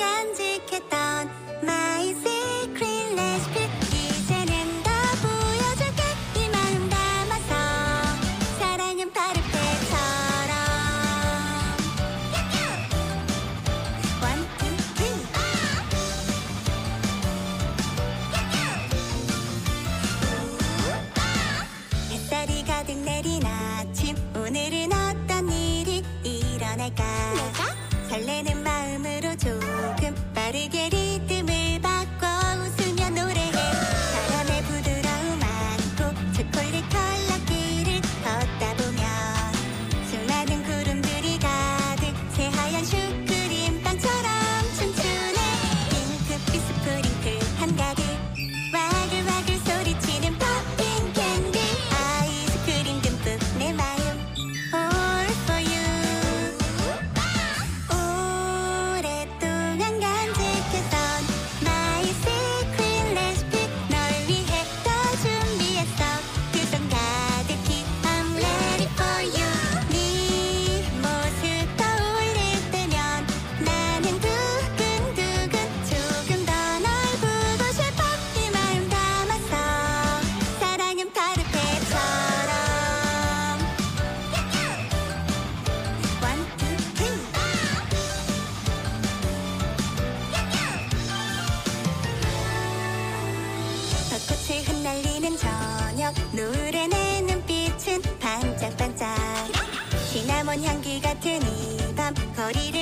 간직했던 my secret recipe 이제는 다 보여줄게. 이 마음 담아서 사랑은 파르페처럼. one two 아! 햇살이 가득 내린 아침. 오늘은 어떤 일이 일어날까? 내가? 설레는 마음을 gotta get it. 머문 향기 같은 이 밤 거리를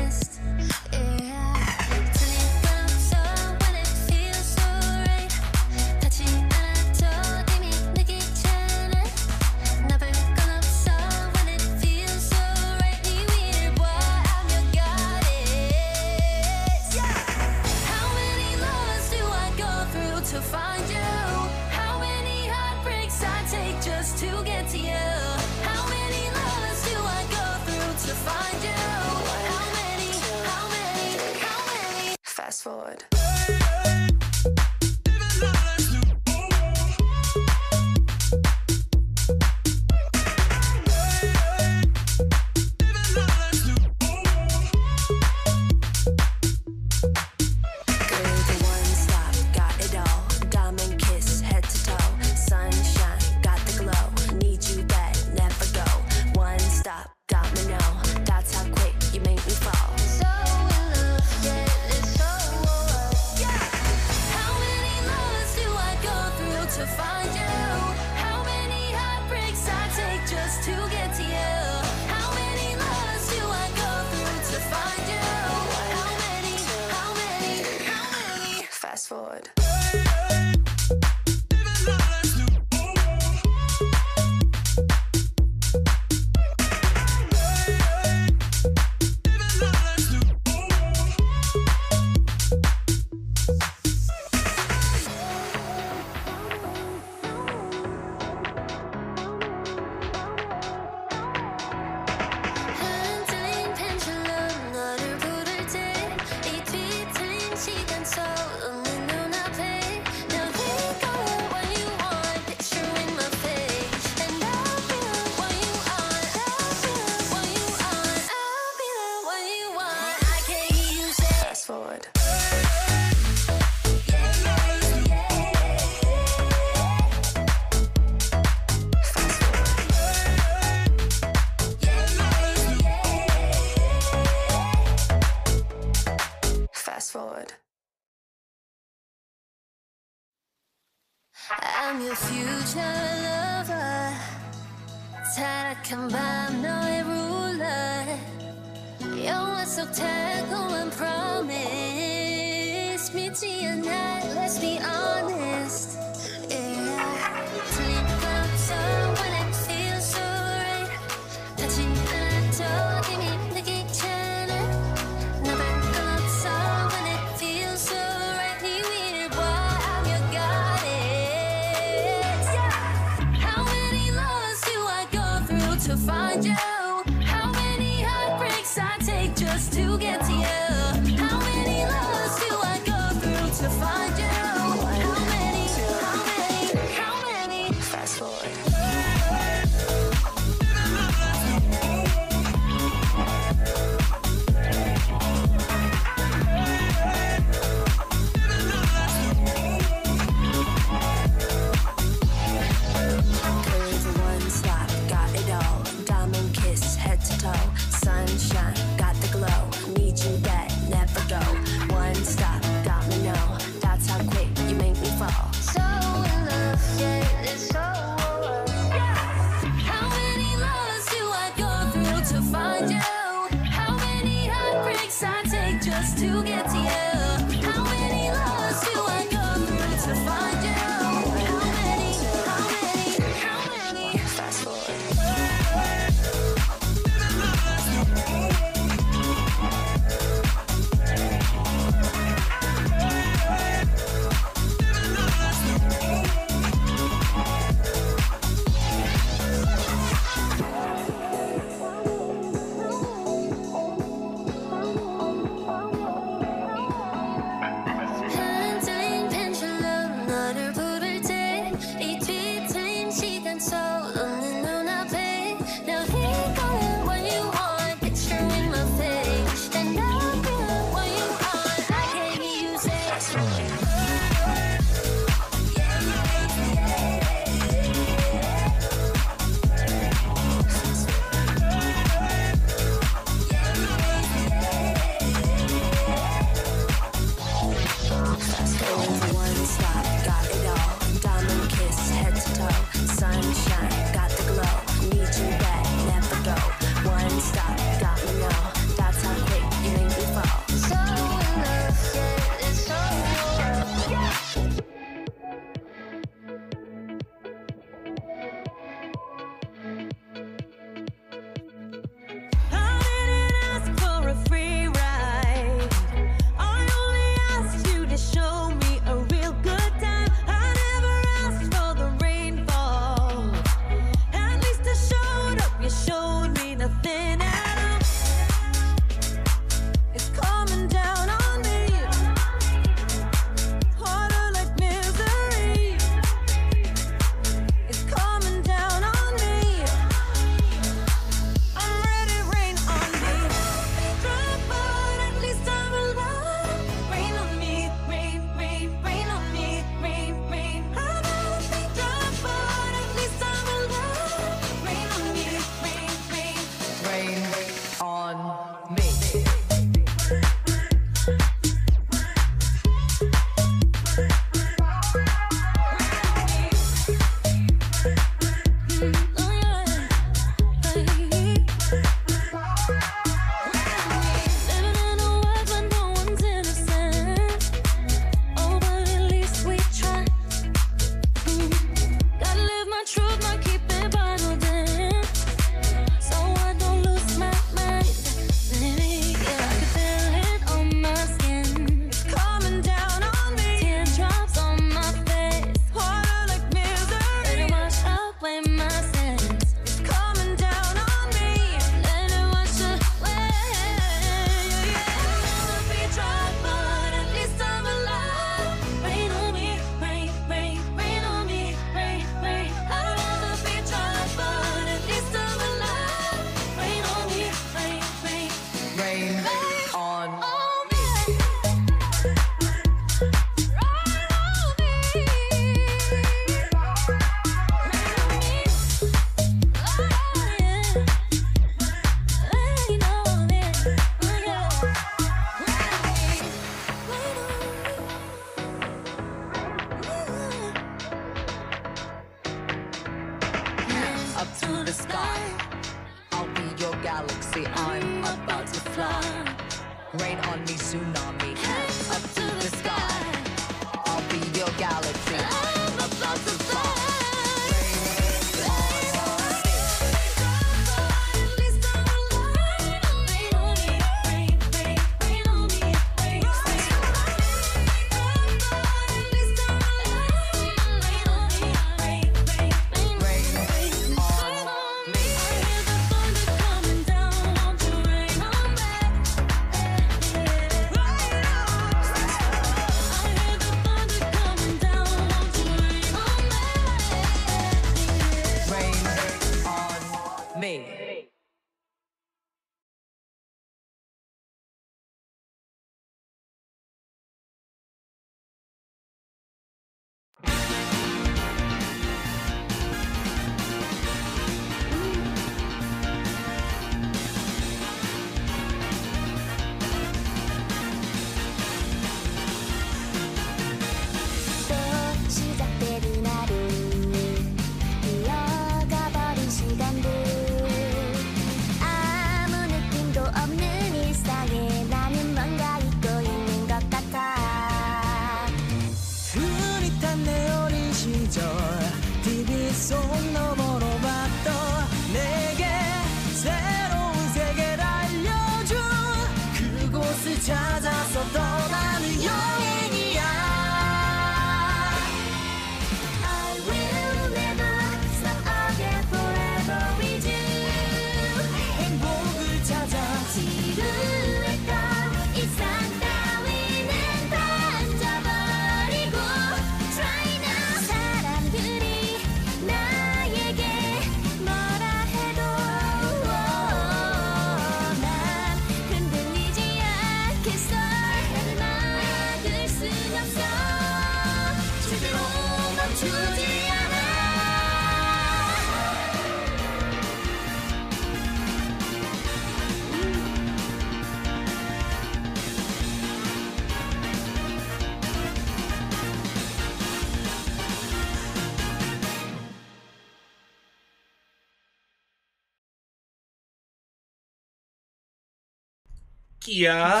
끼야.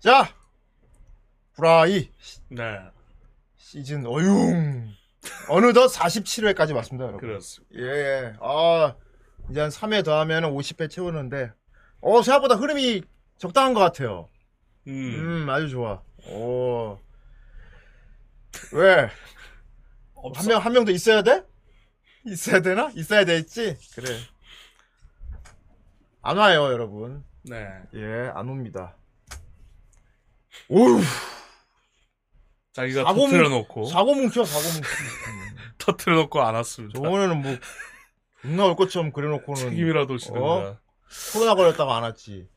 자, 브라이 네, 시즌 어융 어느덧 47회까지 왔습니다, 여러분. 그렇습니다. 예, 예. 아, 이제 한 3회 더 하면 50회 채우는데, 어, 생각보다 흐름이 적당한 것 같아요. 음, 음, 아주 좋아. 오. 왜? 한 명, 한 명 더 있어야 돼? 있어야 되나? 있어야 되겠지? 그래. 안 와요, 여러분. 네, 예, 안 옵니다. 오우, 자기가 사고 터트려 놓고 사고 뭉쳐, 사고 뭉쳐. 터트려 놓고 안 왔습니다. 저번에는 뭐, 존나 올 것처럼 그래놓고는. 책임이라도 지든가. 어? 코로나 걸렸다가 안 왔지.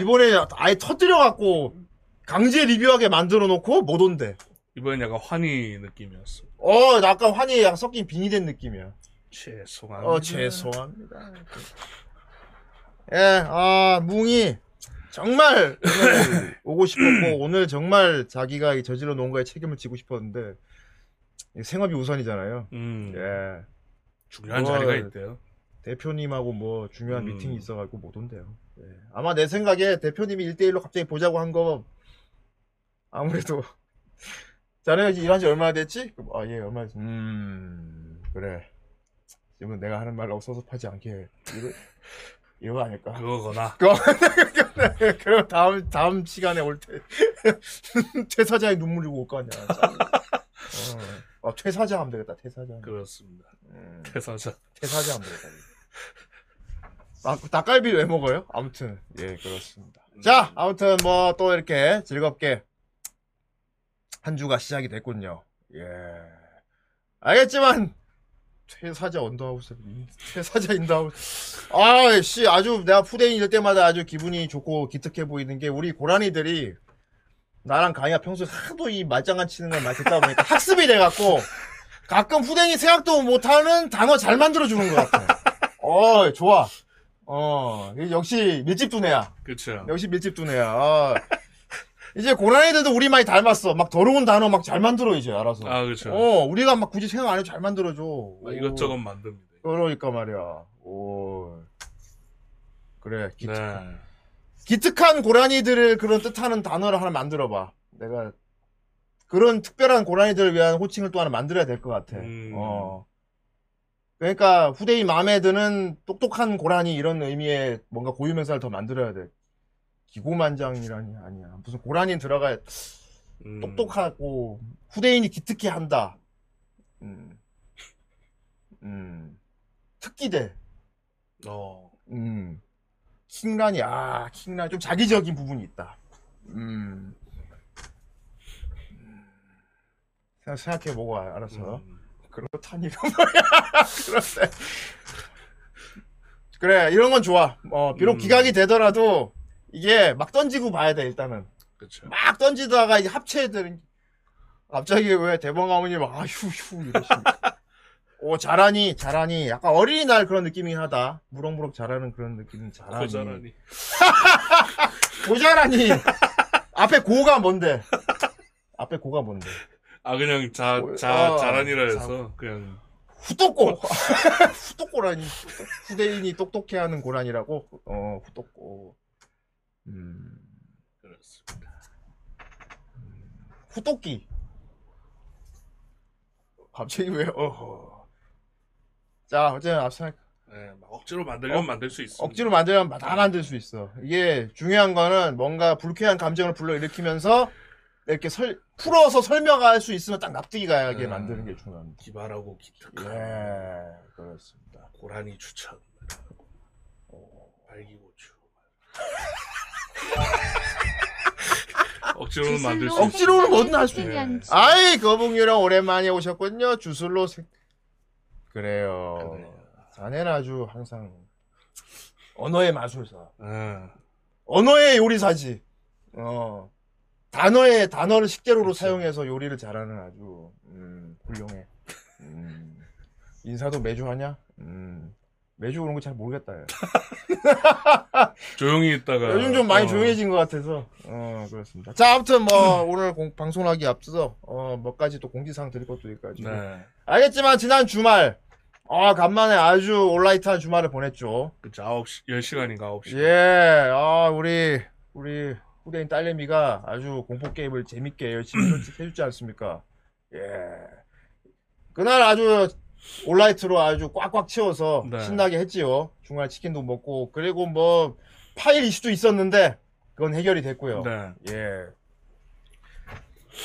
이번에 아예 터뜨려갖고, 강제 리뷰하게 만들어 놓고 못 온대. 이번엔 약간 환희 느낌이었어. 어, 약간 환희 약간 섞인 빙이 된 느낌이야. 죄송합니다. 어, 죄송합니다. 예, 아, 뭉이 정말 오고 싶었고 오늘 정말 자기가 이 저질러 놓은 거에 책임을 지고 싶었는데 이 생업이 우선이잖아요. 음, 예, 중요한 어, 자리가 있대요. 대표님하고 뭐 중요한 음. 미팅이 있어가지고 못 온대요. 예. 아마 내 생각에 대표님이 1대1로 갑자기 보자고 한 거 아무래도 자네 일한 지 얼마나 됐지? 아, 예, 얼마 됐지? 음, 그래. 지금은 내가 하는 말 없어서하지 않게 이거 이거 아닐까? 그거거나. 그럼 다음 다음 시간에 올때 퇴사자의 눈물이 올거 아니야. 어, 어, 퇴사자 하면 되겠다. 퇴사자. 그렇습니다. 음, 퇴사자. 퇴사자 하면 되겠다. 닭, 닭갈비 왜 먹어요? 아무튼 예 그렇습니다. 자 아무튼 뭐 또 이렇게 즐겁게 한 주가 시작이 됐군요. 예 알겠지만 퇴사자 on the house 퇴사자 in the house 아씨 아주 내가 푸댕인 이럴 때마다 아주 기분이 좋고 기특해 보이는 게 우리 고라니들이 나랑 강이가 평소에 하도 이 말장난 치는 걸 많이 듣다 보니까 학습이 돼갖고 가끔 푸댕이 생각도 못하는 단어 잘 만들어주는 것 같아. 어, 좋아. 어, 역시 밀집 두뇌야. 그쵸. 역시 밀집 두뇌야. 어. 이제 고라니들도 우리 많이 닮았어. 막 더러운 단어 막 잘 만들어 이제 알아서. 아, 그렇죠. 어, 우리가 막 굳이 생각 안 해도 잘 만들어줘. 막 이것저것 만듭니다. 오, 그러니까 말이야. 오. 그래. 기, 네. 기특한 고라니들을 그런 뜻하는 단어를 하나 만들어봐. 내가 그런 특별한 고라니들을 위한 호칭을 또 하나 만들어야 될 것 같아. 음. 어. 그러니까 후대인 마음에 드는 똑똑한 고라니 이런 의미의 뭔가 고유 명사를 더 만들어야 돼. 기고만장이라니 아니야. 무슨 고라니 들어가 음. 똑똑하고 후대인이 기특해 한다. 음. 음. 특기대. 어. 음. 킹란이 아 킹란 좀 자기적인 부분이 있다. 음. 생각 생각해 보고 알았어. 음. 그렇다니가 뭐야? 그런데 그래 이런 건 좋아. 어 비록 음. 기각이 되더라도 이게 막 던지고 봐야 돼 일단은. 그렇죠. 막 던지다가 이제 합체들은 갑자기 왜 대범 가문이 막 아휴휴 이러시니까? 오 잘하니 잘하니. 약간 어린이날 그런 느낌이긴 하다. 무럭무럭 잘하는 그런 느낌이 잘하니. 고자라니. 고자라니. 앞에 고가 뭔데? 앞에 고가 뭔데? 아 그냥 자, 어, 자, 어, 자란이라 해서 그냥. 후똑고. 후똑고라니. 후대인이 똑똑해하는 고라니라고? 어 후똑고 음 그렇습니다. 후똑기 갑자기 왜 어허 자 어쨌든 앞서 네, 막 억지로 만들려면 어, 만들 수 있어. 억지로 만들면 다 만들 수 있어. 이게 중요한 거는 뭔가 불쾌한 감정을 불러일으키면서 이렇게 설, 풀어서 설명할 수 있으면 딱 납득이 가게 음. 만드는 게 중요합니다. 기발하고 기특한 예, 그렇습니다. 고라니 추천. 어, 발기고추. 억지로는 만들 수. 억지로는 뭐든 할수 있어. 아이, 거북유령 오랜만에 오셨군요. 주술로 생... 그래요. 자네는 아주 항상 언어의 마술사. 아, 언어의 요리사지. 어. 단어의 단어를 식재료로 그렇죠. 사용해서 요리를 잘하는 아주 음, 훌륭해. 음. 인사도 매주 하냐? 음. 매주 그런 거잘 모르겠다. 야. 조용히 있다가 요즘 좀 많이 어, 조용해진 것 같아서 어 그렇습니다. 자 아무튼 뭐 오늘 공- 방송하기 앞서서 어몇 가지 또 공지사항 드릴 것도 있가지고 네, 알겠지만 지난 주말 아 간만에 아주 올라이트한 주말을 보냈죠. 그쵸 9시 10시간인가 9시. 예, 아, 우리, 우리 후대인 딸내미가 아주 공포 게임을 재밌게 열심히 해주지 않습니까? 예. 그날 아주 올라이트로 아주 꽉꽉 채워서 네. 신나게 했지요. 중간에 치킨도 먹고, 그리고 뭐, 파일 이슈도 있었는데, 그건 해결이 됐고요. 네. 예.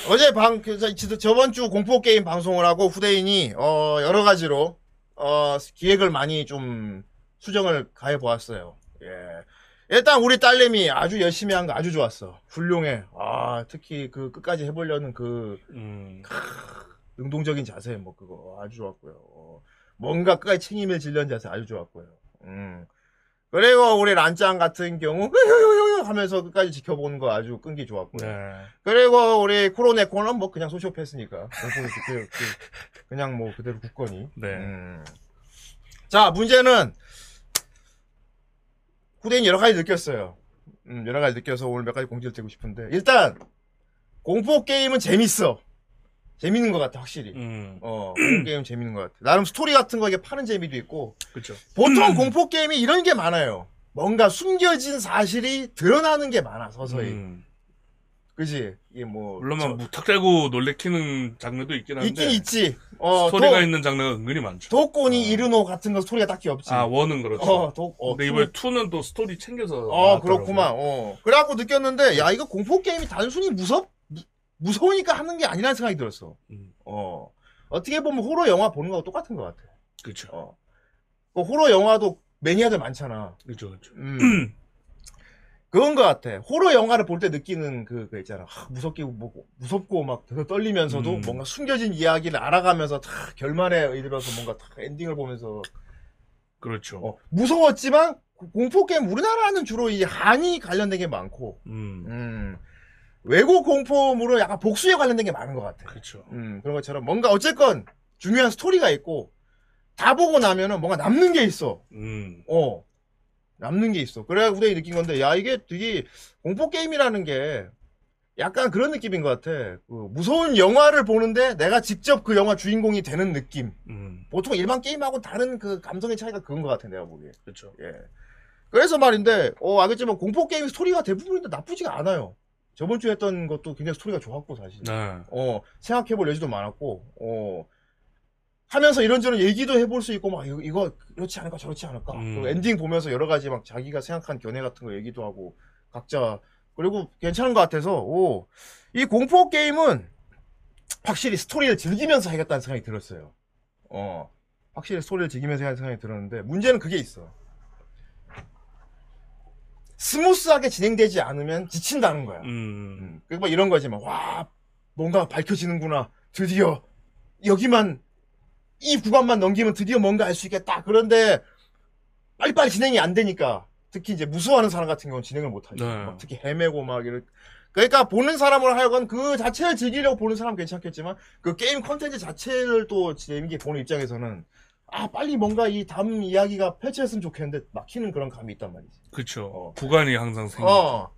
어제 방, 그, 저- 저- 저번 주 공포 게임 방송을 하고 후대인이, 어, 여러 가지로, 어, 기획을 많이 좀 수정을 가해 보았어요. 예. 일단 우리 딸내미 아주 열심히 한 거 아주 좋았어. 훌륭해. 아, 특히 그 끝까지 해보려는 그 음, 능동적인 자세, 뭐 그거 아주 좋았고요. 어, 뭔가 끝까지 책임을 지려는 자세 아주 좋았고요. 음. 그리고 우리 란짱 같은 경우, 하면서 끝까지 지켜보는 거 아주 끈기 좋았고요. 네. 그리고 우리 코로네코는 뭐 그냥 소시오패스니까 그, 그, 냥뭐 그대로 굳건히 네. 음. 자 문제는 후대인 여러 가지 느꼈어요 음, 여러 가지 느껴서 오늘 몇 가지 공지를 드리고 싶은데 일단 공포 게임은 재밌어 재밌는 것 같아 확실히 음, 어 공포 게임 재밌는 것 같아 나름 스토리 같은 거 이게 파는 재미도 있고 그쵸. 보통 공포 게임이 이런 게 많아요 뭔가 숨겨진 사실이 드러나는 게 많아 서서히 음, 그지 이게 뭐 물론 저- 막 무턱대고 놀래키는 장르도 있긴 한데 있긴 있지. 어, 스토리가 도, 있는 장르가 은근히 많죠. 독고니 어. 이르노 같은 거 스토리가 딱히 없지. 아 one은 그렇죠. 어, 독, 어, 근데 two- 이번에 two는 또 스토리 챙겨서 어, 나왔더라고요. 그렇구만. 어. 그래갖고 느꼈는데, 야, 이거 공포 게임이 단순히 무섭, 무, 무서우니까 하는 게 아니라는 생각이 들었어. 음, 어. 어떻게 보면 호러 영화 보는 거하고 똑같은 것 같아. 그쵸. 어. 그 호러 영화도 매니아들 많잖아. 그쵸, 그쵸. 음. 그건 것 같아. 호러 영화를 볼 때 느끼는 그, 그 있잖아. 하, 무섭게, 뭐, 무섭고 막 떨리면서도 음. 뭔가 숨겨진 이야기를 알아가면서 다 결말에 이르러서 뭔가 다 엔딩을 보면서 그렇죠. 어, 무서웠지만 고- 공포 게임 우리나라는 주로 이 한이 관련된 게 많고, 음, 음, 외국 공포물은 약간 복수에 관련된 게 많은 것 같아. 그렇죠. 음, 그런 것처럼 뭔가 어쨌건 중요한 스토리가 있고 다 보고 나면은 뭔가 남는 게 있어. 음, 어. 남는 게 있어. 그래야 후대이 느낀 건데, 야, 이게 되게, 공포 게임이라는 게, 약간 그런 느낌인 것 같아. 그 무서운 영화를 보는데 내가 직접 그 영화 주인공이 되는 느낌. 음, 보통 일반 게임하고 다른 그 감성의 차이가 그건 것 같아, 내가 보기에. 그렇죠. 예. 그래서 말인데, 어, 알겠지만 공포 게임 스토리가 대부분인데 나쁘지가 않아요. 저번 주에 했던 것도 굉장히 스토리가 좋았고, 사실. 네. 어, 생각해볼 여지도 많았고, 어, 하면서 이런저런 얘기도 해볼 수 있고, 막, 이거, 이거 그렇지 않을까, 저렇지 않을까. 음. 그리고 엔딩 보면서 여러 가지 막 자기가 생각한 견해 같은 거 얘기도 하고, 각자, 그리고 괜찮은 것 같아서, 오, 이 공포 게임은 확실히 스토리를 즐기면서 하겠다는 생각이 들었어요. 어, 확실히 스토리를 즐기면서 하는 생각이 들었는데, 문제는 그게 있어. 스무스하게 진행되지 않으면 지친다는 거야. 음, 음, 그뭐 이런 거지, 막, 와, 뭔가 밝혀지는구나. 드디어, 여기만, 이 구간만 넘기면 드디어 뭔가 알 수 있겠다. 그런데, 빨리빨리 진행이 안 되니까, 특히 이제 무서워하는 사람 같은 경우는 진행을 못 하죠. 네. 막 특히 헤매고 막 이런. 그러니까 보는 사람으로 하여금 그 자체를 즐기려고 보는 사람은 괜찮겠지만, 그 게임 컨텐츠 자체를 또 재밌게 보는 입장에서는, 아, 빨리 뭔가 이 다음 이야기가 펼쳐졌으면 좋겠는데, 막히는 그런 감이 있단 말이지. 그쵸. 어. 구간이 항상 생겨. 어.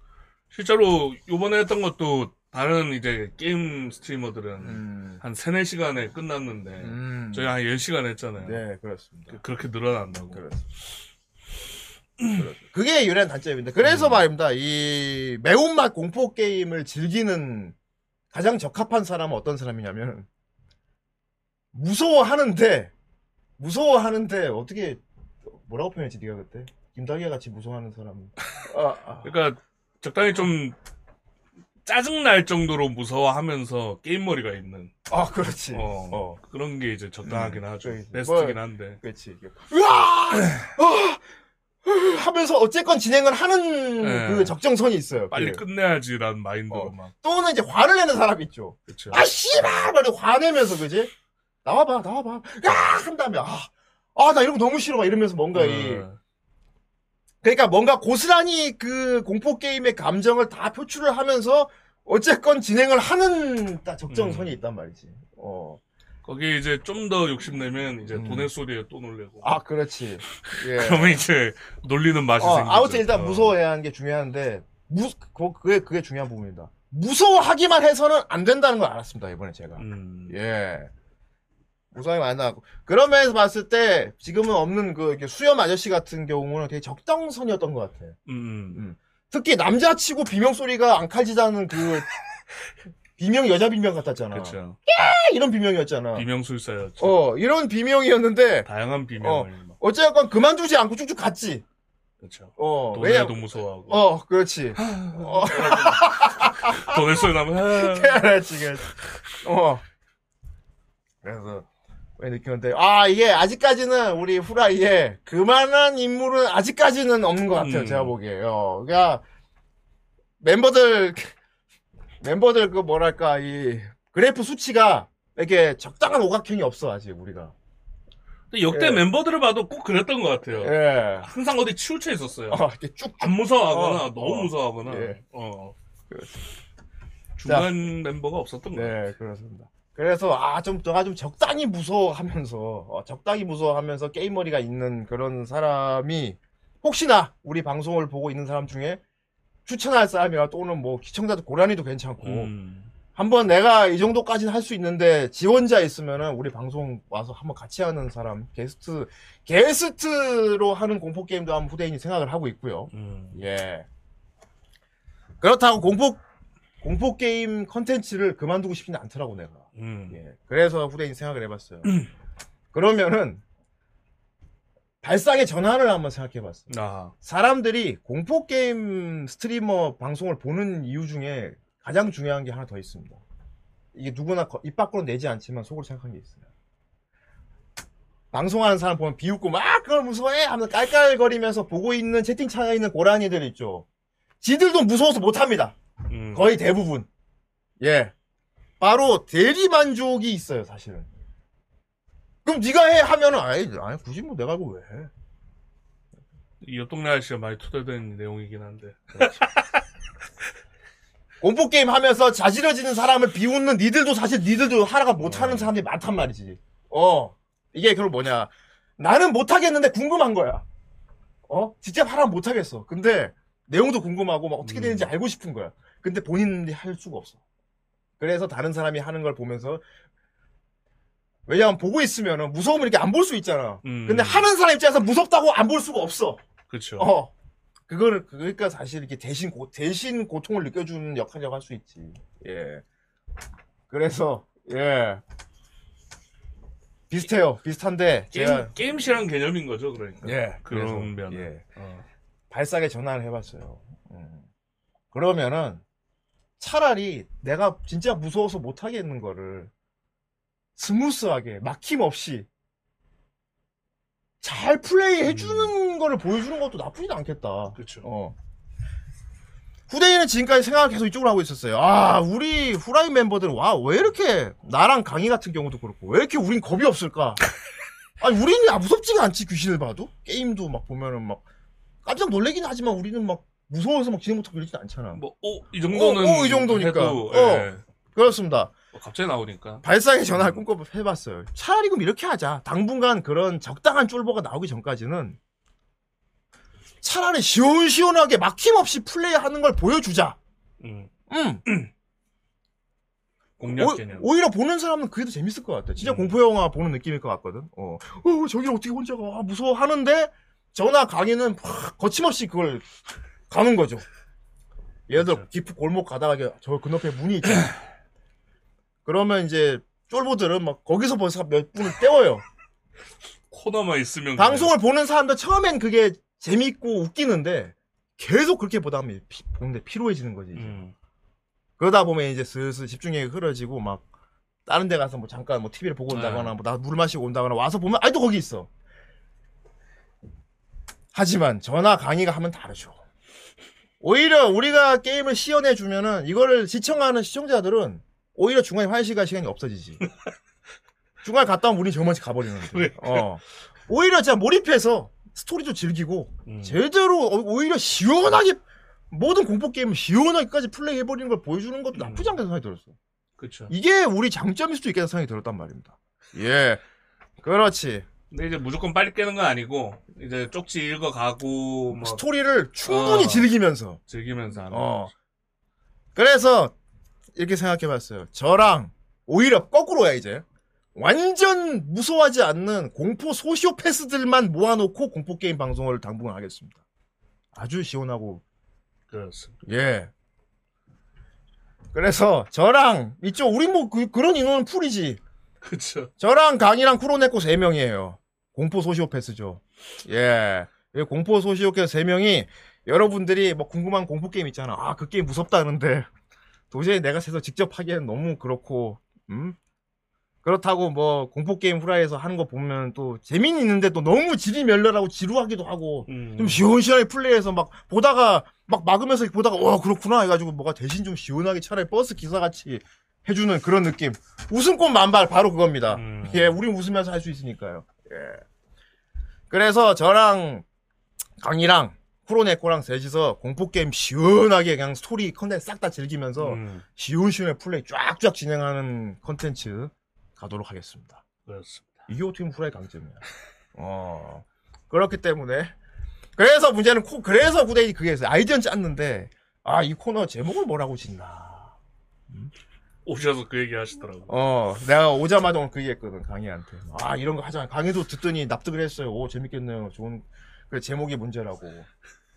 실제로 요번에 했던 것도 다른 이제 게임 스트리머들은 음. 한 3, 4시간에 끝났는데 음. 저희 한 10시간 했잖아요. 네, 그렇습니다. 그- 그렇게 늘어난다고. 그렇습니다. 그렇습니다. 그게 유일한 단점입니다. 그래서 음. 말입니다. 이 매운맛 공포 게임을 즐기는 가장 적합한 사람은 어떤 사람이냐면 무서워하는데 무서워하는데 어떻게 뭐라고 표현했지 네가 그때 김다기가 같이 무서워하는 사람. 아, 아. 그러니까 적당히 좀 짜증 날 정도로 무서워하면서 게임 머리가 있는 아, 그렇지. 어, 어. 그런 게 이제 적당하긴 음, 하죠. 그래, 베스트긴 뭐, 한데. 그렇지. 으아! 아! 하면서 어쨌건 진행을 하는 네. 그 적정선이 있어요. 빨리 그게. 끝내야지라는 마인드로 어. 막. 또는 이제 화를 내는 사람 있죠. 그쵸. 아 씨발 말이 화내면서 그지? 나와봐 나와봐 야 한 다음에 아 아 나 이런 거 너무 싫어 막 이러면서 뭔가 이 네. 그러니까 뭔가 고스란히 그 공포 게임의 감정을 다 표출을 하면서 어쨌건 진행을 하는 딱 적정선이 음. 있단 말이지. 어. 거기 이제 좀 더 욕심내면 이제 음. 돈의 소리에 또 놀래고. 아 그렇지. 예. 그러면 이제 놀리는 맛이 어, 생기죠. 아무튼 일단 어. 무서워해야 하는 게 중요한데 무 그, 그게 그게 중요한 부분입니다. 무서워하기만 해서는 안 된다는 걸 알았습니다 이번에 제가. 음. 예. 무서움이 많이 나고. 그런 면에서 봤을 때, 지금은 없는 그, 이렇게 수염 아저씨 같은 경우는 되게 적정선이었던 것 같아. 음. 특히 남자치고 비명 소리가 안 칼지다는 그, 비명, 여자 비명 같았잖아. 그렇죠. 이런 비명이었잖아. 비명술사였죠. 어, 이런 비명이었는데, 다양한 비명을 막. 어쨌건 그만두지 않고 쭉쭉 갔지. 그렇죠. 어, 돈에도 무서워하고. 어, 그렇지. 어, 소리 나면 아. 그렇지, 그렇지. 어. 그래서, 왜 느꼈는데, 아, 이게 아직까지는 우리 후라이에 그만한 인물은 아직까지는 없는 것 같아요, 음. 제가 보기에. 어, 그러니까, 멤버들, 멤버들 그 뭐랄까, 이, 그래프 수치가 이렇게 적당한 오각형이 없어, 아직 우리가. 근데 역대 예. 멤버들을 봐도 꼭 그랬던 것 같아요. 예. 항상 어디 치우쳐 있었어요. 어, 이렇게 쭉, 안 무서워하거나 어, 너무 어. 무서워하거나. 예. 어. 중간 멤버가 없었던 거예요. 네, 그렇습니다. 그래서 아좀 내가 좀 적당히 무서워하면서 어, 적당히 무서워하면서 게임머리가 있는 그런 사람이 혹시나 우리 방송을 보고 있는 사람 중에 추천할 사람이나 또는 뭐 시청자도 고라니도 괜찮고 음. 한번 내가 이 정도까지는 할 수 있는데 지원자 있으면은 우리 방송 와서 한번 같이 하는 사람 게스트 게스트로 하는 공포 게임도 한번 후대인이 생각을 하고 있고요. 음. 예. 그렇다고 공포 공포 게임 컨텐츠를 그만두고 싶지는 않더라고 내가. 음. 예. 그래서 후대인 생각을 해봤어요. 그러면은 발상의 전환을 한번 생각해봤어. 요 아. 사람들이 공포 게임 스트리머 방송을 보는 이유 중에 가장 중요한 게 하나 더 있습니다. 이게 누구나 거- 입 밖으로 내지 않지만 속으로 생각한 게 있어요. 방송하는 사람 보면 비웃고 막 그걸 무서워해 하면서 깔깔거리면서 보고 있는 채팅창에 있는 고라니들 있죠. 지들도 무서워서 못합니다. 음. 거의 대부분. 예. 바로 대리만족이 있어요, 사실은. 그럼 네가 해 하면은 아니, 아니 굳이 뭐 내가 이거 왜 해? 이 옆동네 아저씨가 많이 투덜된 내용이긴 한데. 공포 게임 하면서 자지러지는 사람을 비웃는 니들도 사실 니들도 하라가 못하는 어. 사람들이 많단 말이지. 어 이게 그걸 뭐냐? 나는 못하겠는데 궁금한 거야. 어 직접 하라면 못하겠어. 근데 내용도 궁금하고 막 어떻게 음. 되는지 알고 싶은 거야. 근데 본인이 할 수가 없어. 그래서 다른 사람이 하는 걸 보면서 왜냐면 보고 있으면은 무서움을 이렇게 안 볼 수 있잖아. 음. 근데 하는 사람 입장에서 무섭다고 안 볼 수가 없어. 그렇죠. 어. 그거를 그러니까 사실 이렇게 대신 고, 대신 고통을 느껴주는 역할이라고 할 수 있지. 예. 그래서 예. 비슷해요. 비슷한데 게임 제가 게임 실한 개념인 거죠, 그러니까. 예 그런 면. 예. 어. 발상에 전환을 해봤어요. 음. 그러면은 차라리 내가 진짜 무서워서 못하겠는 거를 스무스하게 막힘없이 잘 플레이 해주는 거를 보여주는 것도 나쁘진 않겠다. 그렇죠. 어. 후대인은 지금까지 생각을 계속 이쪽으로 하고 있었어요. 아, 우리 후라이 멤버들은 와, 왜 이렇게 나랑 강희 같은 경우도 그렇고 왜 이렇게 우린 겁이 없을까? 아니, 우리는 아, 무섭지가 않지 귀신을 봐도 게임도 막 보면은 막 깜짝 놀래긴 하지만 우리는 막 무서워서 막 못하고 이러진 않잖아. 뭐, 오, 이 정도는. 어, 어, 이 정도니까. 해도, 어. 예. 그렇습니다. 뭐 갑자기 나오니까. 발상의 전환을 꿈꿔 해봤어요. 차라리 그럼 이렇게 하자. 당분간 그런 적당한 쫄보가 나오기 전까지는 차라리 시원시원하게 막힘없이 플레이하는 걸 보여주자. 음. 음. 공략 오, 개념. 오 히려 보는 사람은 그게 더 재밌을 것 같아. 진짜 음. 공포 영화 보는 느낌일 것 같거든. 어, 어 저기 어떻게 혼자 가? 아, 무서워 하는데 전화 강의는 확 거침없이 그걸 가는 거죠. 그렇죠. 깊은 골목 가다가 저 건너편에 문이 있잖아. 그러면 이제 쫄보들은 막 거기서 벌써 몇 분을 때워요. 코너만 있으면. 방송을 보는 사람들 처음엔 그게 재밌고 웃기는데 계속 그렇게 보다 보면 피- 보는데 피로해지는 거지. 음. 그러다 보면 이제 슬슬 집중력이 흐려지고 막 다른 데 가서 뭐 잠깐 뭐 TV를 보고 온다거나 네. 뭐나 물 마시고 온다거나 와서 보면 아직도 거기 있어. 하지만 전화 강의가 하면 다르죠. 오히려 우리가 게임을 시연해 주면은 이거를 시청하는 시청자들은 오히려 중간에 갈 시간이 없어지지. 중간에 갔다 오면 우리 저만치 가버리는데. 왜? 어. 오히려 진짜 몰입해서 스토리도 즐기고 음. 제대로 오- 오히려 시원하게 모든 공포 게임을 시원하게까지 플레이 해버리는 걸 보여주는 것도 나쁘지 않다는 생각이 들었어. 그쵸. 이게 우리 장점일 수도 있겠다는 생각이 들었단 말입니다. 예. 그렇지. 근데 이제 무조건 빨리 깨는 건 아니고, 이제 쪽지 읽어가고, 뭐, 스토리를 충분히 어. 즐기면서. 즐기면서 하는. 어. 그래서 이렇게 생각해 봤어요. 저랑 오히려 거꾸로야 이제. 완전 무서워하지 않는 공포 소시오패스들만 모아놓고 공포 게임 방송을 당분간 하겠습니다. 아주 시원하고 그렇습니다. 예. 그래서 저랑 이쪽 우리 뭐 그, 런 인원은 풀이지. 그쵸. 저랑 강이랑 쿠로네코 세 명이에요. 공포 소시오패스죠. 예. 이 공포 소시오패스 세 명이 여러분들이 뭐 궁금한 공포 게임 있잖아. 아, 그 게임 무섭다는데 도저히 내가 세서 직접 하기엔 너무 그렇고, 음? 그렇다고 뭐 공포 게임 후라이에서 하는 거 보면 또 재미는 있는데 또 너무 질이 멸렬하고 지루하기도 하고 음. 좀 시원시원하게 플레이해서 막 보다가 막 막으면서 보다가 와 그렇구나 해가지고 뭐가 대신 좀 시원하게 차라리 버스 기사 같이 해주는 그런 느낌 웃음꽃 만발 바로 그겁니다 음. 예 우린 웃으면서 할 수 있으니까요 예 그래서 저랑 강이랑 쿠로네코랑 셋이서 공포 게임 시원하게 그냥 스토리 컨텐츠 싹 다 즐기면서 음. 시원시원하게 플레이 쫙쫙 진행하는 컨텐츠 가도록 하겠습니다 그렇습니다. 이게 어떻게 후라이 강점이야. 어. 그렇기 때문에. 그래서 문제는 코, 그래서 후대인이 그게 있어요. 아이디어는 짰는데, 아, 이 코너 제목을 뭐라고 짓나. 오셔서 그 얘기 하시더라고. 어, 내가 오자마자 오늘 그 얘기 했거든, 강희한테. 아, 이런 거 하자. 강희도 듣더니 납득을 했어요. 오, 재밌겠네요. 좋은, 그 제목이 문제라고.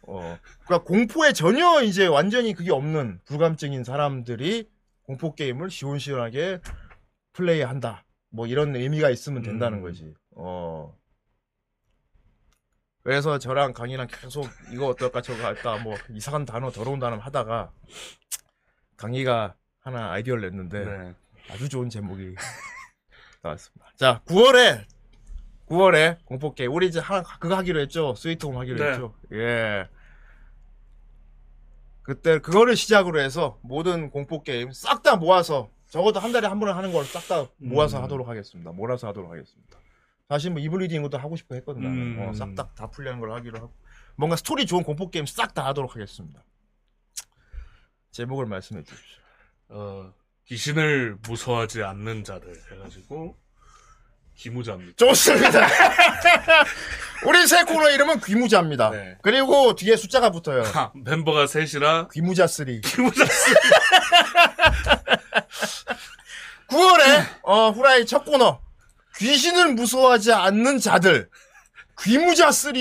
어. 그니까 공포에 전혀 이제 완전히 그게 없는 불감증인 사람들이 공포 게임을 시원시원하게 플레이한다. 뭐 이런 의미가 있으면 된다는 음. 거지. 어. 그래서 저랑 강희랑 계속 이거 어떨까 저거 할까 뭐 이상한 단어 더러운 단어 하다가 강희가 하나 아이디어를 냈는데 네. 아주 좋은 제목이 나왔습니다. 자, 9월에 9월에 공포 게임 우리 이제 하나 그거 하기로 했죠. 스위트홈 하기로 네. 했죠. 예. 그때 그거를 시작으로 해서 모든 공포 게임 싹 다 모아서 적어도 한 달에 한 번은 하는 걸 싹 다 모아서 음. 하도록 하겠습니다. 몰아서 하도록 하겠습니다. 사실 뭐 이블위딘 것도 하고 싶어 했거든 나는. 음. 어, 싹다 풀리는 걸 하기로 하고 뭔가 스토리 좋은 공포 게임 싹 다 하도록 하겠습니다. 제목을 말씀해 주십시오. 어, 귀신을 무서워하지 않는 자들 해가지고 기무자입니다. 좋습니다. 우리 새 코너 이름은 귀무자입니다. 네. 그리고 뒤에 숫자가 붙어요. 하, 멤버가 셋이라 귀무자 3. 기무자 쓰 9월에 어, 후라이 첫 코너 귀신을 무서워하지 않는 자들 귀무자 3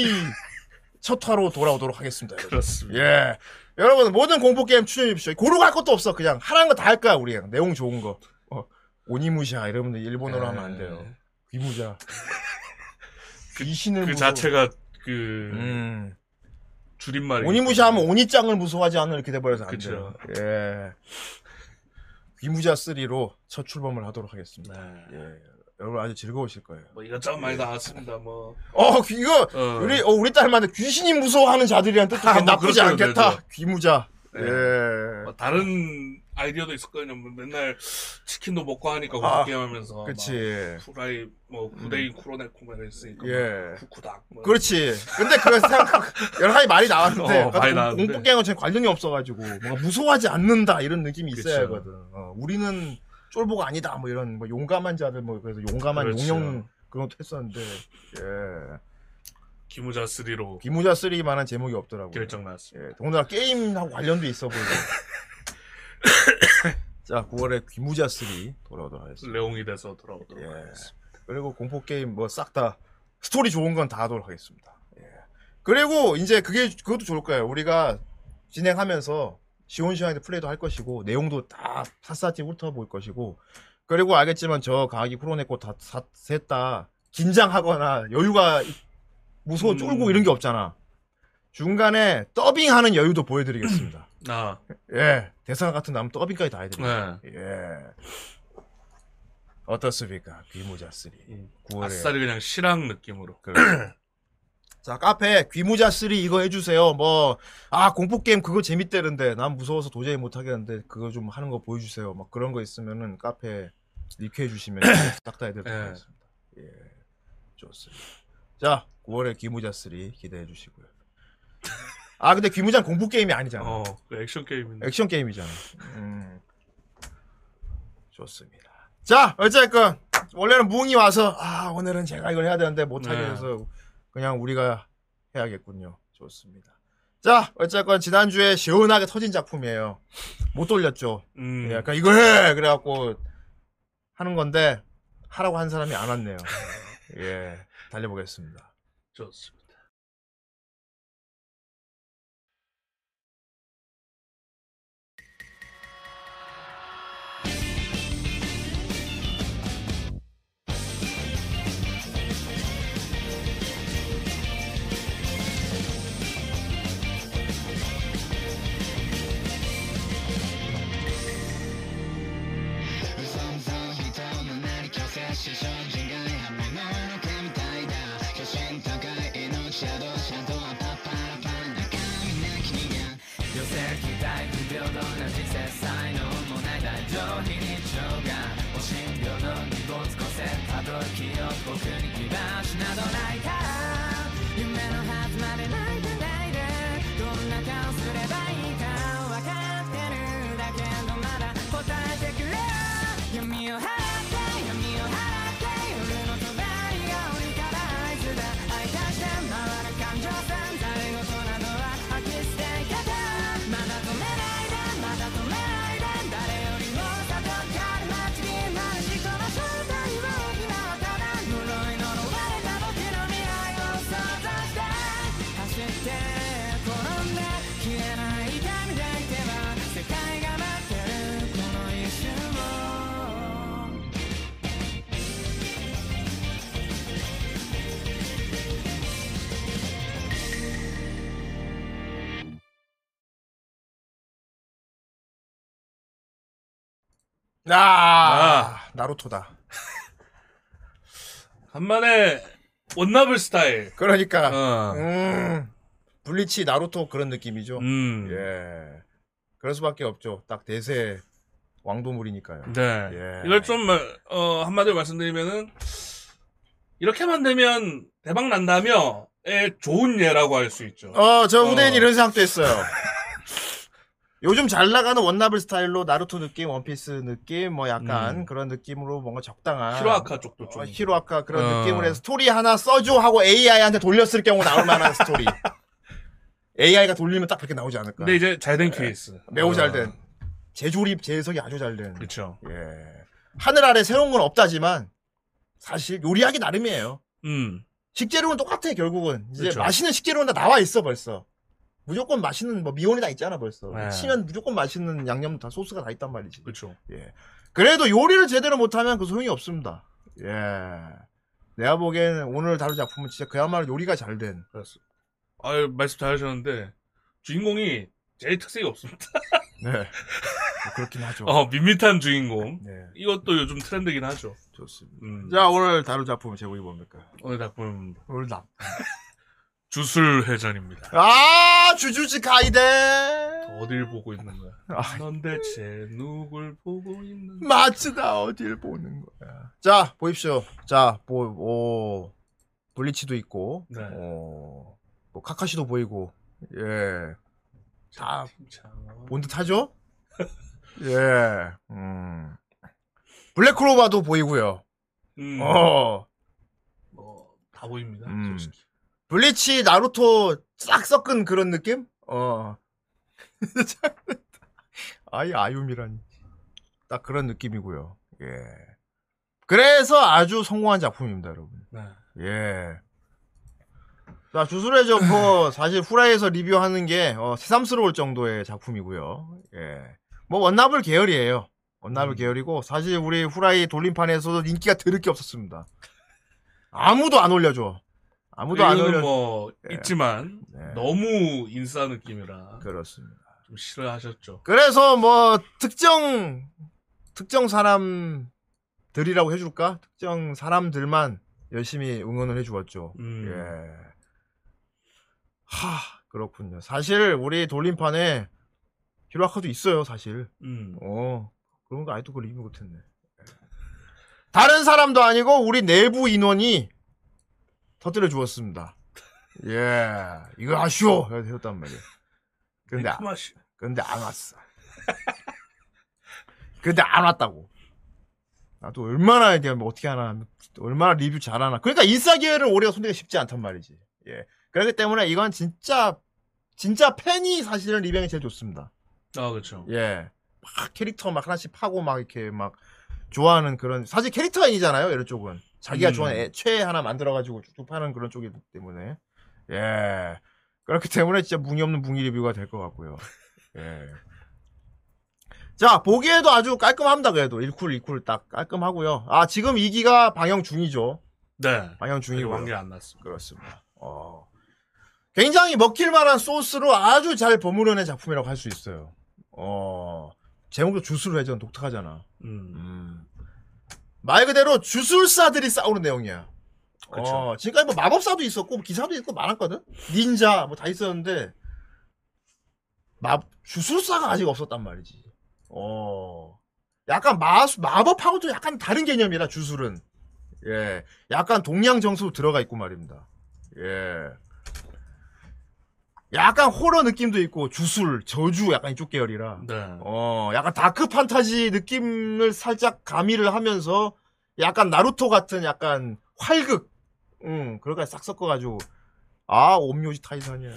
첫 화로 돌아오도록 하겠습니다. 여러분. 그렇습니다. 예. 여러분 모든 공포 게임 추천해 주십시오. 고르갈 것도 없어. 그냥 하라는 거 다 할 거야 우리 그냥 내용 좋은 거. 어, 오니무샤 이러면 일본어로 하면 안 돼요. 귀무자. 귀신을 그 무서워. 자체가 그 음. 줄임말이 오니무샤 하면 오니짱을 무서워하지 않는 이렇게 돼버려서 안 그쵸. 돼요. 예. 귀무자 3로 첫 출범을 하도록 하겠습니다. 네. 예. 여러분 아주 즐거우실 거예요. 뭐 이것저것 많이 나왔습니다. 뭐 어, 귀- 이거 어. 우리 어, 우리 딸만데 귀신이 무서워하는 자들이란 뜻도 아, 뭐 나쁘지 그렇게도 않겠다. 되죠. 귀무자. 네. 예. 뭐 다른 아이디어도 있었거든요. 뭐 맨날 치킨도 먹고 하니까 아, 게임 하면서 그치. 후라이 뭐 후대인 쿠로네코메가 있으니까 음. 예. 막 후쿠닥 뭐 그렇지. 근데 그거 생각 여러 가지 말이 나왔는데 어, 많이 공- 나왔는데. 공포 게임은 전혀 관련이 없어가지고 뭔가 무서워하지 않는다 이런 느낌이 있어야 그쵸. 하거든. 어, 우리는 쫄보가 아니다 뭐 이런 뭐 용감한 자들 뭐 그래서 용감한 그렇죠. 용영 그런 것도 했었는데 예. 귀무자 3로 귀무자 3만한 제목이 없더라고요. 결정 나왔습니다. 예, 더군다나 게임하고 관련도 있어 보이고. 자, 9월에 귀무자 3 돌아오도록 하겠습니다. 레옹이 돼서 돌아오도록 예. 하겠습니다. 그리고 공포 게임 뭐 싹 다 스토리 좋은 건 다 하도록 하겠습니다. 예. 그리고 이제 그게 그것도 좋을 거예요. 우리가 진행하면서 시원시원하게 플레이도 할 것이고 내용도 다 샅샅이 훑어볼 것이고 그리고 알겠지만 저 강이 쿠로네코 다 셋 다 긴장하거나 여유가 무서워 음. 쫄고 이런 게 없잖아. 중간에 더빙하는 여유도 보여드리겠습니다. 아, 예, 대사 같은 나면 더빙까지 다 해드립니다. 네. 예. 어떻습니까? 귀무자 3. 9월에. 아싸리 그냥 실황 느낌으로. 자, 카페 귀무자 3 이거 해주세요. 뭐, 아, 공포게임 그거 재밌대는데, 난 무서워서 도저히 못하겠는데, 그거 좀 하는 거 보여주세요. 막 그런 거 있으면은 카페 싹다 해드리도록 예. 하겠습니다. 예. 좋습니다. 자, 9월에 귀무자 3 기대해 주시고요. 아, 근데 귀무자는 공포게임이 아니잖아. 어, 그 액션 게임인데. 액션 게임이잖아. 음. 좋습니다. 자, 어쨌건 원래는 무웅이 와서 아 오늘은 제가 이걸 해야 되는데 못하게 네. 해서 그냥 우리가 해야겠군요. 좋습니다. 자, 어쨌건 지난주에 시원하게 터진 작품이에요. 못 돌렸죠. 음, 약간 이거 해 그래갖고 하는 건데 하라고 한 사람이 안 왔네요. 예, 달려보겠습니다. 좋습니다. is on 아, 나루토다. 간만에 원나블 스타일. 그러니까 어. 음, 블리치 나루토 그런 느낌이죠. 음. 예. 그럴 수밖에 없죠. 딱 대세 왕도물이니까요. 네. 예. 이걸 좀, 어, 한마디로 말씀드리면은, 이렇게만 되면 대박 난다며, 의 좋은 예라고 할 수 있죠. 어, 저 어. 후대인 이런 생각도 했어요. 요즘 잘 나가는 원나블 스타일로 나루토 느낌, 원피스 느낌, 뭐 약간 음. 그런 느낌으로 뭔가 적당한 히로아카 쪽도 좀. 어, 히로아카 그런 어. 느낌으로 해서 스토리 하나 써줘 하고 AI한테 돌렸을 경우 나올 만한 스토리. AI가 돌리면 딱 그렇게 나오지 않을까. 근데 이제 잘 된 케이스. 매우 어, 잘된 재조립 재해석이 아주 잘 된. 그렇죠. 예. 하늘 아래 새로운 건 없다지만 사실 요리하기 나름이에요. 음. 식재료는 똑같아 결국은 이제 그쵸. 맛있는 식재료는 다 나와 있어 벌써. 무조건 맛있는 뭐 미원이 다 있잖아 벌써. 네. 치면 무조건 맛있는 양념 다 소스가 다 있단 말이지. 그렇죠. 예. 그래도 요리를 제대로 못하면 그 소용이 없습니다. 예. 내가 보기에는 오늘 다룰 작품은 진짜 그야말로 요리가 잘 된. 그렇습니다. 아유, 말씀 잘하셨는데, 주인공이 제일 특색이 없습니다. 네. 뭐 그렇긴 하죠. 어, 밋밋한 주인공. 네. 이것도 요즘 트렌드긴 하죠. 좋습니다. 음. 자, 오늘 다룰 작품은 제목이 뭡니까? 오늘 작품, 오늘 나. 주술 회전입니다. 아, 주주지 가이데. 어딜 보고 있는 거야? 아. 넌 대체 누굴 보고 있는 거야? 마츠다 어딜 보는 거야. 자, 보십시오. 자, 뭐, 오, 블리치도 있고, 네. 어, 뭐, 카카시도 보이고, 예. 다, 참. 본 듯하죠? 예, 음. 블랙크로바도 보이고요. 음, 어, 뭐, 다 보입니다. 음. 솔직히. 블리치, 나루토 싹 섞은 그런 느낌? 어. 아이, 아유미라니. 딱 그런 느낌이고요. 예. 그래서 아주 성공한 작품입니다, 여러분. 네. 예. 자, 주술의 점퍼, 사실 후라이에서 리뷰하는 게, 어, 새삼스러울 정도의 작품이고요. 예. 뭐, 원나블 계열이에요. 원나블 음. 계열이고, 사실 우리 후라이 돌림판에서도 인기가 드릴 게 없었습니다. 아무도 안 올려줘. 아무도 안 올려줘. 뭐, 예. 있지만, 네. 너무 인싸 느낌이라, 그렇습니다. 좀 싫어하셨죠. 그래서 뭐, 특정, 특정 사람들이라고 해줄까? 특정 사람들만 열심히 응원을 해주었죠. 음. 예. 하, 그렇군요. 사실 우리 돌림판에 히로아카도 있어요, 사실. 음. 어, 그런 거 아직도 그 리뷰 못했네. 다른 사람도 아니고 우리 내부 인원이 터뜨려 주었습니다. 예, 이거 아쉬워. 이렇게 했단 말이야. 근데, 아-. 근데 안 왔어. 근데 안 왔다고. 나도 얼마나 이게 뭐 어떻게 하나, 얼마나 리뷰 잘하나. 그러니까 인싸 기회를 오래가 손대기 쉽지 않단 말이지. 예. 그렇기 때문에 이건 진짜, 진짜 팬이 사실은 리뷰이 제일 좋습니다. 아, 그렇죠. 예. 막 캐릭터 막 하나씩 파고 막 이렇게 막 좋아하는 그런, 사실 캐릭터 인이잖아요, 이런 쪽은. 자기가 음. 좋아하는 애, 최애 하나 만들어가지고 쭉쭉 파는 그런 쪽이기 때문에. 예. 그렇기 때문에 진짜 뭉이 없는 뭉이 리뷰가 될 것 같고요. 예. 자, 보기에도 아주 깔끔합니다, 그래도. 1쿨, 2쿨 딱 깔끔하고요. 아, 지금 2기가 방영 중이죠. 네. 방영 중이고요. 한게 안 났습니다. 그렇습니다. 어. 굉장히 먹힐 만한 소스로 아주 잘 버무려낸 작품이라고 할 수 있어요. 어. 제목도 주술 회전 독특하잖아. 음. 음. 말 그대로 주술사들이 싸우는 내용이야. 그쵸. 어, 지금까지 뭐 마법사도 있었고, 뭐 기사도 있고 많았거든? 닌자, 뭐 다 있었는데, 마, 주술사가 아직 없었단 말이지. 어. 약간 마, 마법하고 도 약간 다른 개념이라, 주술은. 예. 약간 동양 정수 들어가 있고 말입니다. 예. 약간 호러 느낌도 있고, 주술, 저주 약간 이쪽 계열이라. 네. 어, 약간 다크 판타지 느낌을 살짝 가미를 하면서 약간 나루토 같은 약간 활극, 응, 그런 거싹 섞어가지고 아, 옴요지 타이산이야.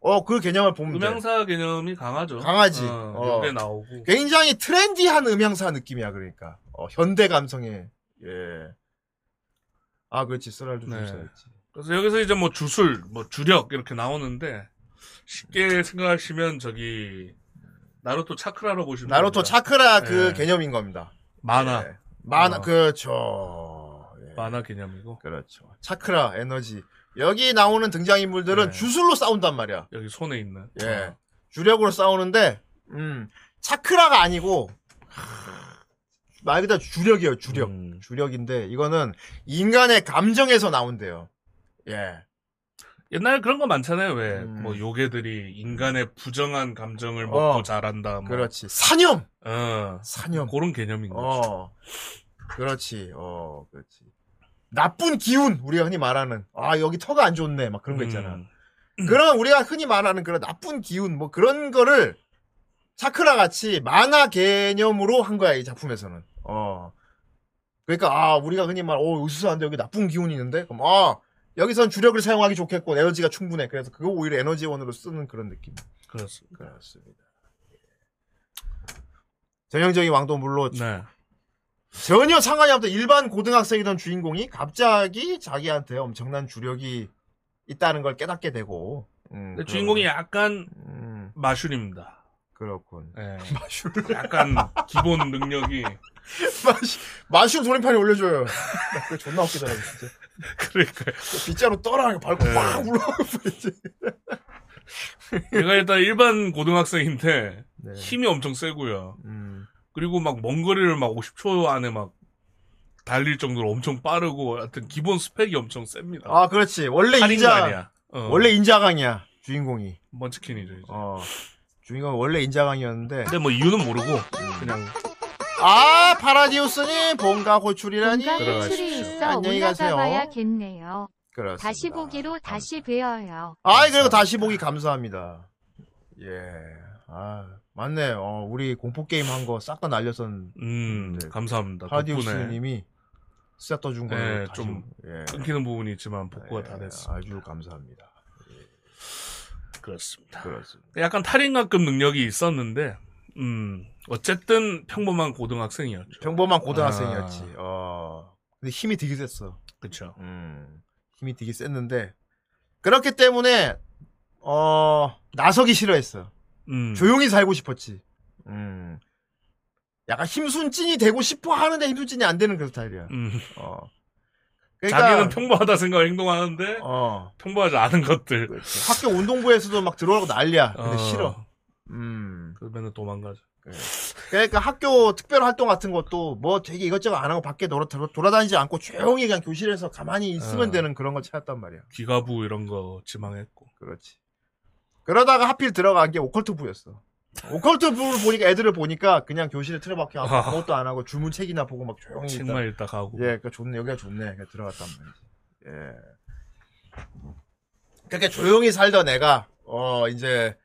어, 그 개념을 보면 돼. 음향사 개념이 강하죠. 강하지. 어, 어. 여기에 나오고. 굉장히 트렌디한 음향사 느낌이야, 그러니까. 어, 현대 감성의, 예. 아, 그렇지, 쓰랄도 네. 주사였지. 그래서 여기서 이제 뭐 주술, 뭐 주력 이렇게 나오는데 쉽게 생각하시면 저기 나루토 차크라로 보시면 나루토 됩니다. 차크라 그 예. 개념인 겁니다. 만화, 예. 만화, 어. 그렇죠. 예. 만화 개념이고 그렇죠. 차크라, 에너지. 여기 나오는 등장인물들은 네. 주술로 싸운단 말이야. 여기 손에 있는. 예. 어. 주력으로 싸우는데, 음, 차크라가 아니고, 하, 말 그대로 주력이에요, 주력. 음. 주력인데, 이거는 인간의 감정에서 나온대요. 예. 옛날에 그런 거 많잖아요. 왜 음. 뭐 요괴들이 인간의 부정한 감정을 먹고 어. 자란다. 뭐. 그렇지. 사념! 어. 사념. 그런 개념인 거죠. 어. 그렇지. 어, 그렇지. 나쁜 기운, 우리가 흔히 말하는. 아, 여기 터가 안 좋네. 막 그런 거 있잖아. 음. 그런 우리가 흔히 말하는 그런 나쁜 기운 뭐 그런 거를 차크라 같이 만화 개념으로 한 거야 이 작품에서는. 어. 그러니까 아 우리가 흔히 말, 어 으스스한데 여기 나쁜 기운이 있는데, 그럼 아 여기선 주력을 사용하기 좋겠고 에너지가 충분해. 그래서 그거 오히려 에너지원으로 쓰는 그런 느낌. 그렇습니다. 그렇습니다. 전형적인 왕도 물론 네. 전혀 상관이 없던 일반 고등학생이던 주인공이 갑자기 자기한테 엄청난 주력이 있다는 걸 깨닫게 되고. 음, 주인공이 약간 음, 마술입니다. 그렇군. 예. 마슈 약간 기본 능력이 마슈 마슈 돌림판에 올려줘요. 나 그거 존나 웃기더라 진짜. 그러니까 빗자루 떠라 밟고 네. 막 이제. 얘가 일단 일반 고등학생인데 네. 힘이 엄청 세고요. 음, 그리고 막 먼 거리를 막 50초 안에 막 달릴 정도로 엄청 빠르고 하여튼 기본 스펙이 엄청 셉니다. 아 그렇지. 원래 인자. 어, 원래 인자강이야 주인공이. 먼치킨이죠. 이제. 어 주인공 원래 인자강이었는데. 근데 뭐 이유는 모르고 그냥 아 파라디우스님 본가 호출이라니. 뭔가 들어가십시오. 있어 안녕히 올라가 가세요. 봐야겠네요. 그렇습니다. 다시 보기로 다시 배워요. 아이 그리고 다시 보기 감사합니다. 예. 아 맞네. 어 우리 공포 게임 한 거 싹 다 날렸던 음 네. 감사합니다. 덕분에 파라디우스님이 쓰다 떠준 거로 네, 다시- 좀 예. 끊기는 부분이 있지만 복구가 다 예, 됐습니다. 아주 감사합니다. 그렇습니다. 그렇습니다. 약간 탈인가급 능력이 있었는데 음 어쨌든 평범한 고등학생이었죠. 평범한 고등학생이었지. 아. 어. 근데 힘이 되게 셌어. 그렇죠. 음. 힘이 되게 셌는데 그렇기 때문에 어 나서기 싫어했어. 음. 조용히 살고 싶었지. 음. 약간 힘순찐이 되고 싶어 하는데 힘순찐이 안 되는 그런 스타일이야. 음. 어. 자기는 평범하다 생각 행동하는데 어. 평범하지 않은 것들. 그렇지. 학교 운동부에서도 막 들어가고 난리야. 근데 어, 싫어. 음. 그러면 도망가죠. 그러니까 학교 특별 활동 같은 것도 뭐 되게 이것저것 안 하고 밖에 돌아- 돌아다니지 않고 조용히 그냥 교실에서 가만히 있으면 어. 되는 그런 걸 찾았단 말이야. 기가부 이런 거 지망했고. 그렇지. 그러다가 하필 들어간 게 오컬트부였어. 오컬트부를 보니까 애들을 보니까 그냥 교실에 틀어박혀 아. 아무것도 안 하고 주문 책이나 보고 막 조용히. 책만 읽다 가고. 예, 그 좋네 여기가 좋네. 그냥 들어갔단 말이지. 예. 그렇게 조용히 살던 애가 어 이제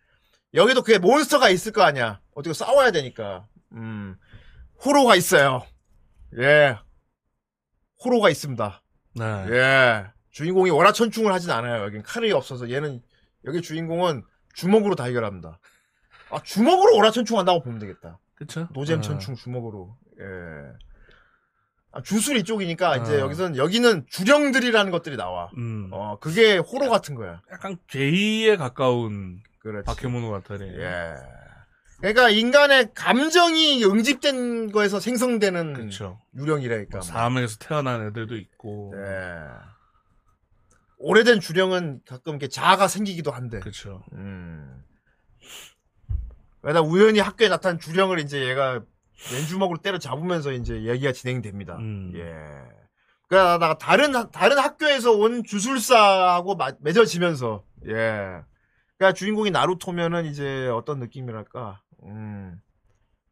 여기도 그게 몬스터가 있을 거 아니야. 어떻게 싸워야 되니까. 음. 호로가 있어요. 예. 호로가 있습니다. 네. 예. 주인공이 월화천충을 하진 않아요. 여긴 칼이 없어서 얘는 여기 주인공은 주먹으로 다 해결합니다. 아 주먹으로 월화천충 한다고 보면 되겠다. 그쵸? 노잼천충 주먹으로. 예. 아, 주술 이 쪽이니까 이제 어. 여기선 여기는 주령들이라는 것들이 나와. 어, 음. 어 그게 호로 같은 거야. 약간 괴이에 가까운 그렇지. 바케모노 같아요. 예. 그러니까 인간의 감정이 응집된 거에서 생성되는 그쵸. 유령이라니까. 뭐 사암에서 태어난 애들도 있고. 예. 오래된 주령은 가끔 이렇게 자아가 생기기도 한데. 그쵸. 음. 왜냐 우연히 학교에 나타난 주령을 이제 얘가 왼주먹으로 때려 잡으면서 이제 얘기가 진행됩니다. 음. 예. 그러다가 다른 학- 다른 학교에서 온 주술사하고 마- 맺어지면서 예. 그러니까 주인공이 나루토면은 이제 어떤 느낌이랄까. 음.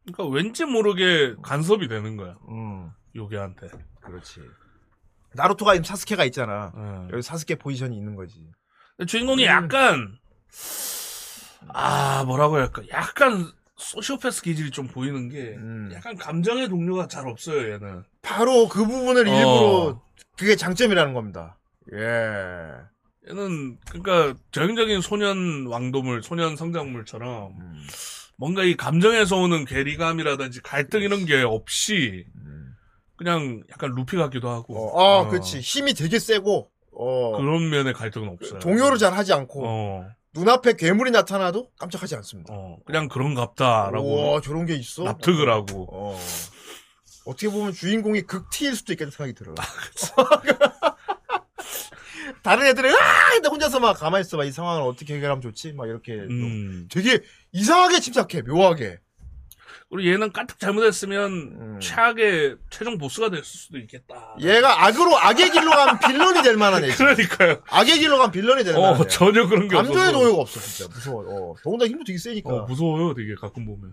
그러니까 왠지 모르게 간섭이 되는 거야. 음. 요괴한테. 그렇지. 나루토가 지금 사스케가 있잖아. 예. 여기 사스케 포지션이 있는 거지. 주인공이 음. 약간 아 뭐라고 해야 할까 약간 소시오패스 기질이 좀 보이는 게 음. 약간 감정의 동료가 잘 없어요 얘는 바로 그 부분을 어. 일부러 그게 장점이라는 겁니다. 예. 얘는 그러니까 전형적인 소년 왕도물 소년 성장물처럼 음. 뭔가 이 감정에서 오는 괴리감이라든지 갈등 이런 게 없이 음. 그냥 약간 루피 같기도 하고 어, 아, 어, 그렇지. 힘이 되게 세고, 어, 그런 면의 갈등은 없어요 동요를 잘 하지 않고, 어, 눈앞에 괴물이 나타나도 깜짝하지 않습니다. 어, 그냥 그런갑다라고 와, 저런 게 있어? 납득을 하고 어. 어떻게 보면 주인공이 극티일 수도 있겠다는 생각이 들어요. 다른 애들은, 아! 근데 혼자서 막 가만히 있어 봐. 이 상황을 어떻게 해결하면 좋지? 막 이렇게. 좀 음. 되게 이상하게 침착해, 묘하게. 그리고 얘는 까딱 잘못했으면 음. 최악의 최종 보스가 될 수도 있겠다. 얘가 악으로, 악의 길로 가면 빌런이 될 만한 애지. 그러니까요. 악의 길로 가면 빌런이 되는 만한 어, 애. 전혀 그런 게 감정의 없어서. 노예가 없어, 진짜. 무서워. 어. 더군다나 힘도 되게 세니까. 어, 무서워요, 되게 가끔 보면.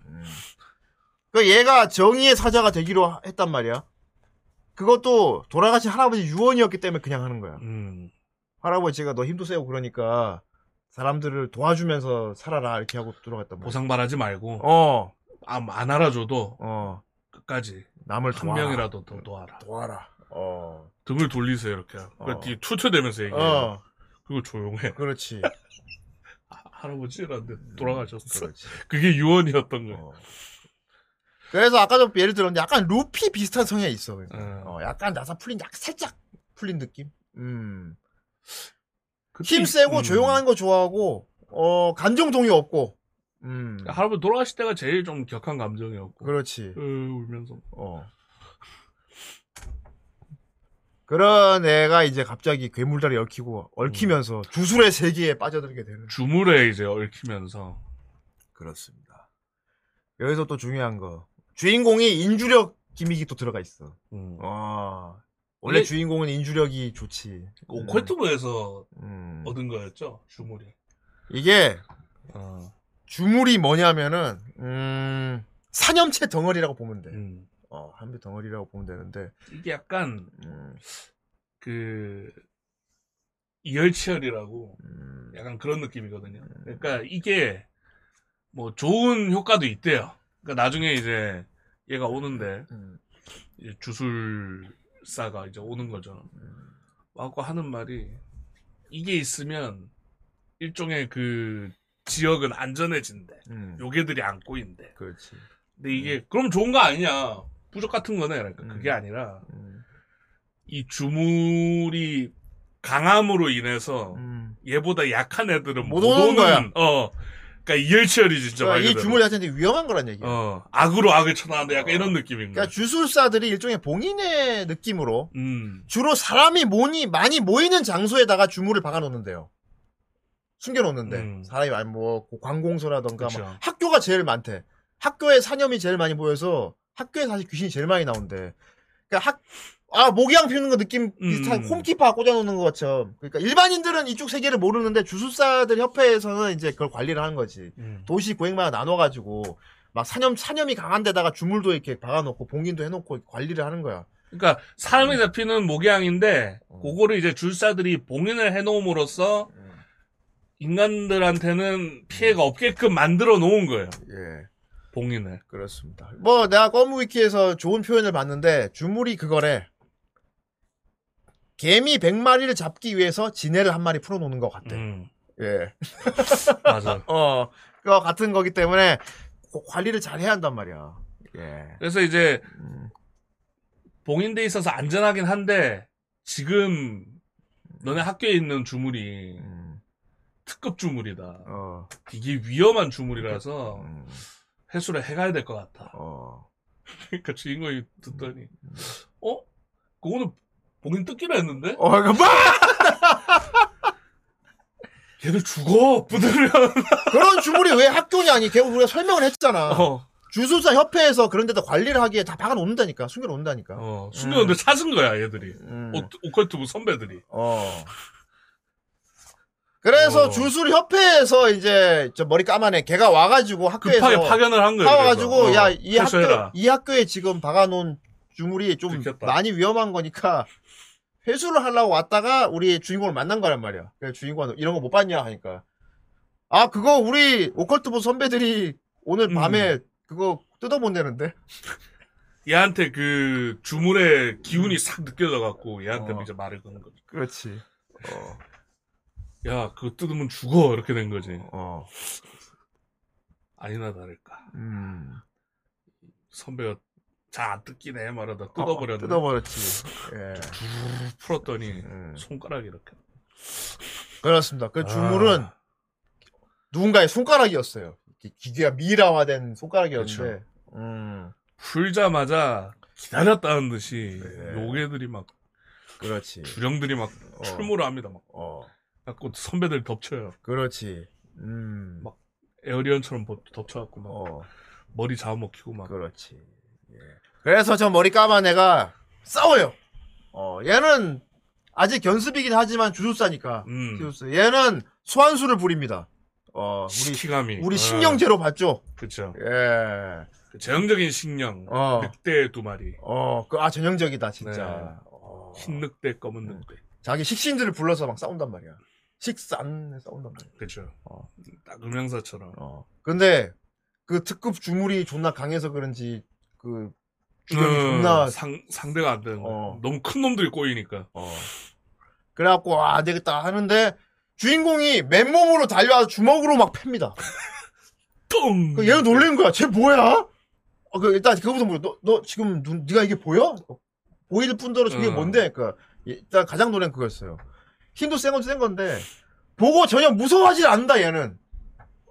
그 얘가 정의의 사자가 되기로 하- 했단 말이야. 그것도 돌아가신 할아버지 유언이었기 때문에 그냥 하는 거야. 음. 할아버지가 너 힘도 세고 그러니까 사람들을 도와주면서 살아라 이렇게 하고 들어갔단 말이야. 보상 바라지 말고 어, 안, 안 알아줘도 어, 끝까지 남을 한 도와라. 명이라도 더 도와라. 도와라. 어, 등을 돌리세요 이렇게. 어. 그 뒤에 투투대면서 얘기해. 어, 그리고 조용해. 그렇지. 아, 할아버지라는데 돌아가셨어. 그렇지. 그게 유언이었던 거야. 어. 그래서 아까도 예를 들었는데 약간 루피 비슷한 성향이 있어. 그러니까. 어. 어, 약간 나사 풀린, 약 살짝 풀린 느낌. 음. 힘 세고 음. 조용한 거 좋아하고, 어, 감정 동요 없고. 음. 할아버지 돌아가실 때가 제일 좀 격한 감정이었고. 그렇지. 으, 울면서. 어. 그런 애가 이제 갑자기 괴물다리 얽히고, 얽히면서 주술의 세계에 빠져들게 되는. 주물에 이제 얽히면서. 그렇습니다. 여기서 또 중요한 거. 주인공이 인주력 기믹이 또 들어가 있어. 음. 어. 원래 이게- 주인공은 인주력이 좋지. 오컬트부에서 음. 얻은 거였죠, 주물이. 이게 어. 주물이 뭐냐면은 음, 사념체 덩어리라고 보면 돼. 음. 어, 한배 덩어리라고 보면 되는데. 이게 약간 음, 그 이열치열이라고 음, 약간 그런 느낌이거든요. 그러니까 이게 뭐 좋은 효과도 있대요. 그러니까 나중에 이제 얘가 오는데 음, 이제 주술 사가 이제 오는 거죠. 와갖고 하는 말이 이게 있으면 일종의 그 지역은 안전해진대. 음, 요괴들이 안 꼬인대. 그렇지. 근데 이게 그럼 좋은 거 아니냐? 부족 같은 거네. 그러니까 음. 그게 아니라 음, 이 주물이 강함으로 인해서 음. 얘보다 약한 애들은 못 오는 거야. 어. 그러니까 이열치열이 진짜 그러니까 말이 그대로. 주물 자체인데 위험한 거란 얘기야. 어. 악으로 악을 쳐나는데 약간 어. 이런 느낌인 거야. 그러니까 주술사들이 일종의 봉인의 느낌으로 음. 주로 사람이 모니, 많이 모이는 장소에다가 주물을 박아놓는데요. 숨겨놓는데 음. 사람이 많이 뭐 관공서라던가 그쵸. 뭐 학교가 제일 많대. 학교에 사념이 제일 많이 보여서 학교에 사실 귀신이 제일 많이 나온대. 그러니까 학, 아 모기향 피우는 거 느낌 비슷한 음. 홈키파 꽂아놓는 것처럼. 그러니까 일반인들은 이쪽 세계를 모르는데 주술사들 협회에서는 이제 그걸 관리를 하는 거지. 음. 도시 고행마다 나눠가지고 막 사념 사념이 강한 데다가 주물도 이렇게 박아놓고 봉인도 해놓고 관리를 하는 거야. 그러니까 사람이 잡히는 모기향인데 어. 그거를 이제 줄사들이 봉인을 해놓음으로써 인간들한테는 피해가 없게끔 만들어 놓은 거예요. 예. 봉인을. 그렇습니다. 뭐 내가 검무 위키에서 좋은 표현을 봤는데 주물이 그거래. 개미 100마리를 잡기 위해서 지네를 한 마리 풀어놓는 것 같대. 음. 예. 맞아. 어, 그거 같은 거기 때문에 고- 관리를 잘 해야 한단 말이야. 예. 그래서 이제 음, 봉인돼 있어서 안전하긴 한데 지금 너네 학교에 있는 주물이 음, 특급 주물이다. 어, 이게 위험한 주물이라서 음, 회수를 해가야 될 것 같아. 어. 그러니까 주인공이 듣더니 어? 그거 는 봉인 뜯기로 했는데? 어, 이거 뭐? 걔들 죽어 부들면 그런 주물이 왜 학교냐니. 걔 우리가 설명을 했잖아. 어, 주술사 협회에서 그런 데다 관리를 하기에 다 박아 놓는다니까. 숨겨 놓는다니까. 어 숨겼는데 찾은 거야 얘들이 음. 오, 오컬트부 선배들이 어. 그래서 어. 주술 협회에서 이제 저 머리 까만 애 걔가 와가지고 학교에서 급하게 파견을 한 거야 와가지고 그래서. 야 어, 이 학교. 이 학교에 지금 박아놓은 주물이 좀 들켰다. 많이 위험한 거니까 회수를 하려고 왔다가 우리 주인공을 만난 거란 말이야. 그래서 주인공은 이런 거 못 봤냐 하니까 아 그거 우리 오컬트부 선배들이 오늘 음. 밤에 그거 뜯어본다는데 얘한테 그 주물의 기운이 싹 느껴져 갖고 얘한테 어. 이제 말을 거는 거지 그렇지. 어. 야 그거 뜯으면 죽어 이렇게 된 거지 어. 아니나 다를까 음. 선배가 잘 안 뜯기네 말하다 뜯어버렸네 어, 뜯어버렸지. 예. 쭉 풀었더니 음. 손가락이 이렇게 그렇습니다. 그 주물은 아, 누군가의 손가락이었어요. 이렇게 기계가 미라화된 손가락이었는데. 그렇죠. 음, 풀자마자 기다렸다는 듯이 네. 요괴들이 막 그렇지. 주령들이 막 어. 출몰을 합니다 막 어, 갖고 선배들 덮쳐요 그렇지. 음, 막 에어리언처럼 버- 덮쳐갖고 막 어, 머리 잡아먹히고 막 그렇지. 예. 그래서 저 머리 까만 애가 싸워요. 어, 얘는 아직 견습이긴 하지만 주술사니까. 음. 주술사. 얘는 소환수를 부립니다. 어, 우리 시키감이 우리 어, 식령제로 봤죠. 그쵸 예. 그 제형적인 식령 어. 늑대 두 마리 어, 그, 아, 전형적이다, 진짜. 네. 어. 흰 늑대 검은 음. 늑대 자기 식신들을 불러서 막 싸운단 말이야. 안 싸운단 말이야. 그쵸. 어. 딱 음향사처럼. 어. 근데 그 특급 주물이 존나 강해서 그런지 그 존나 음, 상, 상대가 안 되는 거야. 어. 너무 큰 놈들이 꼬이니까. 어. 그래갖고 아, 안 되겠다 하는데 주인공이 맨몸으로 달려와서 주먹으로 막 팹니다. 똥! 그 얘가 놀라는 거야. 쟤 뭐야? 어, 그 일단 그거부터 물어. 너, 너 지금 눈, 네가 이게 보여? 보일 뿐더러 저게 음. 뭔데? 그 일단 가장 놀란 그거였어요. 힘도 센 건센 건데 보고 전혀 무서워하지 않는다 얘는.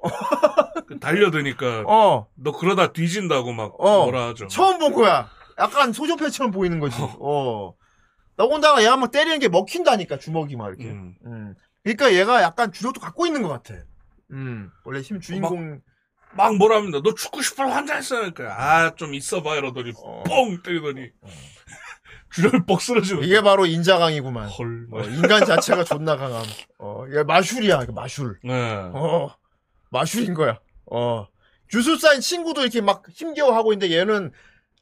그 달려드니까 어. 너 그러다 뒤진다고 막 어. 뭐라 하죠. 처음 본 거야. 약간 소조패처럼 보이는 거지. 어. 나온다가 얘가 막 때리는 게 먹힌다니까 주먹이 막 이렇게. 음. 음. 그러니까 얘가 약간 주력도 갖고 있는 것 같아. 음. 원래 힘 주인공. 막 뭐라 합니다. 너 죽고 싶어 환장했어. 그러니까 아, 좀 있어봐. 이러더니 어. 뻥 때리더니 주력이 뻑 쓰러지고. 이게 바로 인자강이구만. 헐. 어, 인간 자체가 존나 강함. 어, 얘 마술이야. 이거 마술. 네. 어. 마술인 거야. 어. 주술사인 친구도 이렇게 막 힘겨워하고 있는데 얘는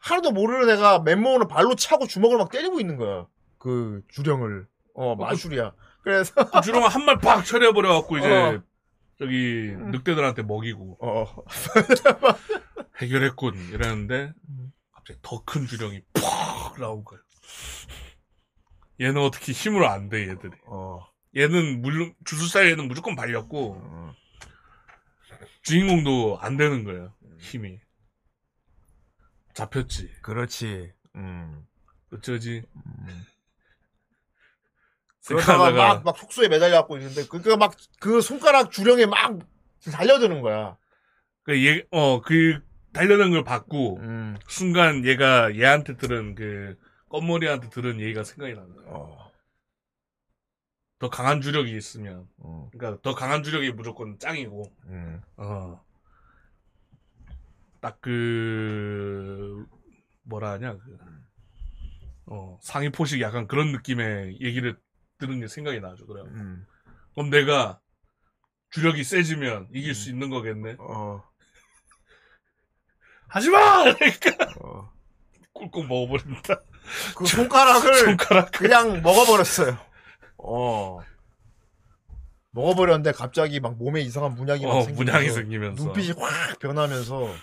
하나도 모르는 애가 맨몸으로 발로 차고 주먹을 막 때리고 있는 거야. 그 주령을. 어, 마술이야. 그래서 그 주렁아 한말 팍 처리해버려갖고 이제 어. 저기 늑대들한테 먹이고 어. 해결했군 이랬는데 음. 갑자기 더 큰 주령이 팍 나온 거야. 얘는 어떻게 힘으로 안 돼 얘들이. 어. 얘는 물론 주술사 얘는 무조건 발렸고 어. 주인공도 안 되는 거야 힘이. 잡혔지. 그렇지. 음. 어쩌지? 그러다가 생각하다가 막, 막 속수에 매달려갖고 있는데, 그니까 막, 그 손가락 주령에 막 달려드는 거야. 그 얘, 어, 그, 달려는 걸 받고, 음. 순간 얘가 얘한테 들은 그, 껌머리한테 들은 얘기가 생각이 나는 거야. 어. 더 강한 주력이 있으면, 음. 그러니까 더 강한 주력이 무조건 짱이고, 음. 어. 딱 그, 뭐라 하냐, 그, 어, 상위 포식 약간 그런 느낌의 얘기를 들은 게 생각이 나죠, 그래. 음. 그럼 내가 주력이 세지면 이길 수 있는 거겠네? 어. 하지마! 그러니까, 어. 꿀꺽 먹어버린다. 그 손가락을 손가락. 그냥 먹어버렸어요. 어. 먹어버렸는데 갑자기 막 몸에 이상한 문양이 막 어, 생기면서 문양이 생기면서. 눈빛이 확 변하면서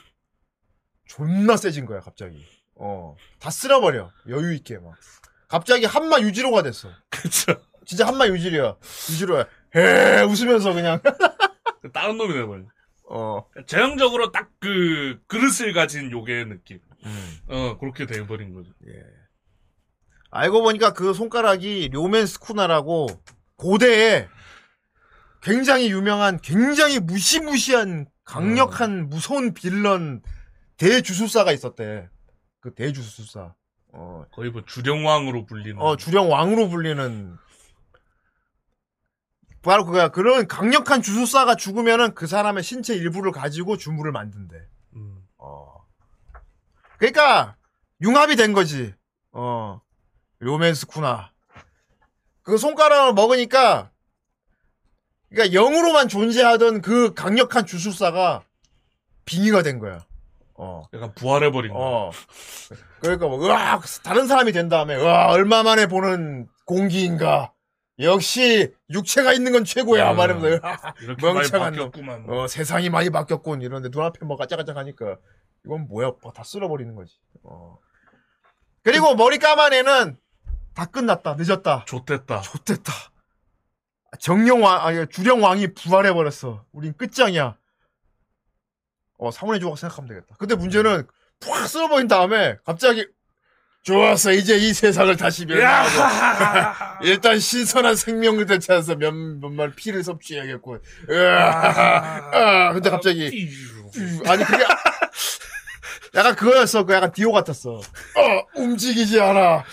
존나 세진 거야 갑자기. 어. 다 쓸어버려. 여유 있게 막. 갑자기 한마 유지로가 됐어. 그쵸. 진짜 한마 유지로야. 유지로야. 에 웃으면서 그냥. 다른 놈이 돼버려. 어. 전형적으로 딱 그, 그릇을 가진 요괴의 느낌. 음. 어, 그렇게 돼버린 거죠. 예. 알고 보니까 그 손가락이 료멘 스쿠나라고 고대에 굉장히 유명한 굉장히 무시무시한 강력한 무서운 빌런 대주술사가 있었대. 그 대주술사. 어, 거의 뭐 주령왕으로 불리는. 어 주령 왕으로 불리는 바로 그거야. 그런 강력한 주술사가 죽으면은 그 사람의 신체 일부를 가지고 주물을 만든대. 음. 어. 그러니까 융합이 된 거지. 어. 로맨스쿠나. 그 손가락을 먹으니까 그러니까 영으로만 존재하던 그 강력한 주술사가 빙의가 된 거야. 어. 약간 부활해버린 거. 어. 그러니까 뭐 으악 다른 사람이 된 다음에 와 얼마 만에 보는 공기인가. 역시 육체가 있는 건 최고야. 음. 말하면서 으악, 이렇게 많이 멍청한 놈. 바뀌었구만. 어, 세상이 많이 바뀌었군. 이런데 눈앞에 뭐 까짝까짝하니까 이건 뭐야? 뭐다 쓸어버리는 거지. 어. 그리고 머리 까만 애는 다 끝났다. 늦었다. 좋댔다. 좋됐다. 정령왕, 아니, 주령왕이 부활해버렸어. 우린 끝장이야. 어, 사문의 조각 생각하면 되겠다. 근데 문제는 푹 쓸어버린 다음에 갑자기 좋았어. 이제 이 세상을 다시 멸망하고 야! 일단 신선한 생명을 되찾아서 몇, 몇말 피를 섭취해야겠군. 으아, 아, 근데 갑자기 음, 아니 그게 약간 그거였어. 그 약간 디오 같았어. 어, 움직이지 않아.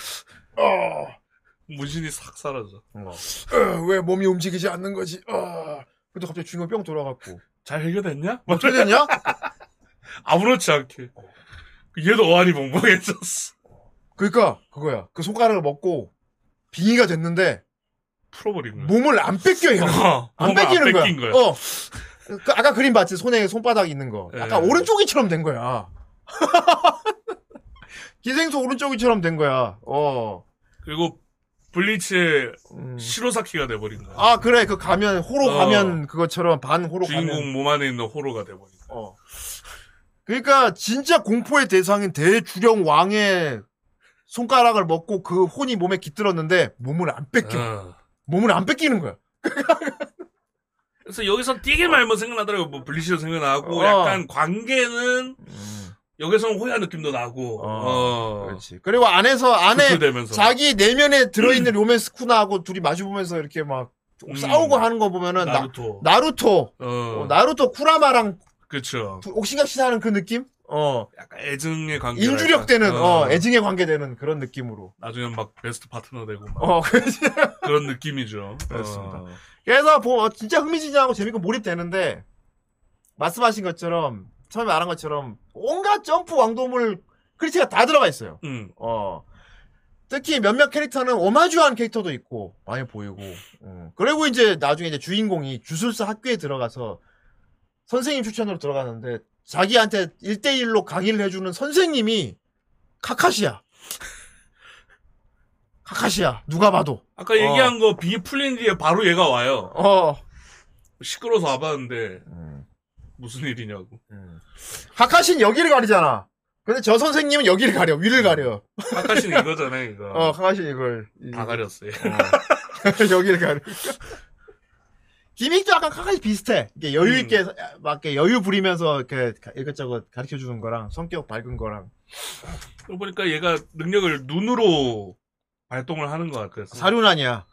어, 무신이 싹 사라져. 어, 왜 몸이 움직이지 않는 거지? 어. 근데 갑자기 주인공 뿅 돌아갔고. 잘 해결됐냐? 어떻게 됐냐? 아무렇지 않게. 얘도 어안이 멍멍해졌어. 그러니까 그거야. 그 손가락을 먹고 빙의가 됐는데 풀어버린 거야. 몸을 안 뺏겨 얘는. 어, 안 뺏기는 거야. 뺏긴 거야. 어. 그 아까 그림 봤지? 손에 손바닥 있는 거. 약간 예. 오른쪽이처럼 된 거야. 기생수 오른쪽이처럼 된 거야. 어. 그리고 블리츠의 음. 시로사키가 돼버린 거야. 아 그래 그 가면 호로 어. 가면 그것처럼 반 호로 주인공 가면. 몸 안에 있는 호로가 돼버린 거야. 어. 그러니까 진짜 공포의 대상인 대주령 왕의 손가락을 먹고 그 혼이 몸에 깃들었는데 몸을 안 뺏겨. 어. 몸을 안 뺏기는 거야. 그래서 여기서 되게 말뭐 생각나더라고. 뭐 블리츠도 생각나고 어. 약간 관계는 여기서는 호야 느낌도 나고. 어. 그렇지. 그리고 안에서 안에 되면서 자기 내면에 들어있는 로맨스 쿠나하고 둘이 마주보면서 이렇게 막 음. 싸우고 하는 거 보면은 나, 나루토. 나루토 어. 어, 나루토 쿠라마랑. 두- 옥신각신 하는 그 느낌? 어. 약간 애증의 관계. 인주력되는 어, 애증의 관계되는 그런 느낌으로. 나중엔 막 베스트 파트너 되고 막 어. 그런 느낌이죠. 그렇습니다. 어. 그래서 보, 어, 진짜 흥미진진하고 재밌고 몰입되는데 말씀하신 것처럼 처음에 말한 것처럼 온갖 점프 왕도물 클리셰가 다 들어가 있어요. 음. 어. 특히 몇몇 캐릭터는 오마주한 캐릭터도 있고 많이 보이고. 음. 그리고 이제 나중에 이제 주인공이 주술사 학교에 들어가서 선생님 추천으로 들어가는데 자기한테 1대1로 강의를 해주는 선생님이 카카시야. 카카시야. 누가 봐도. 아까 얘기한 거비 풀린 뒤에 바로 얘가 와요. 어. 시끄러워서 와봤는데 음. 무슨 일이냐고. 카카시는 여기를 가리잖아. 근데 저 선생님은 여기를 가려. 위를 가려. 아까시는 이거잖아요, 이거. 어, 카카시 이걸. 다 가렸어요. 여기를 가려. 기믹도 약간 카카시 비슷해. 이게 여유 있게, 막, 이렇게 여유 부리면서 이렇게 가- 이것저것 가르쳐 주는 거랑 성격 밝은 거랑. 그러고 보니까 얘가 능력을 눈으로 발동을 하는 것 같아서. 사륜아니야.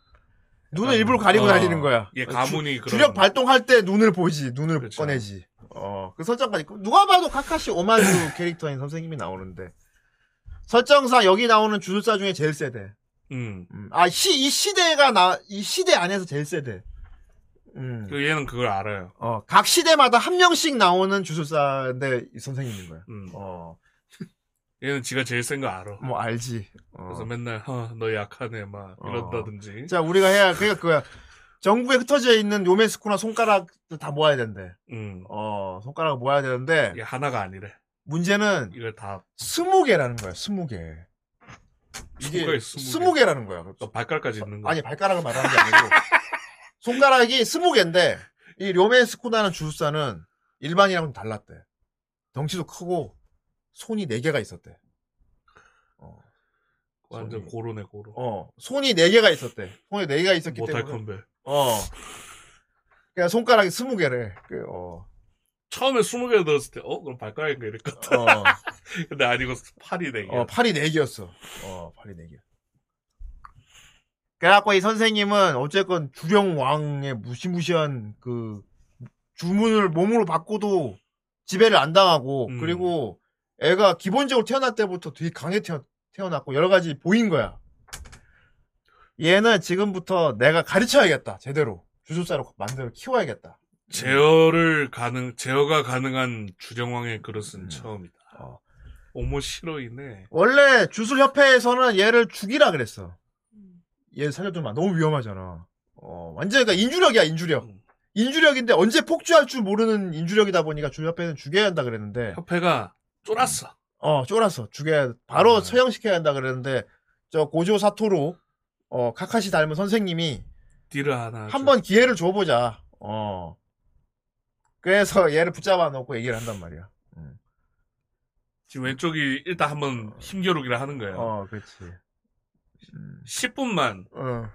눈을 일부러 가리고 어, 다니는 거야. 얘 가문이 주, 그런. 주력 발동할 때 눈을 보지. 눈을 그렇죠. 꺼내지. 어, 그 설정까지. 누가 봐도 카카시 오마주 캐릭터인 선생님이 나오는데. 설정상 여기 나오는 주술사 중에 제일 세대. 음. 음, 아, 시, 이 시대가 나, 이 시대 안에서 제일 세대. 음. 그 얘는 그걸 알아요. 어, 각 시대마다 한 명씩 나오는 주술사인데 이 선생님인 거야. 음. 어, 얘는 지가 제일 센 거 알아. 뭐 알지. 어. 그래서 맨날 어, 너 약하네 막 어. 이런다든지. 자, 우리가 해야 그러니까 그거야. 전국에 흩어져 있는 요메스쿠나 손가락 다 모아야 된대. 음. 어, 손가락을 모아야 되는데 이게 하나가 아니래. 문제는 이걸 다 스무 개라는 거야. 스무 개. 이게 스무 개. 개라는 거야. 또 발가락까지 있는 거. 아니 발가락을 말하는 게 아니고 손가락이 스무 개인데 이 료메스쿠나는 주술사는 일반이랑 은 달랐대. 덩치도 크고 손이 네 개가 있었대. 어, 완전 손이. 고로네 고로. 어, 손이 네 개가 있었대. 손이 네 개가 있었기 모탈 때문에. 컴뱃. 어. 그냥 손가락이 스무 개래. 그, 어. 처음에 20개 넣었을 때, 어? 그럼 발가락인가 이랬거든. 어. 근데 아니고 팔이 네 개. 어, 팔이 네 개였어. 어, 팔이 네 개. 그래갖고 이 선생님은 어쨌건 주령 왕의 무시무시한 그 주문을 몸으로 받고도 지배를 안 당하고 음. 그리고 애가 기본적으로 태어날 때부터 되게 강해 태어, 태어났고 여러 가지 보인 거야. 얘는 지금부터 내가 가르쳐야겠다. 제대로. 주술사로 만들어 키워야겠다. 제어를 가능, 제어가 가능한 주정왕의 그릇은 음. 처음이다. 어. 오모 싫어이네. 원래 주술협회에서는 얘를 죽이라 그랬어. 얘 살려두면 너무 위험하잖아. 어, 완전 그러니까 인주력이야, 인주력. 음. 인주력인데 언제 폭주할 줄 모르는 인주력이다 보니까 주협회는 죽여야 한다 그랬는데, 협회가 쫄았어. 어, 쫄았어. 죽여야, 바로 음. 처형시켜야 한다 그랬는데, 저 고조 사토로, 어, 카카시 닮은 선생님이 딜을 하나. 한 번 기회를 줘보자. 어. 그래서 얘를 붙잡아 놓고 얘기를 한단 말이야. 음. 지금 왼쪽이 일단 한번 힘겨루기를 하는 거예요. 어, 그렇지. 음. 10분만 어,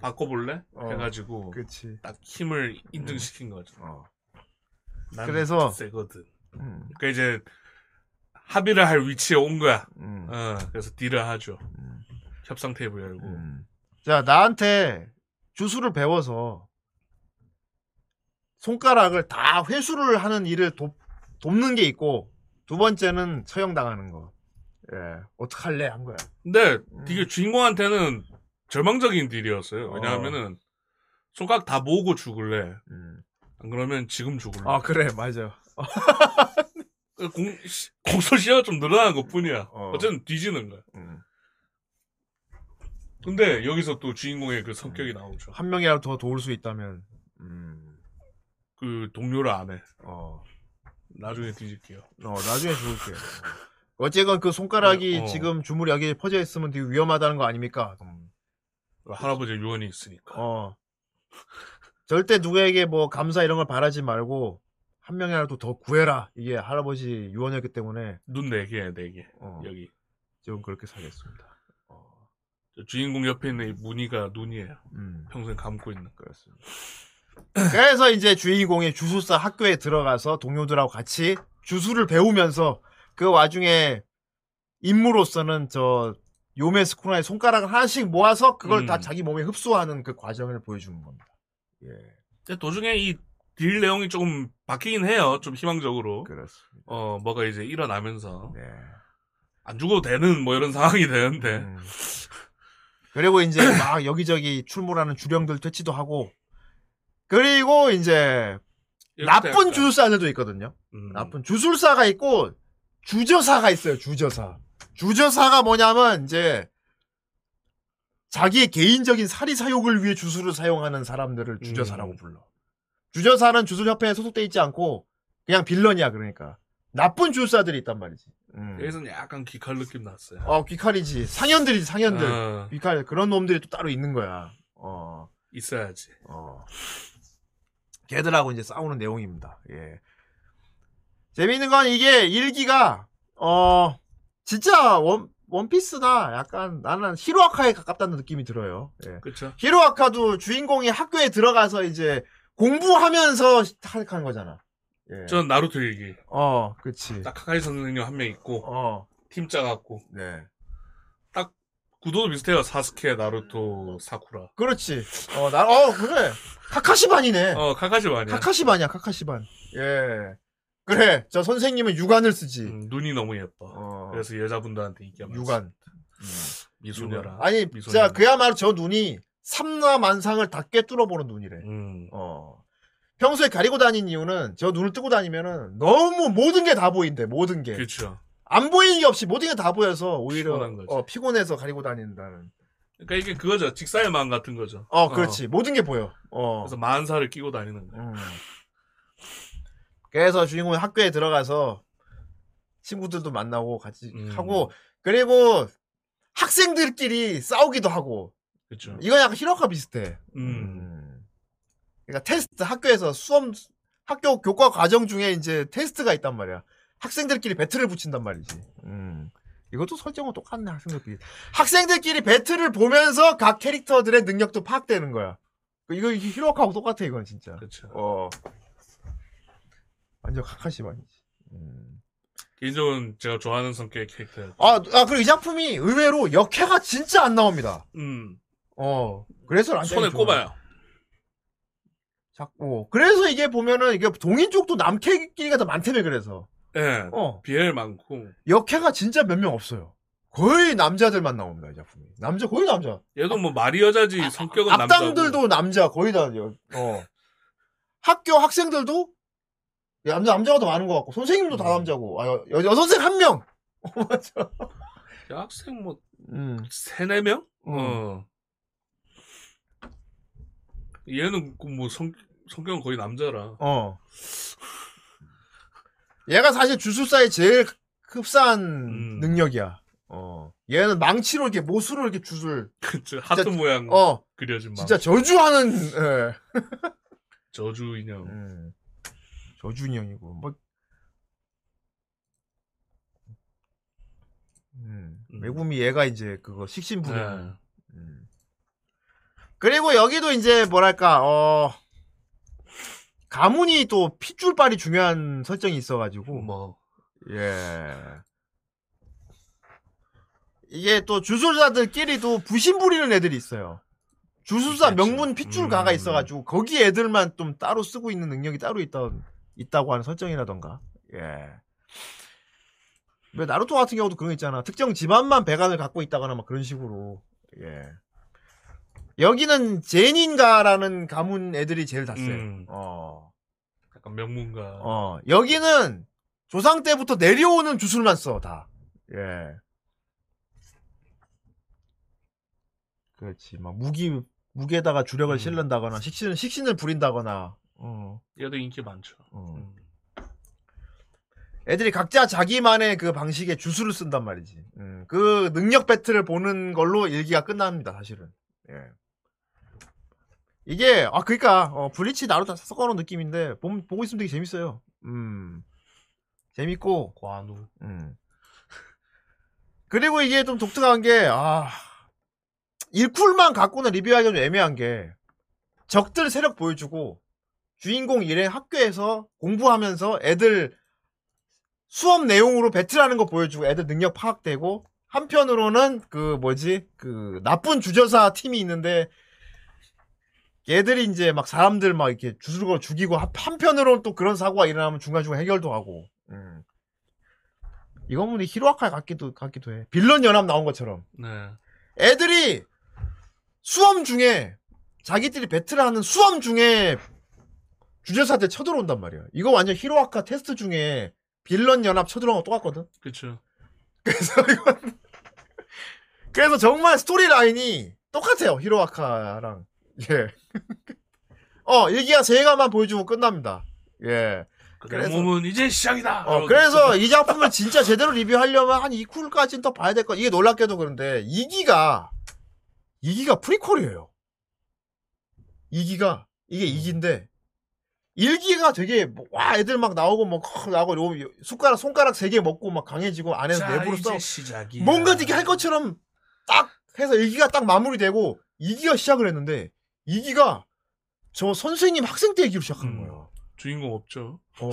바꿔볼래? 어. 해가지고 그렇지. 딱 힘을 인증시킨 거죠. 어. 그래서- 세거든. 음, 그러니까 이제 합의를 할 위치에 온 거야. 음. 어, 그래서 딜을 하죠. 음. 협상 테이블 열고. 음. 자, 나한테 주술을 배워서 손가락을 다 회수를 하는 일을 돕, 돕는 게 있고, 두 번째는 처형당하는 거. 예, 어떡할래? 한 거야. 근데 음. 이게 주인공한테는 절망적인 딜이었어요. 왜냐하면은 손가락 다 모으고 죽을래. 음. 안 그러면 지금 죽을래. 아, 그래, 맞아. 공, 시- 공소시효가 좀 늘어난 것 뿐이야. 어. 어. 쨌든 뒤지는 거야. 음. 근데 여기서 또 주인공의 그 성격이 나오죠. 한 명이라도 더 도울 수 있다면, 음, 그 동료를 안 해. 어, 나중에 뒤질게요. 어, 나중에 죽을게. 어쨌건 그 손가락이 어. 지금 주물이 여기에 퍼져 있으면 되게 위험하다는 거 아닙니까? 음. 그 할아버지 유언이 있으니까. 어. 절대 누구에게 뭐 감사 이런 걸 바라지 말고 한 명이라도 더 구해라. 이게 할아버지 유언이었기 때문에 눈 네 개, 네 개. 어, 여기. 지금 그렇게 살겠습니다. 주인공 옆에 있는 이 무늬가 눈이에요. 음, 평생 감고 있는. 그렇습니다. 그래서 이제 주인공이 주술사 학교에 들어가서 동료들하고 같이 주술을 배우면서 그 와중에 임무로서는 저 요메 스쿠나의 손가락을 하나씩 모아서 그걸 음. 다 자기 몸에 흡수하는 그 과정을 보여주는 겁니다. 예, 도중에 이 딜 내용이 조금 바뀌긴 해요. 좀 희망적으로. 그렇습니다. 어, 뭐가 이제 일어나면서. 네. 안 죽어도 되는 뭐 이런 상황이 되는데. 음. 그리고 이제 막 여기저기 출몰하는 주령들 퇴치도 하고 그리고 이제 나쁜 주술사들도 있거든요. 음, 나쁜 주술사가 있고 주저사가 있어요. 주저사. 주저사가 뭐냐면 이제 자기의 개인적인 사리 사욕을 위해 주술을 사용하는 사람들을 주저사라고 음. 불러. 주저사는 주술협회에 소속돼 있지 않고 그냥 빌런이야 그러니까 나쁜 주술사들이 있단 말이지. 음. 여기서는 약간 귀칼 느낌 났어요. 어 귀칼이지 상현들이지 상현들. 어, 귀칼 그런 놈들이 또 따로 있는 거야. 어. 있어야지. 어. 걔들하고 이제 싸우는 내용입니다. 예. 재미있는 건 이게 일기가 어 진짜 원 원피스나 약간 나는 히로아카에 가깝다는 느낌이 들어요. 예. 그쵸? 히로아카도 주인공이 학교에 들어가서 이제 공부하면서 하는 거잖아. 예. 전 나루토 얘기. 어, 그치. 딱 카카이 선생님 한 명 있고, 어, 팀 짜갖고. 네. 구도도 비슷해요. 사스케, 나루토, 사쿠라. 그렇지. 어, 나, 어, 그래. 카카시반이네. 어, 카카시 아니야? 카카시반이야, 카카시반. 예. 그래, 저 선생님은 유관을 쓰지. 음, 눈이 너무 예뻐. 어, 그래서 여자분들한테 인기가 많지. 유관. 음, 미소녀라. 아니, 미소녀. 진짜 그야말로 저 눈이 삼라만상을 다 꿰뚫어 보는 눈이래. 음, 어. 평소에 가리고 다닌 이유는 저 눈을 뜨고 다니면은 너무 모든 게 다 보인대, 모든 게. 그렇죠. 안 보이는 게 없이 모든 게 다 보여서 오히려 피곤한 거지. 어, 피곤해서 가리고 다닌다는. 그러니까 이게 그거죠. 직사의 마음 같은 거죠. 어, 그렇지. 모든 게 보여. 어. 그래서 만사를 끼고 다니는 거야. 음. 그래서 주인공이 학교에 들어가서 친구들도 만나고 같이 음. 하고 그리고 학생들끼리 싸우기도 하고 그렇죠. 이건 약간 히로카 비슷해. 음, 음. 그러니까 테스트 학교에서 수험 학교 교과 과정 중에 이제 테스트가 있단 말이야. 학생들끼리 배틀을 붙인단 말이지. 음. 이것도 설정은 똑같네 학생들끼리. 학생들끼리 배틀을 보면서 각 캐릭터들의 능력도 파악되는 거야. 이거 히로카하고 똑같아 이건 진짜. 그렇죠. 어. 완전 카카시반이지. 음. 개인적으로 제가 좋아하는 성격의 캐릭터. 아, 아, 그리고 이 작품이 의외로 역해가 진짜 안 나옵니다. 음, 어. 그래서 난 손에 좋아해. 꼽아요. 자꾸. 그래서 이게 보면은 이게 동인 쪽도 남캐끼리가 더 많다며 그래서. 예. 어. 비엘 많고 역해가 진짜 몇 명 없어요. 거의 남자들만 나옵니다, 이 작품이. 남자, 거의 남자. 얘도 뭐 말이 여자지 성격은 남자고. 악당들도 남자, 거의 다, 여- 어. 학교 학생들도 남자, 남자가 더 많은 것 같고, 선생님도 다 음. 남자고, 아, 여, 여, 여 선생 한 명! 맞아. 학생 뭐 음. 세네 명? 음. 어. 얘는 그뭐 성, 성격은 거의 남자라. 어. 얘가 사실 주술사의 제일 흡사한 음. 능력이야. 어. 얘는 망치로 이렇게 모수로 이렇게 주술. 그쵸. 하트 모양 어. 그려진 막 진짜 저주하는, 예. 저주 인형. 음. 저주 인형이고, 뭐. 음. 음. 외국미 얘가 이제 그거 식신 부리는. 네. 음. 그리고 여기도 이제 뭐랄까, 어. 가문이 또 핏줄빨이 중요한 설정이 있어가지고. 뭐 예. 이게 또 주술사들끼리도 부심 부리는 애들이 있어요. 주술사 있겠죠. 명문 핏줄가가 음. 있어가지고 거기 애들만 좀 따로 쓰고 있는 능력이 따로 있다 있다고 하는 설정이라던가. 예. 왜 나루토 같은 경우도 그런 거 있잖아. 특정 집안만 배관을 갖고 있다거나 막 그런 식으로. 예. 여기는 제닌가라는 가문 애들이 제일 다 세. 음. 어. 약간 명문가. 어, 여기는 조상 때부터 내려오는 주술만 써, 다. 예. 그렇지. 막 무기, 무기에다가 주력을 음. 실른다거나, 식신을, 식신을 부린다거나, 어, 얘도 인기 많죠. 어. 음. 애들이 각자 자기만의 그 방식의 주술을 쓴단 말이지. 음, 그 능력 배틀을 보는 걸로 일기가 끝납니다, 사실은. 예. 이게 아 그러니까 어, 블리치 나루토 섞어놓은 느낌인데 보, 보고 있으면 되게 재밌어요. 음 재밌고 관우. 음. 그리고 이게 좀 독특한 게, 아, 일쿨만 갖고는 리뷰하기가 좀 애매한 게, 적들 세력 보여주고, 주인공 일행 학교에서 공부하면서 애들 수업 내용으로 배틀하는 거 보여주고 애들 능력 파악되고, 한편으로는 그 뭐지, 그 나쁜 주저사 팀이 있는데, 얘들이 이제 막 사람들 막 이렇게 주술거 죽이고, 한- 한편으로는 또 그런 사고가 일어나면 중간중간 해결도 하고, 음. 이건 뭐 히로아카 같기도 같기도 해. 빌런 연합 나온 것처럼. 네. 애들이 수험 중에 자기들이 배틀하는 수험 중에 주저사들 쳐들어온단 말이야. 이거 완전 히로아카 테스트 중에 빌런 연합 쳐들어온 거 똑같거든. 그쵸. 그래서 이건 그래서 정말 스토리 라인이 똑같아요. 히로아카랑. 예. 어, 일기가 세가만 보여주고 끝납니다. 예. 그래 그래서- 몸은 이제 시작이다. 어, 그래서 이 작품을 진짜 제대로 리뷰하려면 한 2쿨까지는 더 봐야 될 거. 이게 놀랍게도 그런데 2기가 2기가 프리퀄이에요. 2기가 이게 2기인데 1기가 되게 뭐, 와 애들 막 나오고 뭐컥 나오고 요 숟가락 손가락 3개 먹고 막 강해지고 안에서 자, 내부로 시작이야. 뭔가 되게 할 것처럼 딱 해서 1기가 딱 마무리되고 2기가 시작을 했는데 2기가 저 선생님 학생 때 얘기로 시작하는 음. 거예요. 주인공 없죠. 어.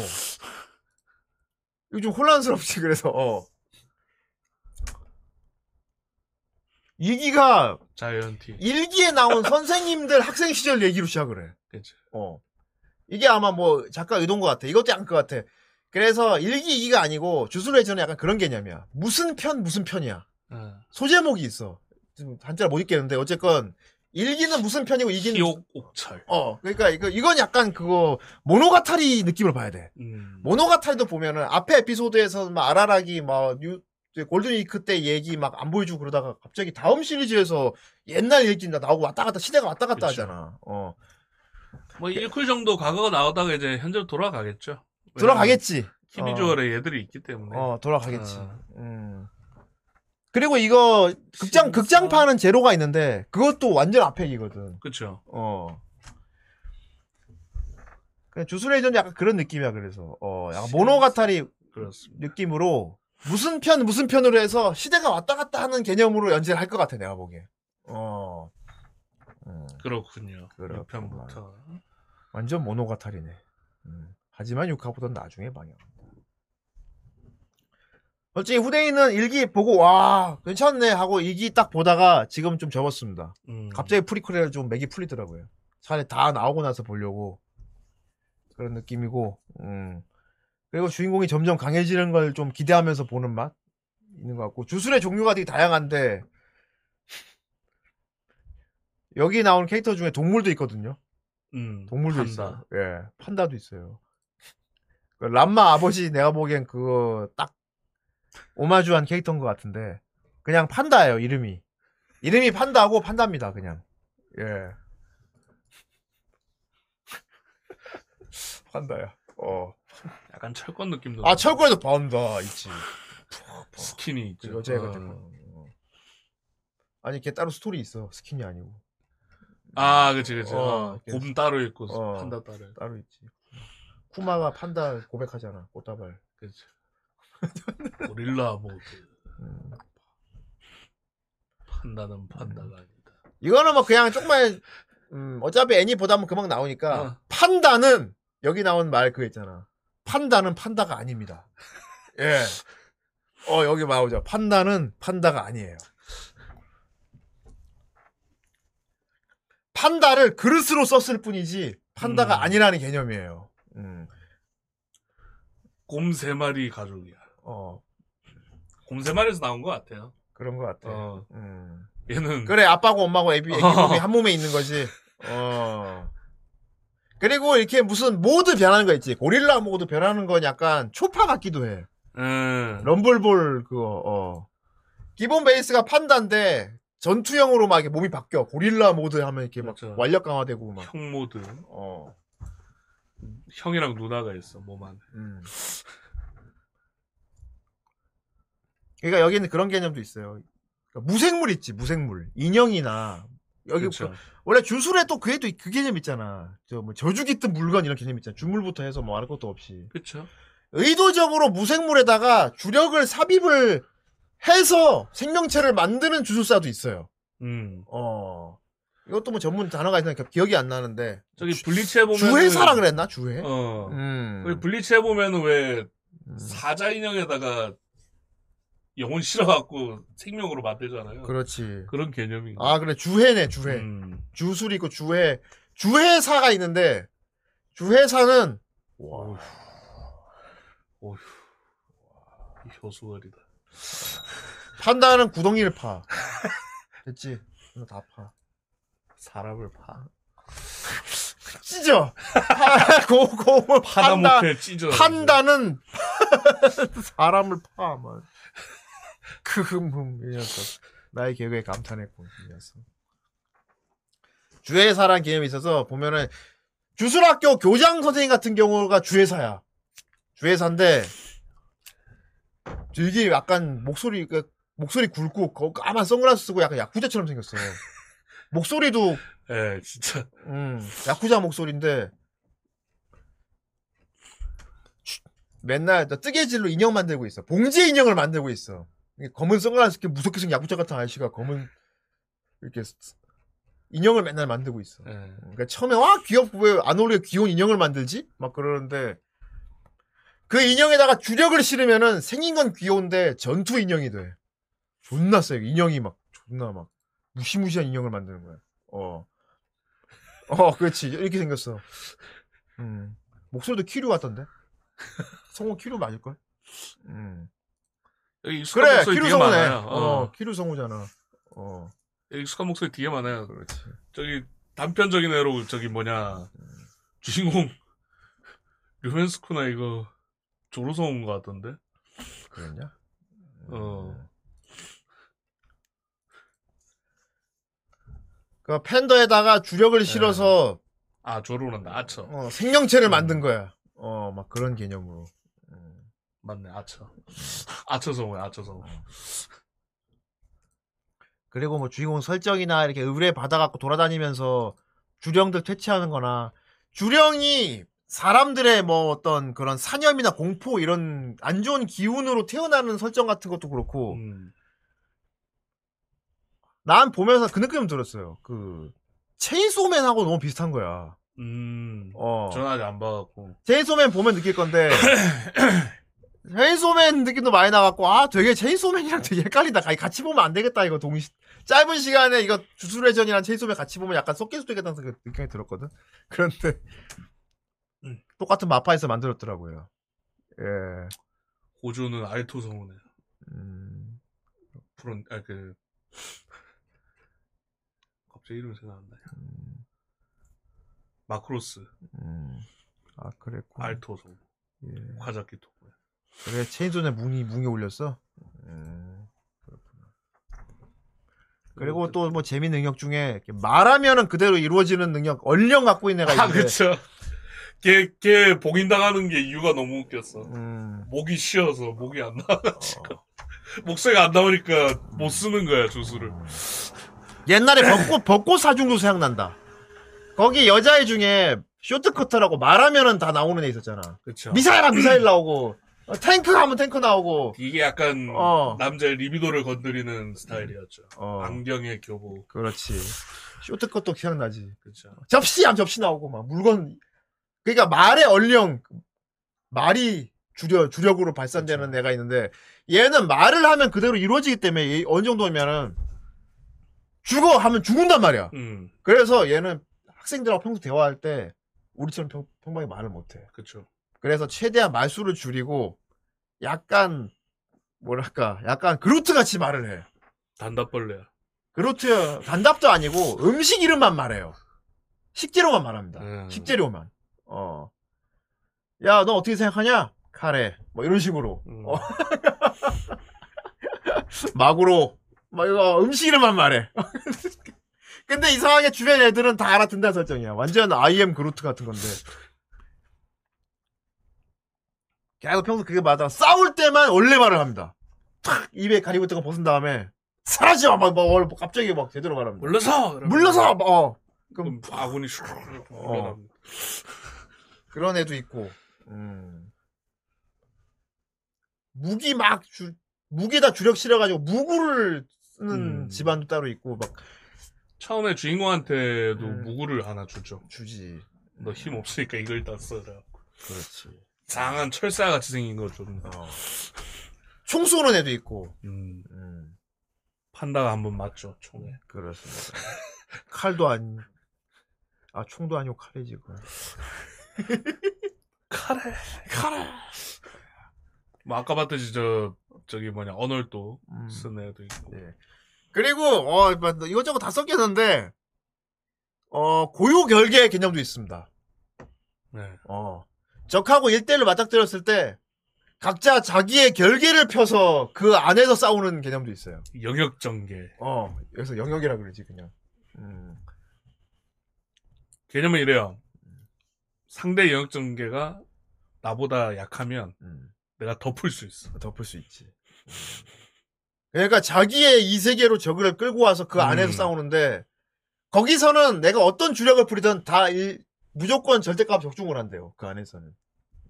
이거 좀 혼란스럽지, 그래서, 어. 이기가 자이언티. 일기에 나온 선생님들 학생 시절 얘기로 시작을 해. 그쵸. 어. 이게 아마 뭐 작가 의도인 것 같아. 이것도 약간 그 같아. 그래서 일기 이기가 아니고 주술회전은 약간 그런 개념이야. 무슨 편 무슨 편이야. 어. 소제목이 있어. 지금 한자를 못 읽겠는데 어쨌건 일기는 무슨 편이고 이기는 회옥 옥절. 어 그러니까 이거 이건 약간 그거 모노가타리 느낌을 봐야 돼. 음. 모노가타리도 보면은 앞에 에피소드에서 막 아라라기 막 뉴, 골든위크 때 얘기 막 안 보여주고 그러다가 갑자기 다음 시리즈에서 옛날 얘기 나 나오고 왔다 갔다 시대가 왔다 갔다 그쵸. 하잖아. 어 뭐 1쿨 정도 과거가 나오다가 이제 현재로 돌아가겠죠. 돌아가겠지. key visual에 얘들이 있기 때문에. 어 돌아가겠지. 어. 음. 그리고 이거 극장. 극장판은 제로가 있는데 그것도 완전 앞에 얘기거든. 그쵸. 어. 그냥 주술레이전이 약간 그런 느낌이야 그래서 어 약간 모노가타리 그렇습니다. 느낌으로 무슨 편 무슨 편으로 해서 시대가 왔다 갔다 하는 개념으로 연재를 할 것 같아 내가 보기에. 어. 음, 그렇군요. 그렇구만. 6편부터. 완전 모노가타리네. 음, 하지만 6화보다 나중에 방영. 솔직히 후대인은 일기 보고 와 괜찮네 하고 일기 딱 보다가 지금 좀 접었습니다. 음. 갑자기 프리퀄에 좀 맥이 풀리더라고요. 차라리 다 나오고 나서 보려고 그런 느낌이고, 음. 그리고 주인공이 점점 강해지는 걸 좀 기대하면서 보는 맛 있는 것 같고 주술의 종류가 되게 다양한데 여기 나오는 캐릭터 중에 동물도 있거든요. 음. 동물도 판다. 있어요. 예, 판다도 있어요. 그 란마 아버지 내가 보기엔 그거 딱 오마주한 캐릭터인 것 같은데 그냥 판다예요 이름이. 이름이 판다고 판다입니다 그냥. 예. 판다야. 어. 약간 철권 느낌도. 아 나고. 철권에도 판다 있지. 스킨이 있죠. 그 여자애가 어. 되고. 어. 아니 걔 따로 스토리 있어 스킨이 아니고 아, 그치, 그치. 어, 어. 곰 따로 있고, 어. 판다 따로. 따로 있지. 쿠마가 판다 고백하잖아 꽃다발. 그치. 고릴라 모드. 음. 판다는 판다가 아니다. 이거는 뭐 그냥 조금만 음, 어차피 애니 보다 보면 금방 나오니까 어. 판다는 여기 나온 말 그거 있잖아. 판다는 판다가 아닙니다. 예. 어 여기 나오죠. 판다는 판다가 아니에요. 판다를 그릇으로 썼을 뿐이지 판다가 음. 아니라는 개념이에요. 음. 곰 세 마리 가족이야. 어곰세 마리에서 나온 것 같아요. 그런 것 같아. 어. 음. 얘는. 그래 아빠고 엄마고 애기, 애기 어. 몸이 한 몸에 있는 거지. 어. 그리고 이렇게 무슨 모드 변하는 거 있지. 고릴라 모드 변하는 건 약간 초파 같기도 해. 음. 럼블볼 그거. 어. 기본 베이스가 판다인데 전투형으로 막 이렇게 몸이 바뀌어. 고릴라 모드 하면 이렇게 막 그렇죠. 완력 강화되고 막. 형 모드. 어. 형이랑 누나가 있어, 몸 안에. 음. 그러니까 여기는 그런 개념도 있어요. 그러니까 무생물 있지, 무생물. 인형이나 여기 그렇죠. 그- 원래 주술에 또또그 개념 있잖아. 저 뭐 저주 깃든 물건 이런 개념 있잖아. 주물부터 해서 뭐할 것도 없이. 그렇죠. 의도적으로 무생물에다가 주력을 삽입을 해서 생명체를 만드는 주술사도 있어요. 음. 어. 이것도 뭐 전문 단어가 있으니까 기억이 안 나는데. 저기 블리츠에 보면 주회사라 그랬나? 주회? 어. 음. 블리츠에 보면은 왜 음. 사자 인형에다가 영혼 실어갖고 생명으로 만들잖아요. 그렇지. 그런 개념이. 아, 그래. 주회네, 주회. 음. 주술이 있고 주회. 주회사가 있는데, 주회사는, 어휴. 어휴. 이 효수월이다. 판다는 구덩이를 파. 됐지? 다 파. 사람을 파. 찢어! 파, 고, 고, 파다 못해 찢어. 판다는 사람을 파, 뭐. 크흠흠, 이 녀석. 나의 개그에 감탄했고, 이 녀석. 주회사란 개념이 있어서 보면은, 주술학교 교장 선생님 같은 경우가 주회사야. 주회사인데, 되게 약간 목소리, 그 목소리 굵고, 거- 까만 선글라스 쓰고 약간 야쿠자처럼 생겼어. 목소리도 예, 진짜. 음, 야쿠자 목소리인데 쉿, 맨날 저 뜨개질로 인형 만들고 있어. 봉지 인형을 만들고 있어. 검은 선글라스 이렇게 무섭게 생긴 야쿠자 같은 아저씨가 검은 이렇게 스- 인형을 맨날 만들고 있어. 예. 그러니까 처음에 와 귀엽고 왜 안 어울리게 귀여운 인형을 만들지? 막 그러는데 그 인형에다가 주력을 실으면은 생긴 건 귀여운데 전투 인형이 돼. 존나 세. 인형이 막 존나 막 무시무시한 인형을 만드는 거야. 어. 어, 그렇지. 이렇게 생겼어. 음. 목소리도 키류 같던데. 성우 키류 맞을걸? 음. 여기 익숙한 그래, 목소리 키류 되게 성우네. 많아요. 어, 어. 키류 성우잖아. 어. 여기 익숙한 목소리 되게 많아요. 그렇지. 저기 단편적인 애로 저기 뭐냐 주인공 류멘스쿠나 이거 조로성 것 같던데. 그랬냐? 어. 그 팬더에다가 주력을 실어서 아 조로는 아처. 어, 생명체를 만든 거야. 어, 막 그런 개념으로. 음. 맞네 아처. 아처 성우야 아처 성우. 그리고 뭐 주인공 설정이나 이렇게 의뢰 받아갖고 돌아다니면서 주령들 퇴치하는 거나 주령이 사람들의 뭐 어떤 그런 사념이나 공포 이런 안 좋은 기운으로 태어나는 설정 같은 것도 그렇고 음. 난 보면서 그 느낌 들었어요. 그 체인소맨하고 너무 비슷한 거야. 음. 어. 전 아직 안 봐갖고. 체인소맨 보면 느낄 건데 체인소맨 느낌도 많이 나갖고 아 되게 체인소맨이랑 되게 헷갈린다 가- 같이 보면 안 되겠다 이거 동시 짧은 시간에 이거 주술회전이랑 체인소맨 같이 보면 약간 섞일 수도 있겠다는 그 느낌이 들었거든 그런데 음. 똑같은 마파에서 만들었더라고요 예 고조는 알토 성우네. 음, 프론 아그 갑자기 이름 생각 안 나요. 마크로스 음. 아 그랬고 알토 성우 예. 과자키 토. 그래 체인소맨 뭉이 뭉이 올렸어 음, 그렇구나. 그리고 또 뭐 재밌는 능력 중에 말하면은 그대로 이루어지는 능력 얼령 갖고 있는 애가 아 있는데 그쵸. 걔, 걔 복인당하는 게 이유가 너무 웃겼어. 음, 목이 쉬어서 목이 안 나와가지고 목소리가 안 나오니까 못 쓰는 거야 주술을. 옛날에 벚꽃 벚꽃 사중도 생각난다. 거기 여자애 중에 쇼트커터라고 말하면은 다 나오는 애 있었잖아. 그쵸. 미사일아 미사일 나오고 어, 탱크 가면 탱크 나오고. 이게 약간 어. 남자의 리비도를 건드리는 스타일이었죠. 어, 안경에 교복. 그렇지. 쇼트커터 기억나지. 그쵸. 접시 하면 접시 나오고 막 물건. 그러니까 말의 얼령 말이 주력 주력으로 발산되는 애가 있는데 얘는 말을 하면 그대로 이루어지기 때문에 얘 어느 정도면은 죽어 하면 죽는단 말이야. 음, 그래서 얘는 학생들하고 평소 대화할 때 우리처럼 평, 평범하게 말을 못해. 그쵸. 그래서 최대한 말수를 줄이고 약간 뭐랄까 약간 그루트 같이 말을 해. 단답벌레야. 그루트 단답도 아니고 음식 이름만 말해요. 식재료만 말합니다. 음. 식재료만. 어. 야, 너 어떻게 생각하냐? 카레. 뭐 이런 식으로. 음. 어. 마구로. 막 이거 음식 이름만 말해. 근데 이상하게 주변 애들은 다 알아듣는다는 설정이야. 완전 IM 그루트 같은 건데. 계속 평소 그게 맞아. 싸울 때만 원래 말을 합니다. 탁! 입에 가리고 있던 거 벗은 다음에 사라져 막, 막 월- 갑자기 막 제대로 말합니다. 물러서 물러서 막, 어 그럼 아군이 슉 어. 물러납니다. 그런 애도 있고 음. 무기 막 주, 무기에다 주력 실어가지고 무구를 쓰는 음. 집안도 따로 있고 막 처음에 주인공한테도 음. 무구를 하나 주죠. 주지. 너 힘 없으니까 이걸 다 써라. 그렇지. 장한 철사 같이 생긴 거 좀. 어. 총 쏘는 애도 있고. 음, 음, 판다가 한 번 맞죠 총에. 그렇습니다. 칼도 아니. 아 총도 아니고 칼이지 그. 카레 카레. 뭐 아까 봤듯이 저 저기 뭐냐 언얼도 음. 쓴 애도 있고. 네. 그리고 어 뭐, 이것저것 다 섞였는데 어 고유 결계 개념도 있습니다. 네. 어 적하고 1대1로 맞닥뜨렸을 때 각자 자기의 결계를 펴서 그 안에서 싸우는 개념도 있어요. 영역 전개. 어 여기서 영역이라 그러지 그냥. 음. 개념은 이래요. 상대 영역 전개가 나보다 약하면 음. 내가 덮을 수 있어. 덮을 수 있지. 음. 그러니까 자기의 이 세계로 적을 끌고 와서 그 안에서 음. 싸우는데 거기서는 내가 어떤 주력을 부리든 다 일- 무조건 절대값 적중을 한대요. 그 안에서는.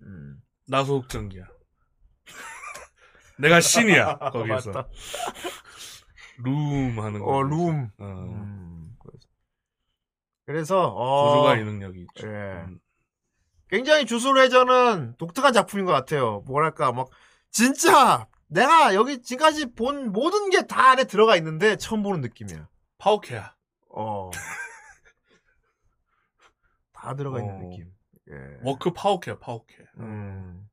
음. 나소속 전기야. 내가 신이야 거기서. 맞다. 룸 하는 거. 어 룸. 어, 음. 그래서 어, 고조가 이 능력이 있죠. 예. 음. 굉장히 주술회전은 독특한 작품인 것 같아요. 뭐랄까 막 진짜 내가 여기 지금까지 본 모든 게 다 안에 들어가 있는데 처음 보는 느낌이야. 파워케야. 어. 다 들어가 있는 어. 느낌. 예. 워크 파워케야 파워케. 음.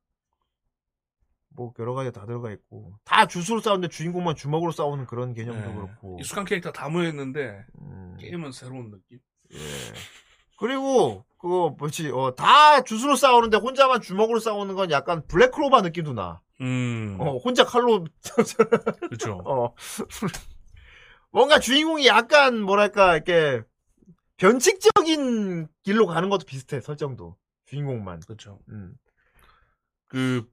뭐 여러 가지 다 들어가 있고 다 주술로 싸우는데 주인공만 주먹으로 싸우는 그런 개념도 예. 그렇고. 익숙한 캐릭터 다 모여있는데 음. 게임은 새로운 느낌. 예. 그리고 그거 뭐지? 어, 다 주술로 싸우는데 혼자만 주먹으로 싸우는 건 약간 블랙클로버 느낌도 나. 음, 어, 혼자 칼로 그렇죠. 어. 뭔가 주인공이 약간 뭐랄까 이렇게 변칙적인 길로 가는 것도 비슷해 설정도 주인공만. 그렇죠. 음. 그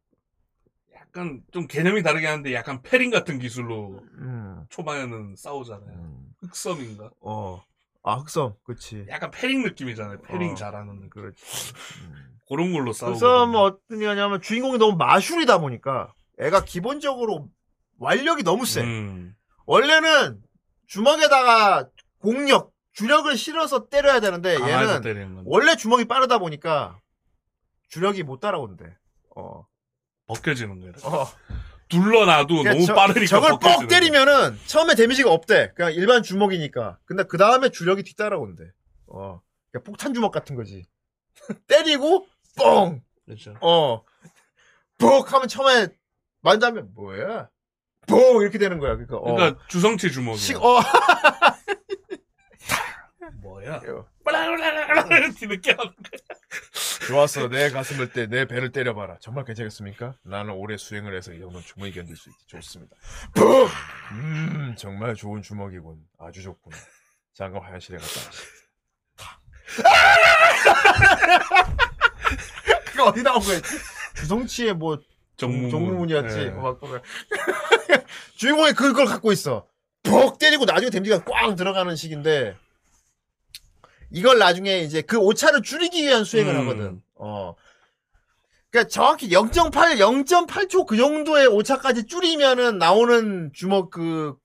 약간 좀 개념이 다르게 하는데 약간 패링 같은 기술로 음. 초반에는 싸우잖아요. 음. 흑섬인가? 어. 아 흑섬, 그렇지. 약간 패링 느낌이잖아요. 패링 어. 잘하는 느낌. 그렇지. 음. 그런 걸로 싸우고. 흑섬 어떤 냐면 주인공이 너무 마술이다 보니까 애가 기본적으로 완력이 너무 세. 음, 원래는 주먹에다가 공력, 주력을 실어서 때려야 되는데 강화해서 얘는 때리는 건 원래 주먹이 빠르다 보니까 주력이 못 따라온대. 어. 벗겨지는 거예요. 어. 둘러놔도 그러니까 너무 저- 빠르니까 저걸 벗겨지는 뻑 때리면은 처음에 데미지가 없대. 그냥 일반 주먹이니까. 근데 그 다음에 주력이 뒤따라온대. 어. 그러니까 폭탄 주먹 같은 거지. 때리고 뻥. 그렇죠. 어. 뻑 하면 처음에 만다면 뭐야? 뻥 이렇게 되는 거야. 그러니까. 어. 그러니까 주성치 주먹이. 식, 어. 뭐야? 이거. 뒤늦게 하는 거야. 좋았어. 내 가슴을 때 내 배를 때려봐라. 정말 괜찮겠습니까? 나는 오래 수행을 해서 이 정도는 충분히 견딜 수 있지. 좋습니다. 푹! 음, 정말 좋은 주먹이군. 아주 좋군. 잠깐 화장실에 갔다 와시. 그거 어디 나온 거야? 주성치의 뭐 정무문. 정무문이었지. 예. 어, 막 보면. 주인공이 그걸 갖고 있어. 퍽 때리고 나중에 데미지가 꽝 들어가는 식인데 이걸 나중에 이제 그 오차를 줄이기 위한 수행을 음. 하거든. 어. 그러니까 정확히 0.8, 0.8초 그 정도의 오차까지 줄이면은 나오는 주먹 그,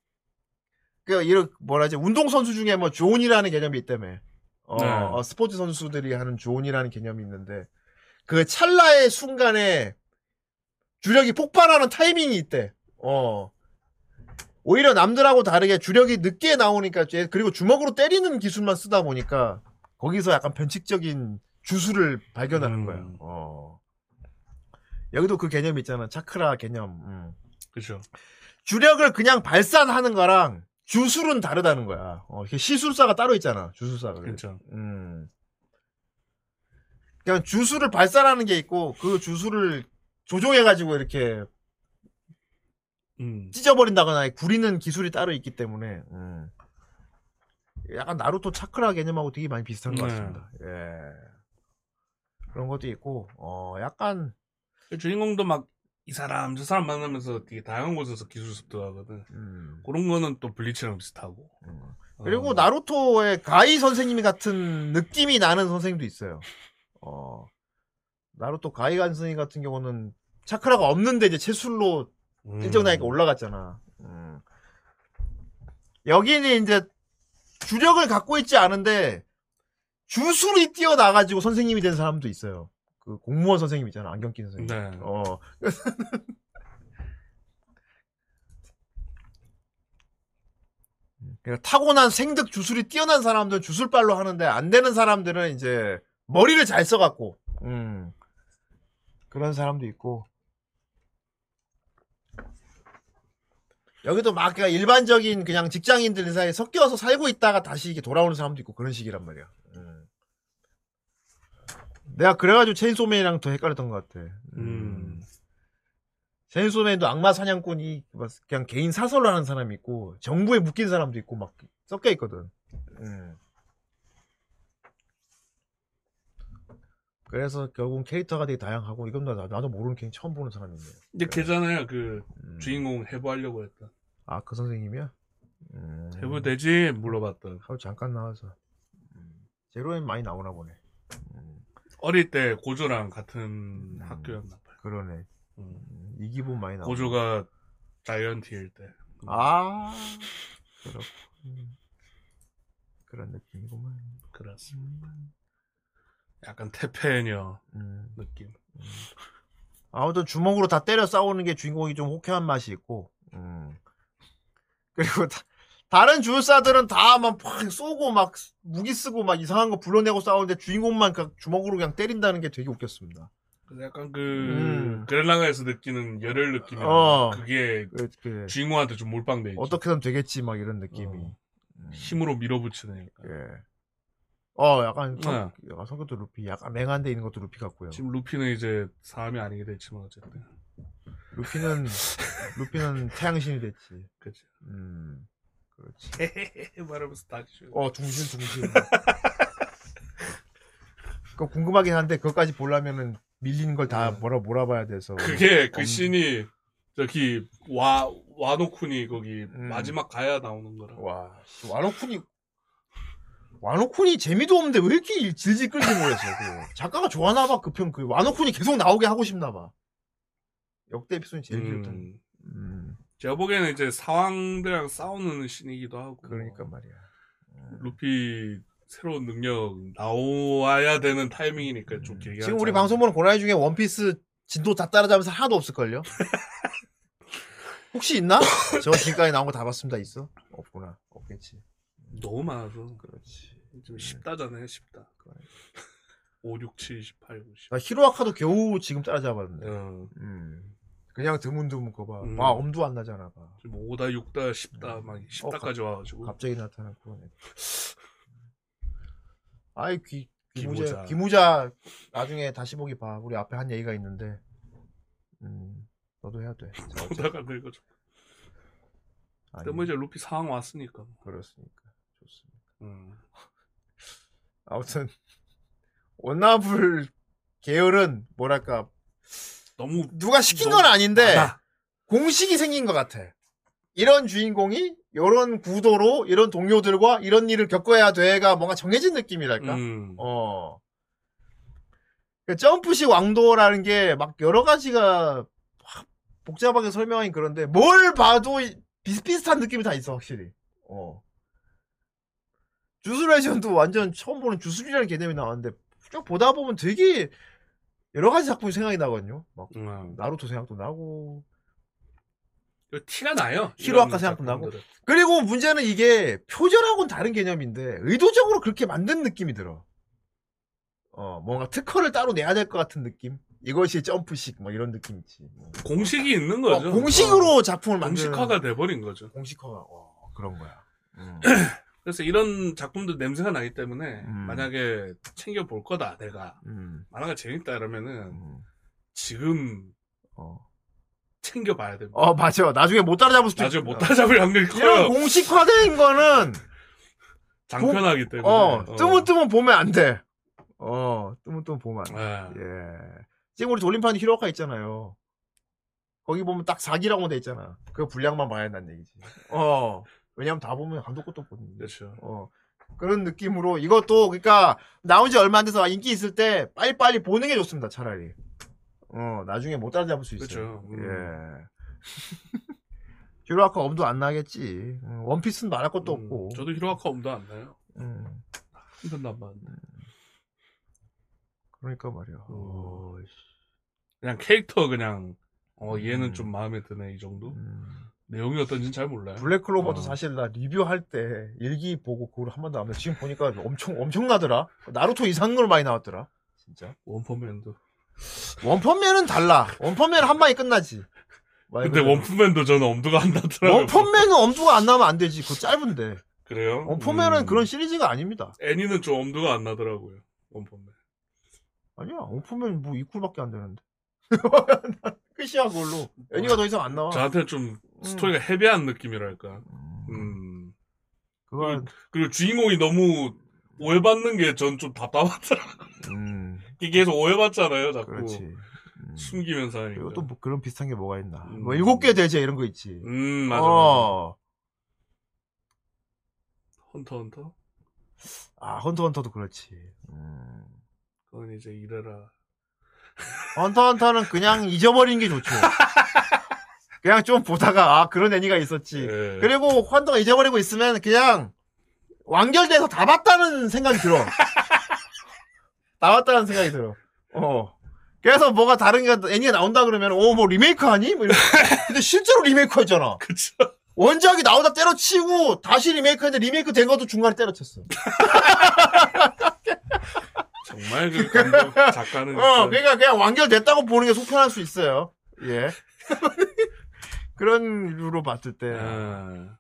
그, 이런, 뭐라지, 운동선수 중에 뭐 존이라는 개념이 있다며. 어, 네. 어, 스포츠 선수들이 하는 존이라는 개념이 있는데, 그 찰나의 순간에 주력이 폭발하는 타이밍이 있대. 어. 오히려 남들하고 다르게 주력이 늦게 나오니까, 쟤- 그리고 주먹으로 때리는 기술만 쓰다 보니까, 거기서 약간 변칙적인 주술을 발견하는 음. 거야. 어. 여기도 그 개념이 있잖아. 차크라 개념. 음. 그렇죠. 주력을 그냥 발산하는 거랑 주술은 다르다는 거야. 어, 시술사가 따로 있잖아. 주술사가. 그렇죠. 음. 그냥 주술을 발산하는 게 있고 그 주술을 조종해 가지고 이렇게 음. 찢어버린다거나 구리는 기술이 따로 있기 때문에 음. 약간 나루토 차크라 개념하고 되게 많이 비슷한 것 네. 같습니다. 예. 그런 것도 있고 어 약간 그 주인공도 막 이 사람 저 사람 만나면서 되게 다양한 곳에서 기술 습득하거든. 음. 그런 거는 또 블리치랑 비슷하고. 음. 어. 그리고 나루토의 가이 선생님 같은 느낌이 나는 선생님도 있어요. 어. 나루토 가이 선생님 같은 경우는 차크라가 없는데 이제 체술로 음. 일정 나이가 올라갔잖아. 음. 여기는 이제 주력을 갖고 있지 않은데 주술이 뛰어나가지고 선생님이 된 사람도 있어요. 그 공무원 선생님 있잖아. 안경 낀 선생님. 네. 어. 그러니까 타고난 생득 주술이 뛰어난 사람들은 주술발로 하는데 안 되는 사람들은 이제 머리를 잘 써갖고 음. 그런 사람도 있고 여기도 막 그냥 일반적인 그냥 직장인들 사이에 섞여서 살고 있다가 다시 이게 돌아오는 사람도 있고 그런 식이란 말이야. 음. 내가 그래가지고 체인소맨이랑 더 헷갈렸던 것 같아. 음. 체인소맨도 악마 사냥꾼이 막 그냥 개인 사설로 하는 사람이 있고 정부에 묶인 사람도 있고 막 섞여 있거든. 음. 그래서 결국 캐릭터가 되게 다양하고 이건 나, 나도 모르는 캐릭터 처음 보는 사람이네. 이제 걔잖아요. 그 음. 주인공 해부하려고 했다. 아, 그 선생님이야? 음. 해부 되지? 물어봤던. 하루 잠깐 나와서. 음. 제로엔 많이 나오나 보네. 음. 어릴 때 고조랑 같은 학교였나 봐요. 그러네. 음. 음, 이 기분 많이 나오네. 고조가 자이언티일 때. 아, 그렇고. 음. 그런 느낌이구만. 그렇습니다. 약간 태페녀 음. 느낌. 아무튼 주먹으로 다 때려 싸우는 게 주인공이 좀 호쾌한 맛이 있고, 음. 그리고 다, 다른 주술사들은 다막 쏘고 막 무기 쓰고 막 이상한 거 불러내고 싸우는데 주인공만 그 주먹으로 그냥 때린다는 게 되게 웃겼습니다. 약간 그 음. 그렐랑가에서 느끼는 열혈 느낌이 어. 그게 그, 그 주인공한테 좀 몰빵돼 있죠. 어떻게든 되겠지 막 이런 느낌이. 어. 음. 힘으로 밀어붙이는. 예. 어, 약간 성, 네. 약간 성격도 루피, 약간 맹한데 있는 것도 루피 같고요. 지금 루피는 이제 사람이 아니게 됐지만 어쨌든. 루피는 루피는 태양신이 됐지. 그치. 음, 그렇지. 말하면서 다시. 어, 둥실 둥실. 그거 궁금하긴 한데 그것까지 보려면은 밀리는 걸다 네. 뭐라 몰아봐야 돼서. 그게 그 엄- 씬이 저기 와 와노쿤이 거기 음. 마지막 가야 나오는 거라. 와, 씨, 와노쿤이 와노쿤이 재미도 없는데 왜 이렇게 질질 끌지 모르겠어. 그 작가가 좋아하나 봐. 그 편 그 와노쿤이 계속 나오게 하고 싶나 봐. 역대 에피소드 제일 길었던. 음. 음, 제가 보기에는 이제 사왕들이랑 싸우는 씬이기도 하고. 그러니까 말이야. 루피 새로운 능력 나와야 되는 타이밍이니까 좀 길게. 음. 지금 우리. 방송 보는 고라니 중에 원피스 진도 다 따라잡으면서 하나도 없을걸요? 혹시 있나? 저 지금까지 나온 거 다 봤습니다. 있어? 없구나. 없겠지. 너무 많아서 그렇지. 좀 쉽다잖아요. 쉽다. 5, 6, 7, 18, 90. 나 히로아카도 겨우 지금 따라잡았는데. 어, 음. 그냥 드문드문 거 봐. 음. 와, 엄두 안 나잖아. 봐. 지금 5다, 6다, 10다, 막 10다까지 와가지고. 갑자기 그런 애. 아이, 귀, 귀무자. 기모자. 귀무자, 나중에 다시 보기 봐. 우리 앞에 한 얘기가 있는데. 음, 너도 해야 돼. 보다가. 아니, 근데 뭐 이제 루피 상황 왔으니까. 그렇습니까. 좋습니다. 음. 아무튼, 원나블 계열은, 뭐랄까, 너무 누가 시킨 너무 건 아닌데, 많아. 공식이 생긴 것 같아. 이런 주인공이 이런 구도로 이런 동료들과 이런 일을 겪어야 돼가 뭔가 정해진 느낌이랄까. 음. 어. 그 점프식 왕도라는 게 막 여러 가지가 확 복잡하게 설명하긴 그런데 뭘 봐도 이- 비슷비슷한 느낌이 다 있어 확실히. 어. 주술레전도 완전 처음 보는 주술이라는 개념이 나왔는데 쭉 보다 보면 되게 여러 가지 작품이 생각이 나거든요. 막 음. 나루토 생각도 나고 이거 티가 나요. 히로아카 생각도 나고. 그리고 문제는 이게 표절하고는 다른 개념인데 의도적으로 그렇게 만든 느낌이 들어. 어, 뭔가 특허를 따로 내야 될 것 같은 느낌? 이것이 점프식 뭐 이런 느낌 있지. 뭐. 공식이 있는 어, 거죠. 공식으로 어, 작품을 만드는 공식화가 돼버린 거죠. 공식화가 어, 그런 거야. 음. 그래서 이런 작품도 냄새가 나기 때문에 음. 만약에 챙겨 볼 거다 내가 음, 만화가 재밌다 이러면은 음, 지금 어. 챙겨 봐야 됩니다. 어, 맞아. 나중에 못 따라잡을 수도 나중에 있- 못 따라잡을 확률이 이런 커요. 공식화된 거는 장편하기 때문에. 어, 어. 뜨문뜨문 보면 안 돼. 어, 뜨문뜨문 보면 안 돼. 예. 예. 지금 우리 돌림판 히로아카 있잖아요. 거기 보면 딱 4기라고 돼 있잖아. 그 분량만 봐야 한다는 얘기지. 어. 왜냐면 다 보면 한도 끝도 없거든. 그렇죠. 어. 그런 느낌으로 이것도 그러니까 나온 지 얼마 안 돼서 인기 있을 때 빨리빨리 보는 게 좋습니다. 차라리. 어, 나중에 못 따라잡을 수 있어요. 그렇죠. 음. 예. 히로아카 엄도 안 나겠지. 음, 원피스는 말할 것도 음, 없고. 저도 히로아카 엄도 안 나요. 음, 한 편도 안 봤는데. 그러니까 말이야. 음. 어, 씨. 그냥 캐릭터 그냥 어 얘는 음. 좀 마음에 드네 이 정도. 음. 내용이 어떤지는 잘 몰라요. 블랙클로버도 어. 사실 나 리뷰할 때 일기 보고 그걸 한 번도 안 봤는데 지금 보니까 엄청 엄청나더라. 나루토 이상한 걸 많이 나왔더라. 진짜. 원펀맨도. 원펀맨은 달라. 원펀맨은 한 방에 끝나지. 말 근데 그대로. 원펀맨도 저는 엄두가 안 나더라고요. 원펀맨은 엄두가 안 나면 안 되지. 그거 짧은데. 그래요? 원펀맨은 음. 그런 시리즈가 아닙니다. 애니는 좀 엄두가 안 나더라고요. 원펀맨. 아니야. 원펀맨 뭐 이쿨밖에 안 되는데. 끝이야 그걸로. 애니가 더 이상 안 나와. 저한테 좀 스토리가 헤비한 느낌이랄까. 음, 음. 그건 그리고 주인공이 너무 오해받는 게 전 좀 답답하더라고요. 음 계속 오해받잖아요, 자꾸. 그렇지. 음. 숨기면서 하니까. 그리고 또 뭐 그런 비슷한 게 뭐가 있나. 음. 뭐 일곱 개 대제 이런 거 있지. 음, 맞아. 어. 맞아. 헌터, 헌터? 아 헌터 헌터도 그렇지. 음. 그건 이제 이래라. 헌터 헌터는 그냥 잊어버리는 게 좋죠. 그냥 좀 보다가 아 그런 애니가 있었지. 예. 그리고 헌터가 잊어버리고 있으면 그냥 완결돼서 다 봤다는 생각이 들어. 다 봤다는 생각이 들어. 어. 그래서 뭐가 다른 게 애니가 나온다 그러면 어뭐 리메이크 하니? 뭐. 근데 실제로 리메이크 했잖아. 그쵸. 원작이 나오다 때려치고 다시 리메이크 했는데 리메이크 된 것도 중간에 때려쳤어. 정말 그 감독, 작가는. 어, 진짜- 그러니까 그냥 완결됐다고 보는 게 속편할 수 있어요. 예. 그런 류로 봤을 때. 아,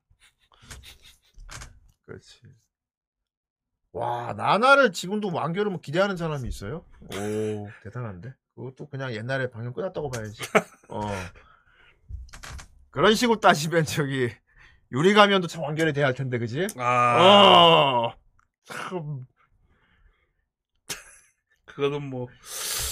그렇지. 와, 나나를 지금도 완결을 뭐 기대하는 사람이 있어요? 오, 대단한데? 그것도 그냥 옛날에 방영 끝났다고 봐야지. 어. 그런 식으로 따지면 저기, 유리 가면도 참 완결이 돼야 할 텐데, 그지? 아, 어. 참, 그거는 뭐,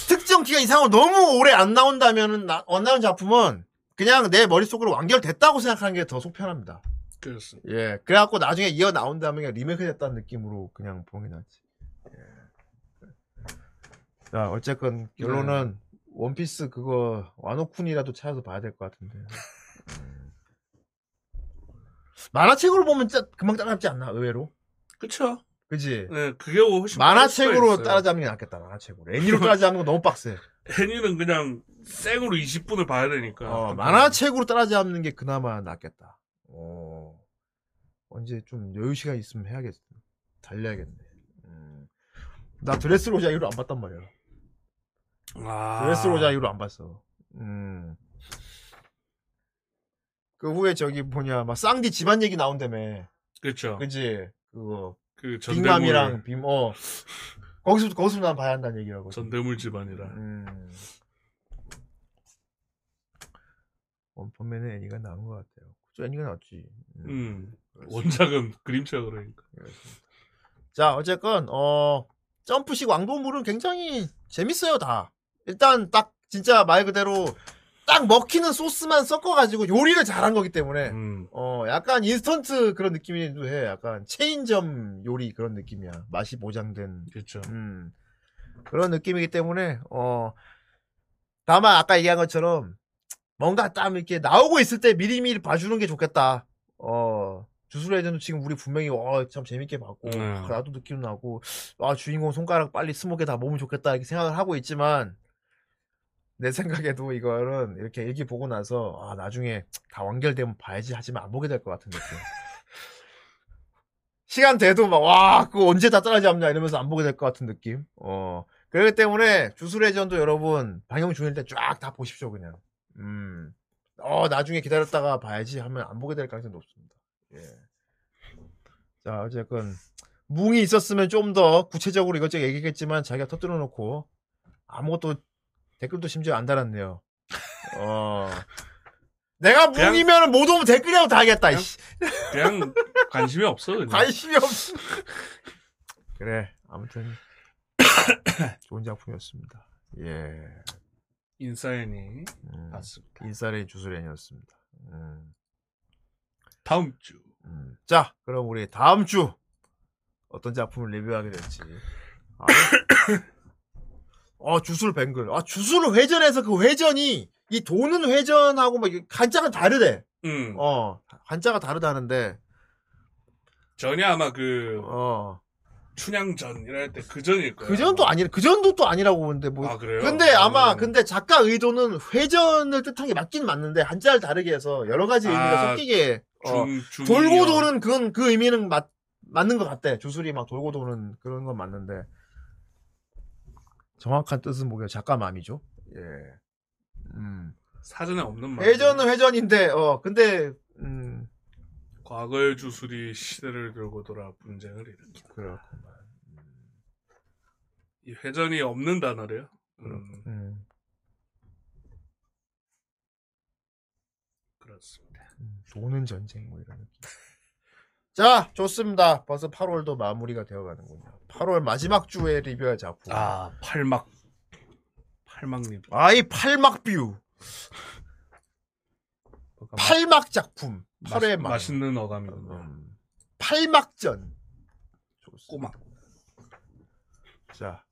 특정 기간 이상으로 너무 오래 안 나온다면은, 나, 안 나온 작품은 그냥 내 머릿속으로 완결됐다고 생각하는 게 더 속편합니다. 그렇습니다. 예. 그래갖고 나중에 이어 나온다면 그냥 리메이크 됐다는 느낌으로 그냥 보는 게 낫지. 예. 자, 어쨌건 결론은 원피스 그거 와노쿤이라도 찾아서 봐야 될 것 같은데. 음. 만화책으로 보면 짜, 금방 따라잡지 않나, 의외로? 그쵸. 그지? 네, 그게 훨씬. 만화책으로. 따라잡는 게 낫겠다, 만화책으로. 애니로 따라잡는 거 너무 빡세. 애니는 그냥 생으로 20분을 봐야 되니까. 어, 만화책으로 따라잡는 게 그나마 낫겠다. 어, 언제 좀 여유 시간 있으면 해야겠어. 달려야겠네. 음. 나 드레스 로자 이후로 안 봤단 말이야. 아. 드레스 로자 이후로 안 봤어. 음. 그 후에 저기 뭐냐, 막 쌍디 집안 얘기 나온다며. 그쵸. 그지? 그거. 그 전대물. 빅맘이랑 빔, 어. 거기서부터, 거기서부터 난 봐야 한다는 얘기라고. 전대물 집안이라. 음. 원펀맨은 애니가 나은 것 같아요. 그죠? 애니가 나왔지. 음. 음. 원작은 그림체가 그러니까. 자, 어쨌건, 어, 점프식 왕도물은 굉장히 재밌어요, 다. 일단, 딱, 진짜 말 그대로, 딱 먹히는 소스만 섞어가지고 요리를 잘한 거기 때문에, 음. 어, 약간 인스턴트 그런 느낌이기도 해. 약간 체인점 요리 그런 느낌이야. 맛이 보장된, 그쵸. 음, 그런 느낌이기 때문에, 어, 다만 아까 얘기한 것처럼, 뭔가 딱 이렇게 나오고 있을 때 미리미리 봐주는 게 좋겠다. 어, 주술레전도 지금 우리 분명히, 어, 참 재밌게 봤고, 음. 아, 나도 느낌 나고, 아, 주인공 손가락 빨리 스모게 다 먹으면 좋겠다. 이렇게 생각을 하고 있지만, 내 생각에도 이거는 이렇게 일기 보고 나서, 아, 나중에 다 완결되면 봐야지 하지만 안 보게 될 것 같은 느낌. 시간 돼도 막, 와, 그거 언제 다 따라잡냐 이러면서 안 보게 될 것 같은 느낌. 어. 그렇기 때문에 주술레전도 여러분, 방영 중일 때 쫙 다 보십시오, 그냥. 음. 어, 나중에 기다렸다가 봐야지 하면 안 보게 될 가능성이 높습니다. 예. 자, 어쨌건, 뭉이 있었으면 좀 더 구체적으로 이것저것 얘기했겠지만 자기가 터뜨려 놓고 아무것도 댓글도 심지어 안 달았네요. 어. 내가 그냥- 뭉이면 못 오면 댓글이라도 다 하겠다, 그냥-. 그냥 관심이 없어. 그냥. 관심이 없어. 그래, 아무튼 좋은 작품이었습니다. 예. 인사연이 음, 봤습니다. 인사레인 주술연이었습니다. 음, 다음 주 음. 자, 그럼 우리 다음 주 어떤 작품을 리뷰하게 될지. 아, 어, 주술 뱅글. 아, 주술 회전에서 그 회전이 이 도는 회전하고 막 한자가 다르대. 음, 어, 한자가 다르다는데. 전이 아마 그 어. 춘향전 이럴 때 그 전일 거예요. 그 전도 아니, 그 전도 또 아니라고 보는데 뭐. 아 그래요? 근데 아마 음. 근데 작가 의도는 회전을 뜻한 게 맞긴 맞는데 한자를 다르게 해서 여러 가지 의미가 아, 섞이게 어, 중, 돌고 도는 그건 그 의미는 맞 맞는 것 같대. 주술이 막 돌고 도는 그런 건 맞는데 정확한 뜻은 뭐예요? 작가 마음이죠. 예. 음. 사전에 없는 말. 회전은 회전인데 어 근데 음 과거의 주술이 시대를 돌고 돌아 분쟁을 일으킨다. 그렇구만. 이 회전이 없는 단어래요. 음, 음, 그렇습니다. 음, 도는 전쟁 뭐 이런 느낌. 자, 좋습니다. 벌써 8월도 마무리가 되어가는군요. 8월 마지막 주에 리뷰할 작품. 아 팔막 팔막님. 아이 팔막 뷰. 팔막 작품. 8회 말. 맛있는 어감이군요. 음, 팔막전. 좋습니다. 꼬막. 자,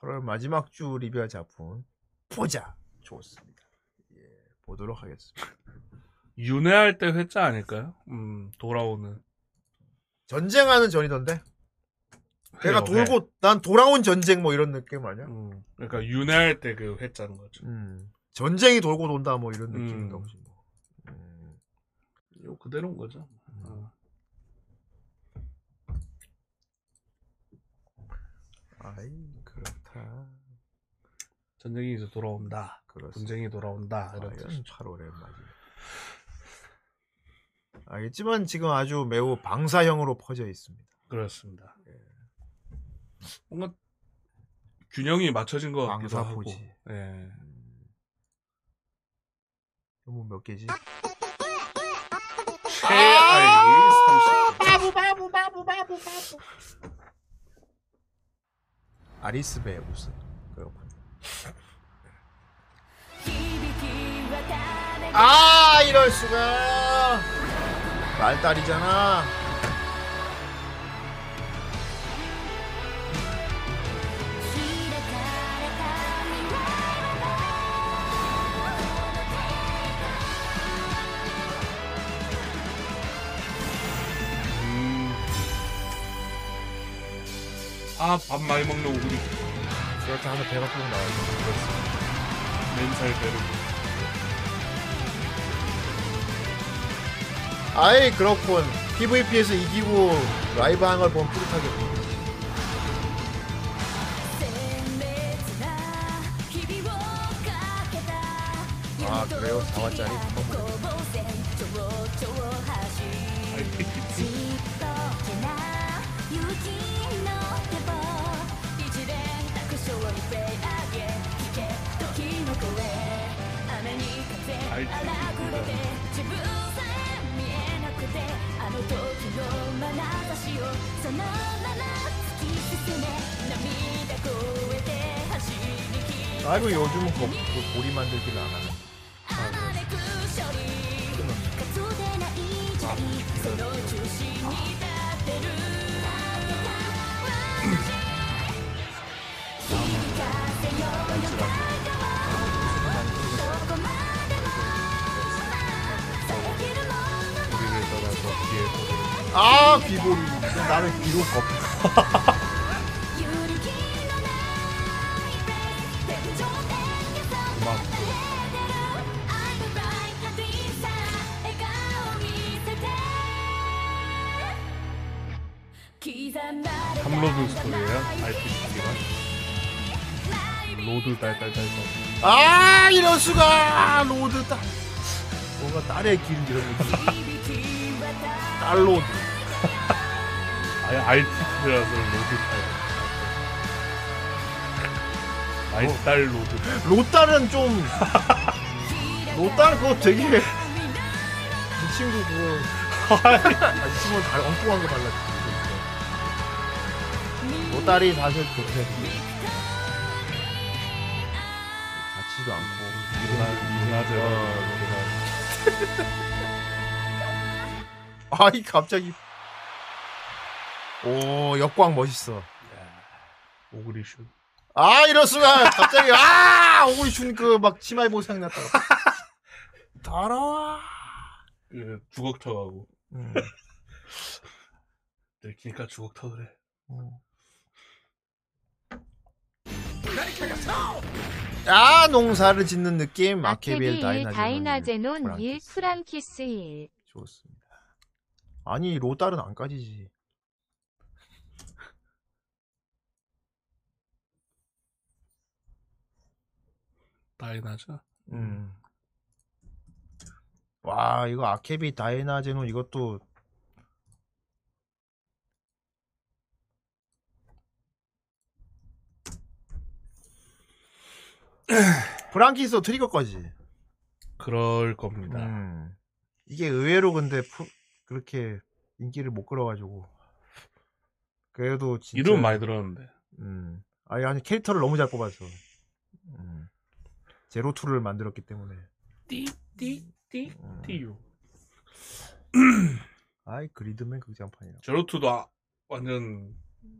8월 마지막 주 리뷰할 작품 보자. 좋습니다. 예, 보도록 하겠습니다. 윤회할 때 회자 아닐까요? 음 돌아오는. 전쟁하는 전이던데. 회. 돌고 난 돌아온 전쟁 뭐 이런 느낌 아니야? 음, 그러니까 윤회할 때 그 회자는 거죠. 음. 전쟁이 돌고 돈다 뭐 이런 느낌인가 음. 보지. 요 그대로인 거죠. 어. 아이 그렇다. 전쟁이 이제 돌아온다. 그렇습니다. 분쟁이 돌아온다. 이런 뜻. 과연 8월의 맞이. 알겠지만 지금 아주 매우 방사형으로 퍼져 있습니다. 그렇습니다. 예. 뭔가 균형이 맞춰진 것 같기도 하고. 방사포지. 예. 너무 몇 개지? 최아이 30개. 아리스베 우승. 그렇군. 아 이럴 수가. 말딸이잖아. 아, 밥 많이 먹는 우리 그렇다 하면 배가 쭉 나와요. 그렇습니다. 맨살 배를. 아이 그렇군. PVP에서 이기고 라이브 한 걸 보면 뿌듯하겠군. 아 그래요? 4화짜리? 아이고 요즘은 그, 그 보리 만들기는 안 하네. 우리를 귀보리. 나는 귀로 겁. 탐로드 스토리예요. RPG가. 로드 딸딸딸딸. 아 이럴 수가 로드 딸. 뭔가 딸의 길 이런 느낌. 딸 로드. 아예 RPG라서 로드 딸. 알딸 로드. 로딸은 좀 로딸 그거 되게 이 친구 그거 아, 이 친구는 다 엉뚱한 거 발랐지 로딸이 사실 좋대 같지도 않고. 문화재. 아이 갑자기. 오 역광 멋있어. 오그리 슛. 아 이럴 수가 갑자기 아 오이 춘그막 치마 입고 생각났다가. 더러워. 그 주걱 쳐가고. 음. 들키니까 주걱 터 그래. 아 농사를 짓는 느낌. 아케비 아케비엘 1 다이나제논. 다이나제논 1 프랑키스. 프랑키스 1 좋습니다. 아니 로딸은 안 까지지. 다이나죠. 음. 와 이거 아케비 다이나제논 이것도 프랑키스 트리거 거지. 그럴 겁니다. 음. 이게 의외로 근데 푸- 그렇게 인기를 못 끌어가지고 그래도 진짜 이름 많이 들었는데. 음. 아니 아니 캐릭터를 너무 잘 뽑아서 음. 제로 투를 만들었기 때문에 띠띠띠 음. 띠유. 아이 그리드맨 극장판이라 제로투도 아, 완전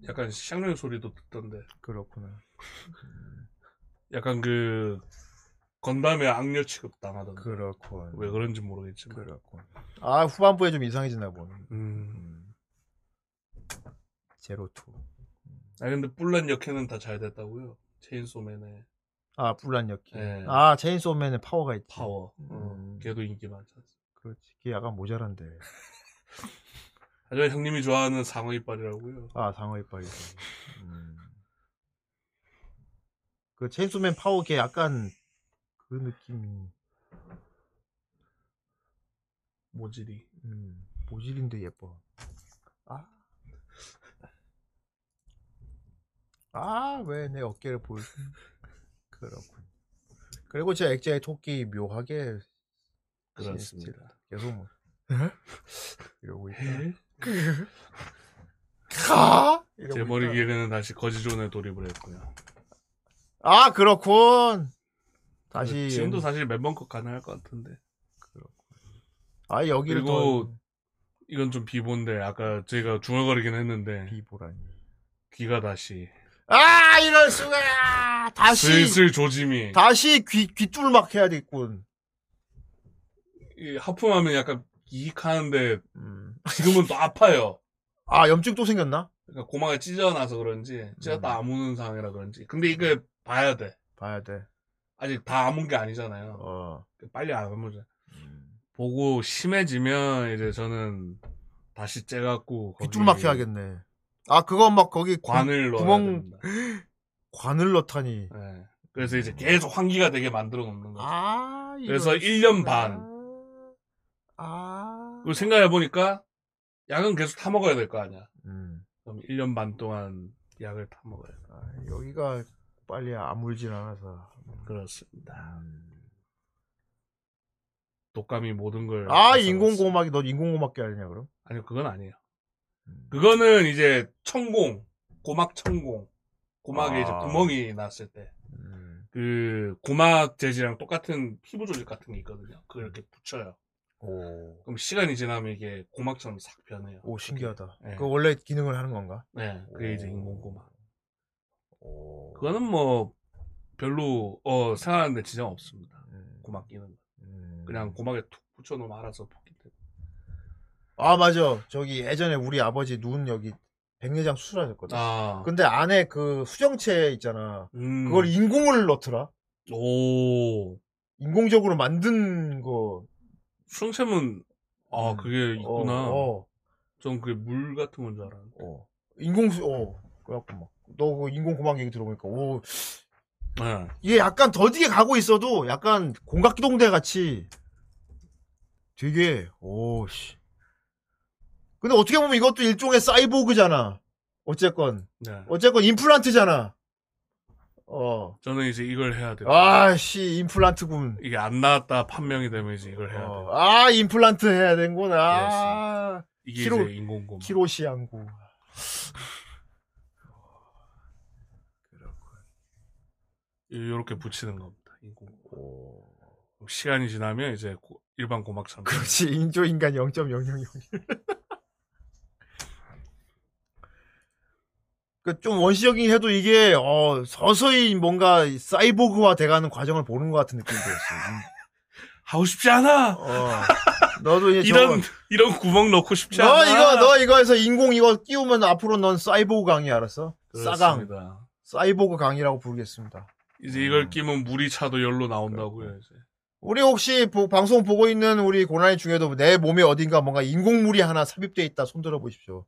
약간 썅년 소리도 듣던데. 그렇구나. 약간 그 건담의 악녀 취급 당하던데. 그렇군. 왜 그런지 모르겠지만. 그렇군. 아 후반부에 좀 이상해지나 보네. 음. 음. 제로 투. 아 근데 뿔난 여캐는 다잘 됐다고요. 체인소맨의 아 뿔난 여캐. 네. 아 체인소맨의 파워가 있지. 파워. 음. 어, 걔도 인기 많지 않습니까? 그렇지. 걔 약간 모자란데. 하지만 형님이 좋아하는 상어 이빨이라고요. 아 상어 이빨이서. 음. 그 체인소맨 파워 걔 약간 그 느낌. 모질이. 음. 모질인데 예뻐. 아. 아, 왜 내 어깨를 보여? 그렇군. 그리고 제 액자의 토끼 묘하게 그렇습니다. 계속 뭐 이러고 있다. 가? 제 머리. 기에는 다시 거지존에 돌입을 했고요. 아, 그렇군. 다시 지금도 사실 멤버 컷 가능할 것 같은데. 아, 여기를 그리고 더 이건 좀 비본데 아까 제가 중얼거리긴 했는데 비보라니. 귀가 다시 아, 이럴 수가. 다시 슬슬 조짐이 다시 귀 귀뚫 막 해야 되겠군. 이 하품하면 약간 이익하는데 음. 지금은 또 아파요. 아, 염증 또 생겼나? 그러니까 고막에 찢어나서 그런지 찢었다 음. 아무는 상황이라 그런지. 근데 이거 봐야 돼. 봐야 돼. 아직 다 아문 게 아니잖아요. 어. 빨리 아무자. 음. 보고 심해지면 이제 저는 다시 째갖고 거기 귀뚫 막 해야겠네. 아, 그거 막 거기 구- 관을 넣어야 구멍- 됩니다. 관을 넣다니. 네. 그래서 이제 계속 환기가 되게 만들어 놓는 거죠. 아, 그래서 이럴 1년 수가. 반. 아. 그리고 생각해 보니까 약은 계속 타 먹어야 될 거 아니야. 음. 그럼 1년 반 동안 약을 타 먹어야 돼. 아, 여기가 빨리 아물진 않아서. 그렇습니다. 음. 독감이 모든 걸 아. 인공고막이 너 인공고막계 아니냐 그럼? 아니요, 그건 아니에요. 음. 그거는 이제 천공, 고막 천공. 고막에 아. 이제 구멍이 났을 때. 음. 그 고막 재질이랑 똑같은 피부 조직 같은 게 있거든요. 그걸 이렇게 붙여요. 오. 그럼 시간이 지나면 이게 고막처럼 싹 변해요. 오, 신기하다. 네. 그 원래 기능을 하는 건가? 네, 그게 이제 오. 인공 고막. 오. 그거는 뭐 별로 어 생각하는데 지장 없습니다. 음. 고막 기능. 음. 그냥 고막에 툭 붙여놓으면 알아서. 아, 맞아. 저기 예전에 우리 아버지 눈 여기 백내장 수술하셨거든. 아, 근데 안에 그 수정체 있잖아. 음. 그걸 인공을 넣더라. 오 인공적으로 만든 거. 수정체면 아 음. 그게 있구나. 어, 전 그게 물 같은 건 줄 알았는데. 어. 인공 수, 어. 그래갖고 막. 너 그 인공 고막 얘기 들어보니까, 오. 네. 이게 약간 더디게 가고 있어도 약간 공각기동대 같이 되게, 오, 씨. 근데 어떻게 보면 이것도 일종의 사이보그잖아. 어쨌건. 네. 어쨌건 임플란트잖아. 어. 저는 이제 이걸 해야 돼요. 아씨, 임플란트군. 이게 안 나왔다 판명이 되면 이제 이걸 해야 돼요. 어, 아, 임플란트 해야 되는구나. 아, 이게 키로- 이제 인공고막. 키로시앙구. 이렇게 붙이는 겁니다. 인공. 시간이 지나면 이제 고- 일반 고막 참. 그렇지 인조인간 0.0001. 좀 원시적이긴 해도 이게 어, 서서히 뭔가 사이보그화 돼가는 과정을 보는 것 같은 느낌이 들었어. 하고 싶지 않아. 어. 너도 이제 이런 저거- 이런 구멍 넣고 싶지 너 않아. 이거 너 이거에서 인공 이거 끼우면 앞으로 넌 사이보그 강이 알았어? 싸강 그렇습니다. 사이보그 강이라고 부르겠습니다. 이제 이걸 끼면 물이 차도 열로 나온다고요. 이제. 우리 혹시 보- 방송 보고 있는 우리 고난이 중에도 내 몸에 어딘가 뭔가 인공물이 하나 삽입돼 있다 손들어 보십시오.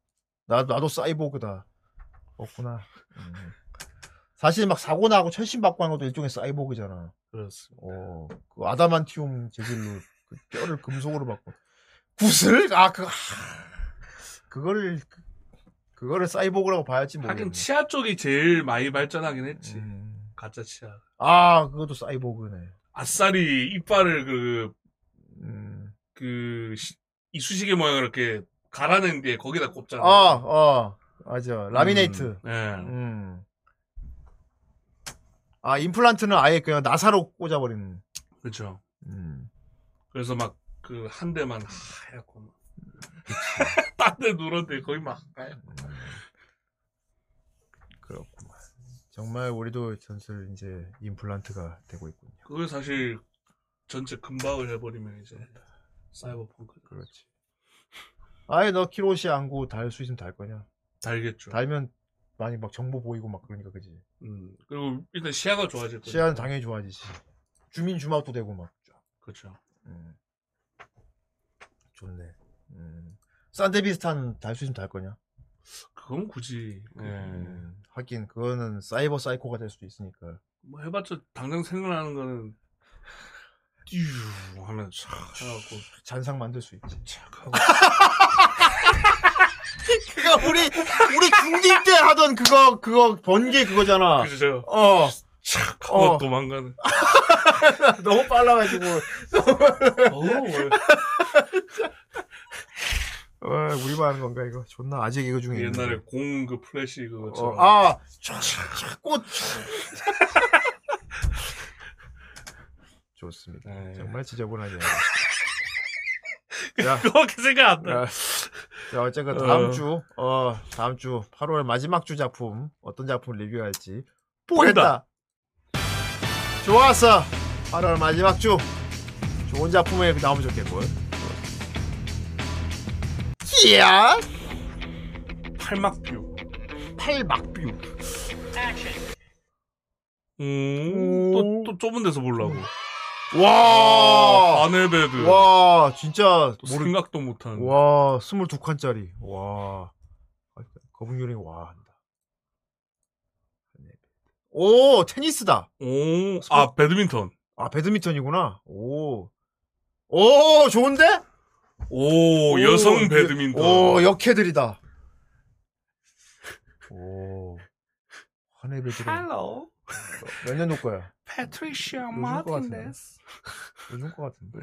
나 나도 사이보그다. 없구나. 음. 사실 막 사고 나고 철심 받고 하는 것도 일종의 사이보그잖아. 그렇습니다. 어, 그 아다만티움 재질로 그 뼈를 금속으로 바꿔. 구슬? 아, 그, 하, 그거를, 그, 그거를 사이보그라고 봐야지 뭐. 하긴 치아 쪽이 제일 많이 발전하긴 했지. 음. 가짜 치아. 아, 그것도 사이보그네. 아싸리 이빨을 그, 음. 그, 시- 이쑤시개 모양을 이렇게 갈아낸 뒤에 거기다 꼽잖아. 아, 어, 맞아. 라미네이트. 음, 예. 음. 아, 임플란트는 아예 그냥 나사로 꽂아버리는. 그렇죠. 음. 그래서 막 그 한 대만 하얗고 막. 딴데 누런데 거기 막 하얗고. 그렇구만. 정말 우리도 전설 이제 임플란트가 되고 있군요. 그걸 사실 전체 금박을 해버리면 이제 사이버펑크 그렇지. 아예 너 키로시 안구 달수 있으면 달 거냐? 달겠죠. 달면 많이 막 정보 보이고 막 그러니까 그지. 음. 그리고 일단 시야가 좋아질 거예요. 시야는 당연히 좋아지지. 주민 주막도 되고 막. 그렇죠. 음. 좋네. 음. 산데비스탄 달수 있으면 달 거냐? 그건 굳이 예. 음. 하긴 그거는 사이버 사이코가 될 수도 있으니까. 뭐 해봤자 당장 생각나는 거는 듀 하면 촥 해갖고 잔상 만들 수 있지. 착 하고 그거 우리 우리 중딩 때 하던 그거 그거 번개 그거잖아. 그죠? 어. 착 하고 어. 도망가는. 너무 빨라가지고. 뭘. 어, 우리만 하는 건가 이거? 존나 아직 이거 중에 옛날에. 공 그 플래시 어, 그거처럼. 아, 촥촥 꽃. 좋습니다. 네. 정말 지저분하게. 야, 그거밖에 생각 안 나. 야, 자, 어쨌건 다음 어. 주, 어, 다음 주 8월 마지막 주 작품 어떤 작품 리뷰할지 보겠다. 보겠다. 좋았어. 8월 마지막 주 좋은 작품에 나오면 좋겠군. 이야, 팔막뷰. 팔막뷰. 음, 또, 또 좁은 데서 보려고. 와, 아네베드. 와, 진짜 또 모르. 생각도 못한. 와, 22칸짜리. 와. 거북 요리 와 한다. 오, 테니스다. 오, 아, 배드민턴. 아, 배드민턴이구나. 오. 오, 좋은데? 오, 여성 배드민턴. 오, 역해들이다. 오. 하네베드로 Hello, 몇 년도 거야? 같은데. Martinez. 요즘 거 같은데.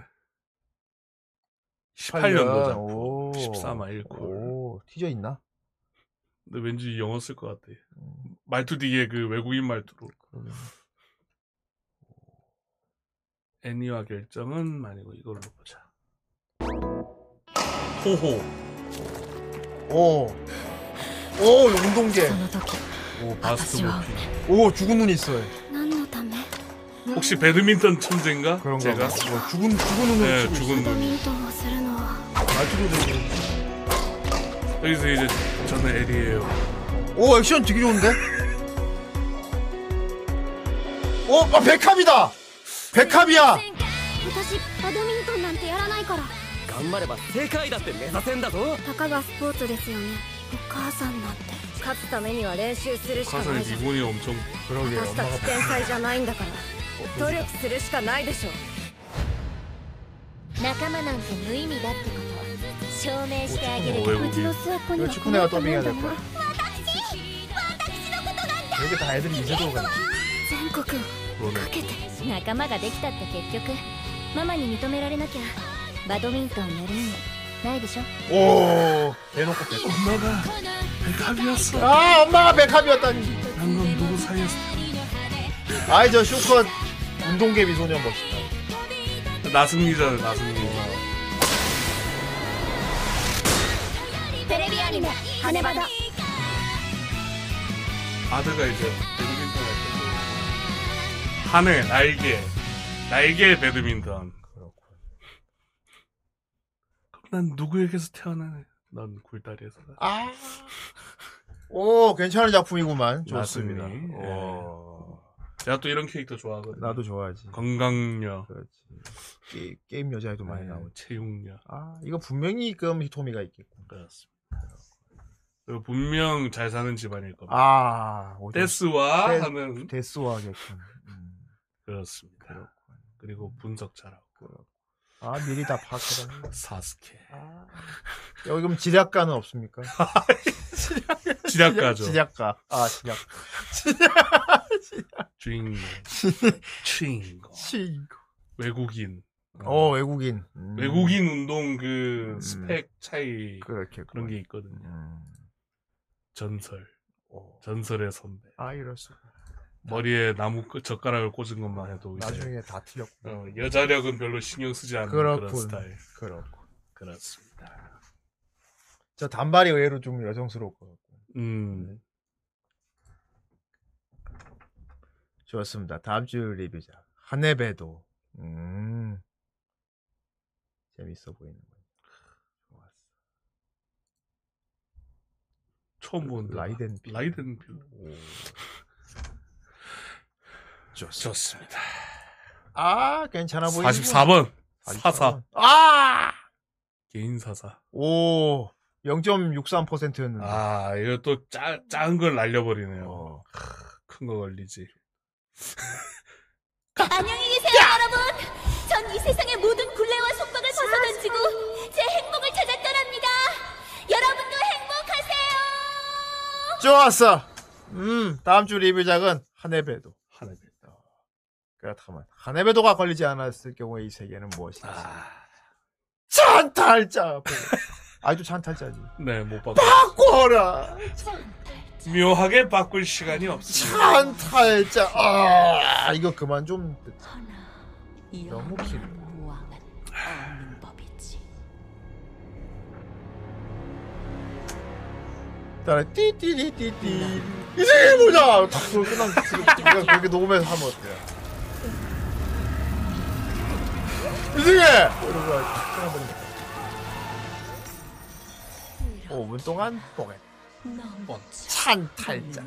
18년도잖아. 오. 14마 1콜. 오, 티저 있나? 근데 왠지 영어 쓸 것 같아. 음, 말투 뒤에 그 외국인 말투로. 애니와 결정은 아니고 이걸로 보자. 호호. 오. 오, 운동계. その時 오, 바스트 아파치와. 모피. 오, 죽은 눈 있어. 何のため 혹시 배드민턴 천재인가? 그런가 제가? 봐. 뭐 죽은 죽은 눈으로 네, 치고 죽은 있어. バドミントンをするのは 말투도 되게. 여기서 이제 저는 에리예요. 오, 액션 되게 좋은데? 오, 아, 백합이다. 백합이야. 私バドミントンなんてやらないから頑張れば世界だって目指せんだぞたかがスポーツですよねお母さんなんて 勝つためには練習するしかないじゃん。私たち天才じゃないんだから。努力するしかないでしょ。う仲間なんて無意味だってこと証明してあげる。うちの末っにはこんなことんだな私！私のことなんだ。全国をかけて。仲間ができたって結局ママに認められなきゃバドミントンやるんないでしょ 오, 대놓고 백. 엄마가 백합이었어. 아, 엄마가 백합이었다니. 방금 누구 사이였어? 아이 저 쇼컷 운동개 미소년 멋있다. 나승리잖아 나승리. テレビアニメ「羽バダ」 아드가 이제 배드민턴 할 때도 하늘 날개 날개 배드민턴. 그렇군. 난 누구에게서 태어나는? 넌 굴다리에서. 아. 오, 괜찮은 작품이구만. 좋습니다. 맞습니다. 예. 오. 제가 또 이런 캐릭터 좋아하거든요. 나도 좋아하지. 건강녀, 그렇지. 게, 게임 여자애도 많이 네, 나오지. 체육녀. 아, 이거 분명히 그럼 히토미가 있겠군. 그렇습니다. 그리고 분명 잘 사는 집안일 겁니다. 아, 오지. 데스와 데- 하는 데스와 겠군. 음, 그렇습니다. 그리고 분석 잘하고 아, 미리 다 파악해라. 사스케 아, 여기 그럼 지략가는 없습니까? 지략가죠. 지략가. 아, 지략. 주인공 주인공 친구. 외국인 어, 외국인. 음, 외국인 운동 그 음. 스펙 차이 그렇게 그런 게 있거든요. 음. 전설 어. 전설의 선배 아, 이럴 수. 머리에 나무 끝 젓가락을 꽂은 것만 해도 이제 나중에 다 틀렸고. 어, 여자력은 별로 신경 쓰지 않는 그런 그렇군. 스타일 그렇고. 그렇습니다. 저 단발이 의외로 좀 여성스럽고. 음 좋습니다. 다음 주 리뷰자. 하네베도. 음. 재밌어 보이는 거. 좋았어. 처음 보는데 라이덴 뷰. 라이덴 뷰 오. 좋습니다. 아, 괜찮아 보이는 44번 사사 아! 개인 사사. 오. 0.63%였는데. 아 이거 또 짜, 작은 걸 날려버리네요. 어. 큰거 걸리지. 안녕히 계세요, 여러분. 전 이 세상의 모든 굴레와 속박을 벗어던지고 제 행복을 찾아 떠납니다. 여러분도 행복하세요. 좋았어. 음, 다음 주 리뷰작은 하네베도. 그렇다면 하네베도가 걸리지 않았을 경우에 이 세계는 무엇이지? 아, 찬탈자. 아주 찬탈자지. 네, 못 봤고. 바꿔라. 묘하게 바꿀 시간이 없습니다. 찬탈자. 아, 이거 그만 좀. 너무 길어. 따라 띠띠띠띠띠. 이 세계 보자. 딱 그걸 끝난 그렇게 녹음해서 하면 어때요? 이 세계. 이러고 딱 끊어버리니까. 5분 동안 보겠. 찬탈자.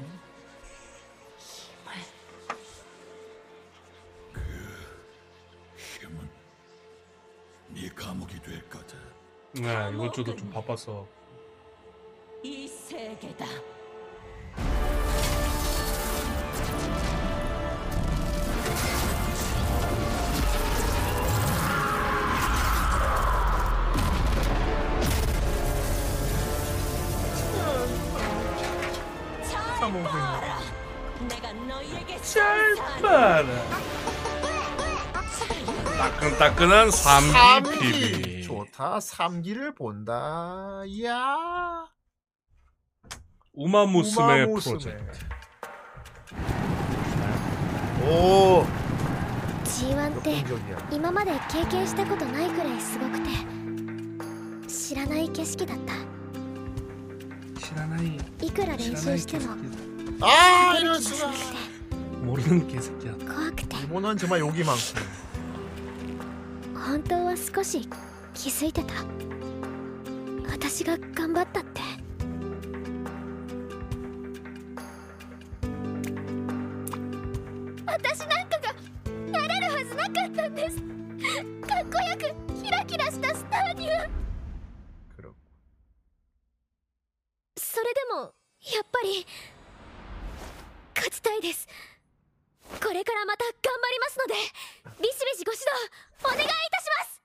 힘은 네 감옥이 될 거다. 네, 이번 주도 좀 바빠서. 이 세계다. 내가 너희에게 잘 봐라. 따끈따끈한 삼기 PB. 좋다. 삼기를 본다. 이야. 우마무스메 우마무스메. 프로젝트. 오. G1 って 역동적이야. 今まで経験したことないくらいすごくて知らない景色だった 시라나이 いくら練習しても 아, 勝てる 이럴 気がし 수가. なくて 모르는 개새끼야. 怖くて 이모는 정말 욕이 많고. 本当は少し気づいてた私が頑張ったって私なんかがなれるはずなかったんですかっこよくキラキラしたスターには 그렇고. それでもやっぱり れからまた頑張りますのでビシビシご指導お願いいたします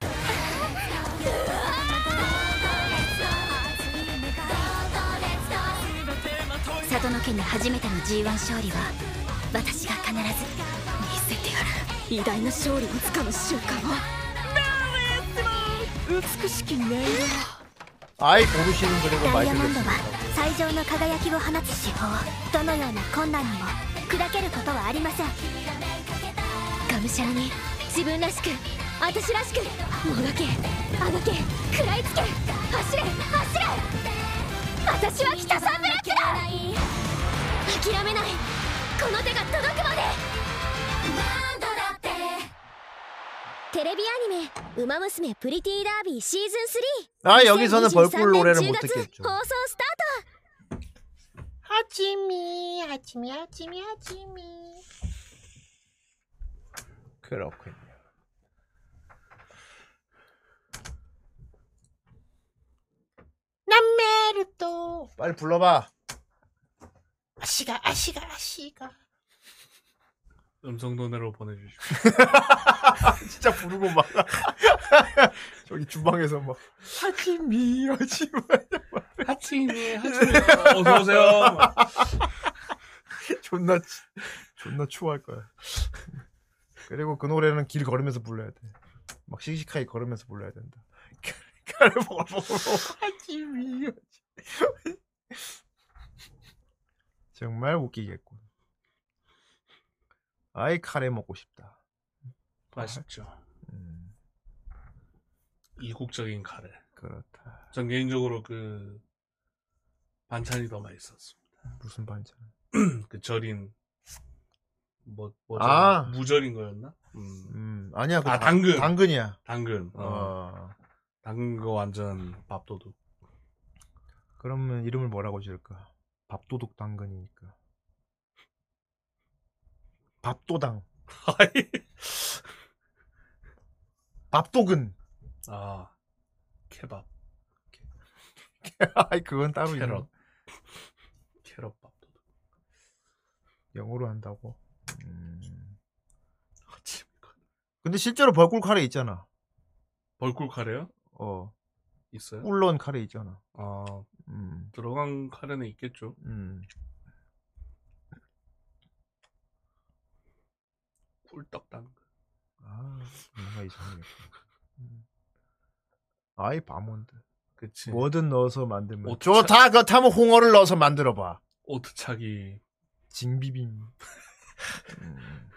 里の家に初めての G1 勝利は私が必ず見せてやる偉大な勝利をつかむ瞬間を美しき音色 아이 고르시는 그리고 ダ 많이 イヤモンドは 들렸습니다. 最上の輝きを放つ手法どのような困難にも 砕けることはありません頑 がむしゃらに自分らしく私らしくもがけあがけ食らいつけ走れ走れ私は北さんブラックだ諦めないこの手が届くまで何度だってテレビアニメ「ウマ娘プリティダービーシーズン 3」 아 여기서는 벌꿀 노래를 2023 못 10月 듣겠죠. 放送スタート 하치미 하치미 하치미 하치미 그렇군요. 남메르또 빨리 불러봐. 아시가 아시가 아시가. 음성 노래로 보내주십시오. 진짜 부르고 막 저기 주방에서 막 하치미 하치미 하치미 하치미 어서 오세요. 존나 치- 존나 추워할 거야. 그리고 그 노래는 길 걸으면서 불러야 돼. 막 씩씩하게 걸으면서 불러야 된다. 먹어 하지미 정말 웃기겠군. 아이 카레 먹고 싶다. 맛있죠. 음, 이국적인 카레. 그렇다. 전 개인적으로 그 반찬이 더 맛있었습니다. 무슨 반찬? 그 절인 뭐 뭐죠? 아. 무절인 거였나? 음. 음 아니야 그 아, 당- 당근. 당근이야. 당근. 어. 어. 당근 거 완전 밥도둑. 그러면 이름을 뭐라고 지을까? 밥도둑 당근이니까. 밥도당. 밥도근. 아 케밥, 아이 그건 따로 있는 캐럿, 밥도둑. 영어로 한다고. 음. 근데 실제로 벌꿀 카레 있잖아. 벌꿀 카레요? 어. 있어요? 꿀 넣은 카레 있잖아. 아 음. 들어간 카레는 있겠죠. 음. 꿀떡 당근. 아, 뭔가 이상해. 음. 아이 바몬드. 그치. 뭐든 넣어서 만들면 오차- 좋다. 그렇다면 홍어를 넣어서 만들어 봐. 오트차기. 징비빔. 음.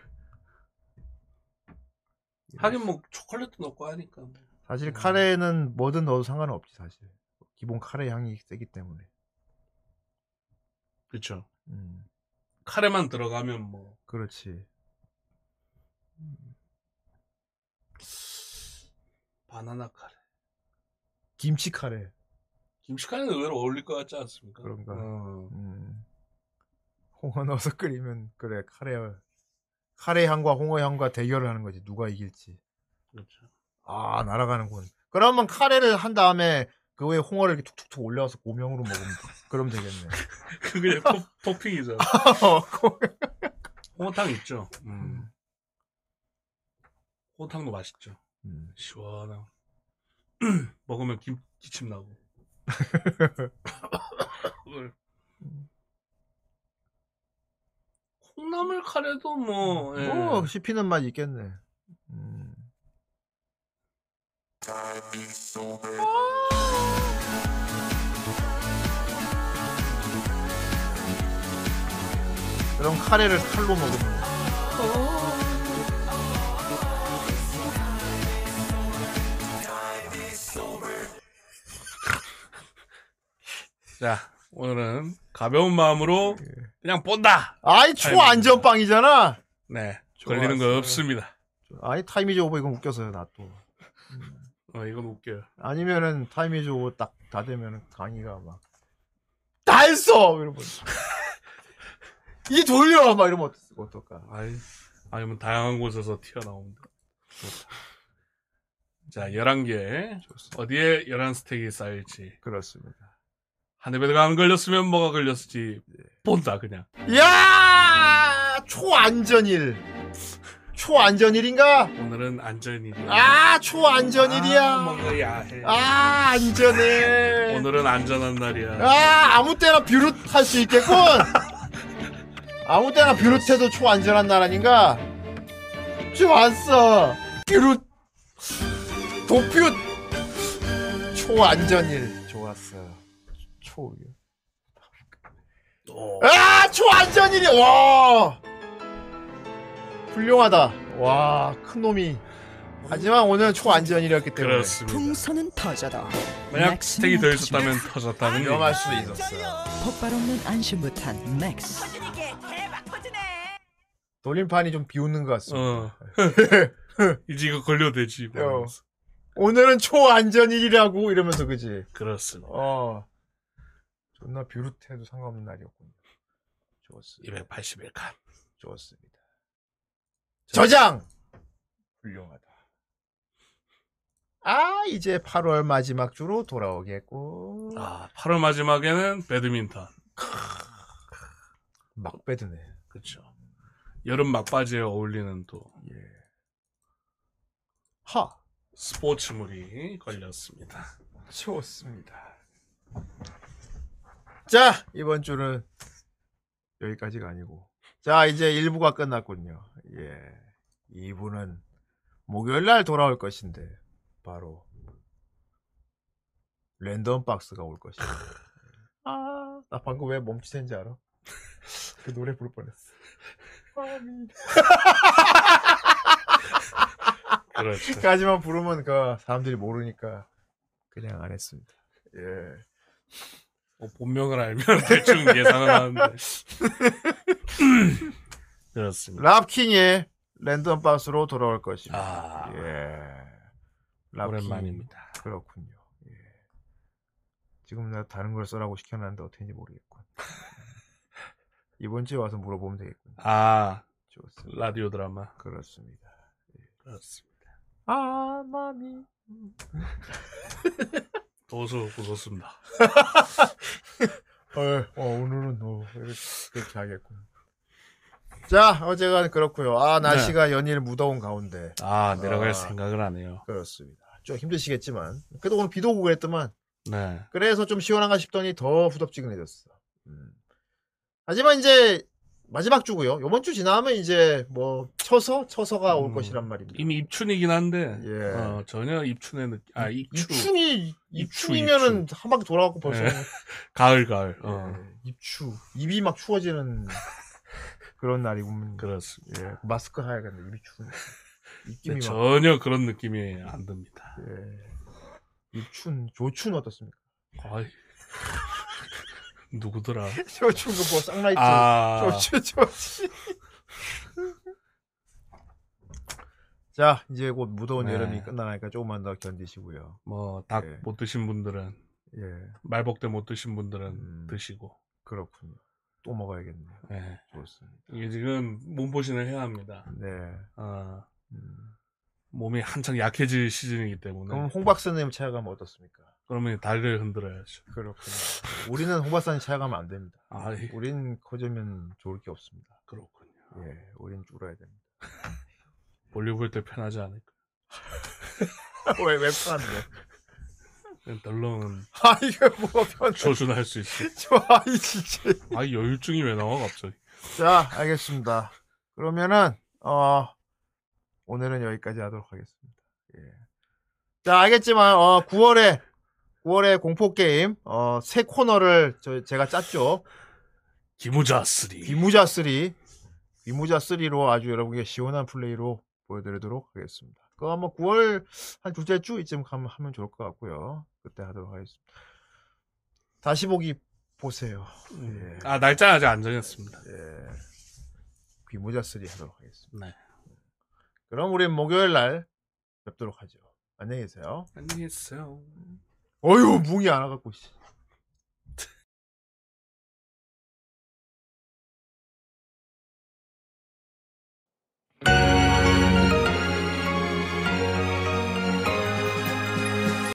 하긴 뭐 초콜릿도 넣고 하니까. 뭐. 사실 음. 카레는 뭐든 넣어도 상관은 없지 사실. 기본 카레 향이 세기 때문에. 그쵸. 음. 카레만 들어가면 뭐 그렇지. 바나나 카레. 김치 카레. 김치 카레는 의외로 어울릴 것 같지 않습니까? 그런가? 어. 음. 홍어 넣어서 끓이면 그래 카레 카레 향과 홍어 향과 대결을 하는 거지 누가 이길지. 그렇죠. 아 날아가는군. 그러면 카레를 한 다음에 그 위에 홍어를 이렇게 툭툭툭 올려서 고명으로 먹으면 그럼 되겠네. 그게 토, 토핑이잖아. 홍어탕 있죠. 음. 홍어탕도 맛있죠. 음. 시원하고. 먹으면 김, 기침 나고. 콩나물 카레도 뭐, 예. 뭐 씹히는 맛 있겠네. 음. 그럼 카레를 칼로 먹으면 자, 오늘은 가벼운 마음으로 예. 그냥 본다! 아이 초안전빵이잖아. 네. 좋았어요. 걸리는 거 없습니다. 아이 타이미즈 오버 이건 웃겨서요 나 또. 어, 이건 웃겨요. 아니면은 타이미즈 오버 딱 다 되면은 강의가 막 다 했어 이러면 이 돌려 막 이러면 어떡, 어떨까? 아이, 아니면 다양한 곳에서. 좋다. 자, 11개. 어디에 11스택이 쌓일지. 그렇습니다. 한 입에가 안 걸렸으면 뭐가 걸렸을지 본다, 그냥. 야 초안전일 초안전일인가? 오늘은 안전일이야. 아 초안전일이야. 아, 먹어야 해. 아 안전해. 오늘은 안전한 날이야. 아 아무 때나 비롯할 수 있겠군. 아무 때나 비롯해도 초안전한 날 아닌가? 좋았어. 비롯 도표 초안전일 좋았어. 초. 아 초 안전일이 와. 훌륭하다. 와, 큰 놈이. 하지만 오늘은 초 안전이었기 때문에 그렇습니다. 풍선은 터져도 만약 스택이 더 있었다면. 터졌다는 위험할 얘기. 수도 있었어. 폭발 없는 안심부탄 맥스 돌림판이 좀 비웃는 것 같습니다. 어. 이제 이거 걸려도 되지. 뭐 어. 오늘은 초안전일이라고 이러면서 그지. 그렇습니다. 어. 존나 비웃해도 상관없는 날이었군요. 좋았습니다. 281칸. 좋았습니다. 저장! 훌륭하다. 아, 이제 8월 마지막 주로 돌아오겠고. 아, 8월 마지막에는 배드민턴. 막 빼드네. 그렇죠. 여름 막바지에 어울리는 또 예. 하! 스포츠물이 걸렸습니다. 좋습니다. 자, 이번 주는 여기까지가 아니고. 자, 이제 1부가 끝났군요. 예. 2부는 목요일 날 돌아올 것인데, 바로, 랜덤 박스가 올 것이다. 아, 나 방금 왜 멈칫했는지 알아? 그 노래 부를 뻔했어. 아미. 그렇죠. 까지만 부르면 그 사람들이 모르니까 그냥 안 했습니다. 예. 뭐 본명을 알면 대충 예상은 하는데. 그렇습니다. 랍킹의 랜덤 박스로 돌아올 것입니다. 아, 예. 랍킹. 오랜만입니다. 그렇군요. 예. 지금 내가 다른 걸 써라고 시켜놨는데 어떻게인지 모르겠군. 이번 주에 와서 물어보면 되겠군. 아, 좋습니다. 라디오 드라마. 그렇습니다. 그렇습니다. 아, 마미. 도서 보셨습니다. 어, 어, 오늘은 어, 이렇게, 그렇게 하겠군. 자, 어제가 그렇고요. 아, 날씨가 연일 무더운 가운데 아, 내려갈 아. 생각을 안 해요. 그렇습니다. 좀 힘드시겠지만 그래도 오늘 비도 오고 그랬더만 네. 그래서 좀 시원한가 싶더니 더 후덥지근해졌어. 음. 하지만 이제 마지막 주고요. 이번 주 지나면 이제 뭐 처서 처서가 올 음, 것이란 말입니다. 이미 입춘이긴 한데, 예. 어, 전혀 입춘의 느낌, 아, 입추. 입춘이 입추, 입춘이면은 한 바퀴 돌아갖고 벌써 예. 가을, 가을. 어, 예, 입추 입이 막 추워지는 그런 날이군. 그렇습니다. 예, 마스크 해야겠네. 입이 추운. 입김이 막 전혀 그런 느낌이 안 듭니다. 예. 입춘 조춘 어떻습니까? 아이. 누구더라? 조춘 그뭐 쌍라이트. 아, 조춘 조춘. 자 이제 곧 무더운 네. 여름이 끝나가니까 조금만 더 견디시고요. 뭐, 닭 예. 못 드신 분들은, 예, 말복대 못 드신 분들은 음. 드시고, 그렇군요. 또 먹어야겠네요. 예. 좋습니다. 이게 지금 몸보신을 해야 합니다. 네. 어, 음. 몸이 한창 약해질 시즌이기 때문에. 그럼 홍 박사님 찾아가면 어떻습니까? 그러면 다리를 흔들어야죠. 그렇군요. 우리는 홍 박사님 찾아가면 안 됩니다. 아, 이- 우린 커지면 좋을 게 없습니다. 그렇군요. 예, 우린 줄어야 됩니다. 볼일 볼 때 편하지 않을까. 왜, 왜 편한데? 덜렁은 아, 이게 뭐가 편해. 조준할 수 있어. 좋아, 이 진짜. 아, 여유증이 왜 나와, 갑자기. 자, 알겠습니다. 그러면은, 어, 오늘은 여기까지 하도록 하겠습니다. 예. 자, 알겠지만, 어, 9월에, 9월에 공포 게임, 어, 새 코너를 저, 제가 짰죠. 기무자 3. 비무자 3. 비무자 3로 아주 여러분께 시원한 플레이로 보여드리도록 하겠습니다. 그거 아마 9월 한 둘째 주 이쯤 가면 하면 좋을 것 같고요. 그때 하도록 하겠습니다. 다시 보기 보세요. 예. 아, 날짜 아직 안 정했습니다. 예. 비무자 3 하도록 하겠습니다. 네. 그럼 우린 목요일 날 뵙도록 하죠. 안녕히 계세요. 안녕히 계세요. 어휴 뭉이 안 와갖고 씨.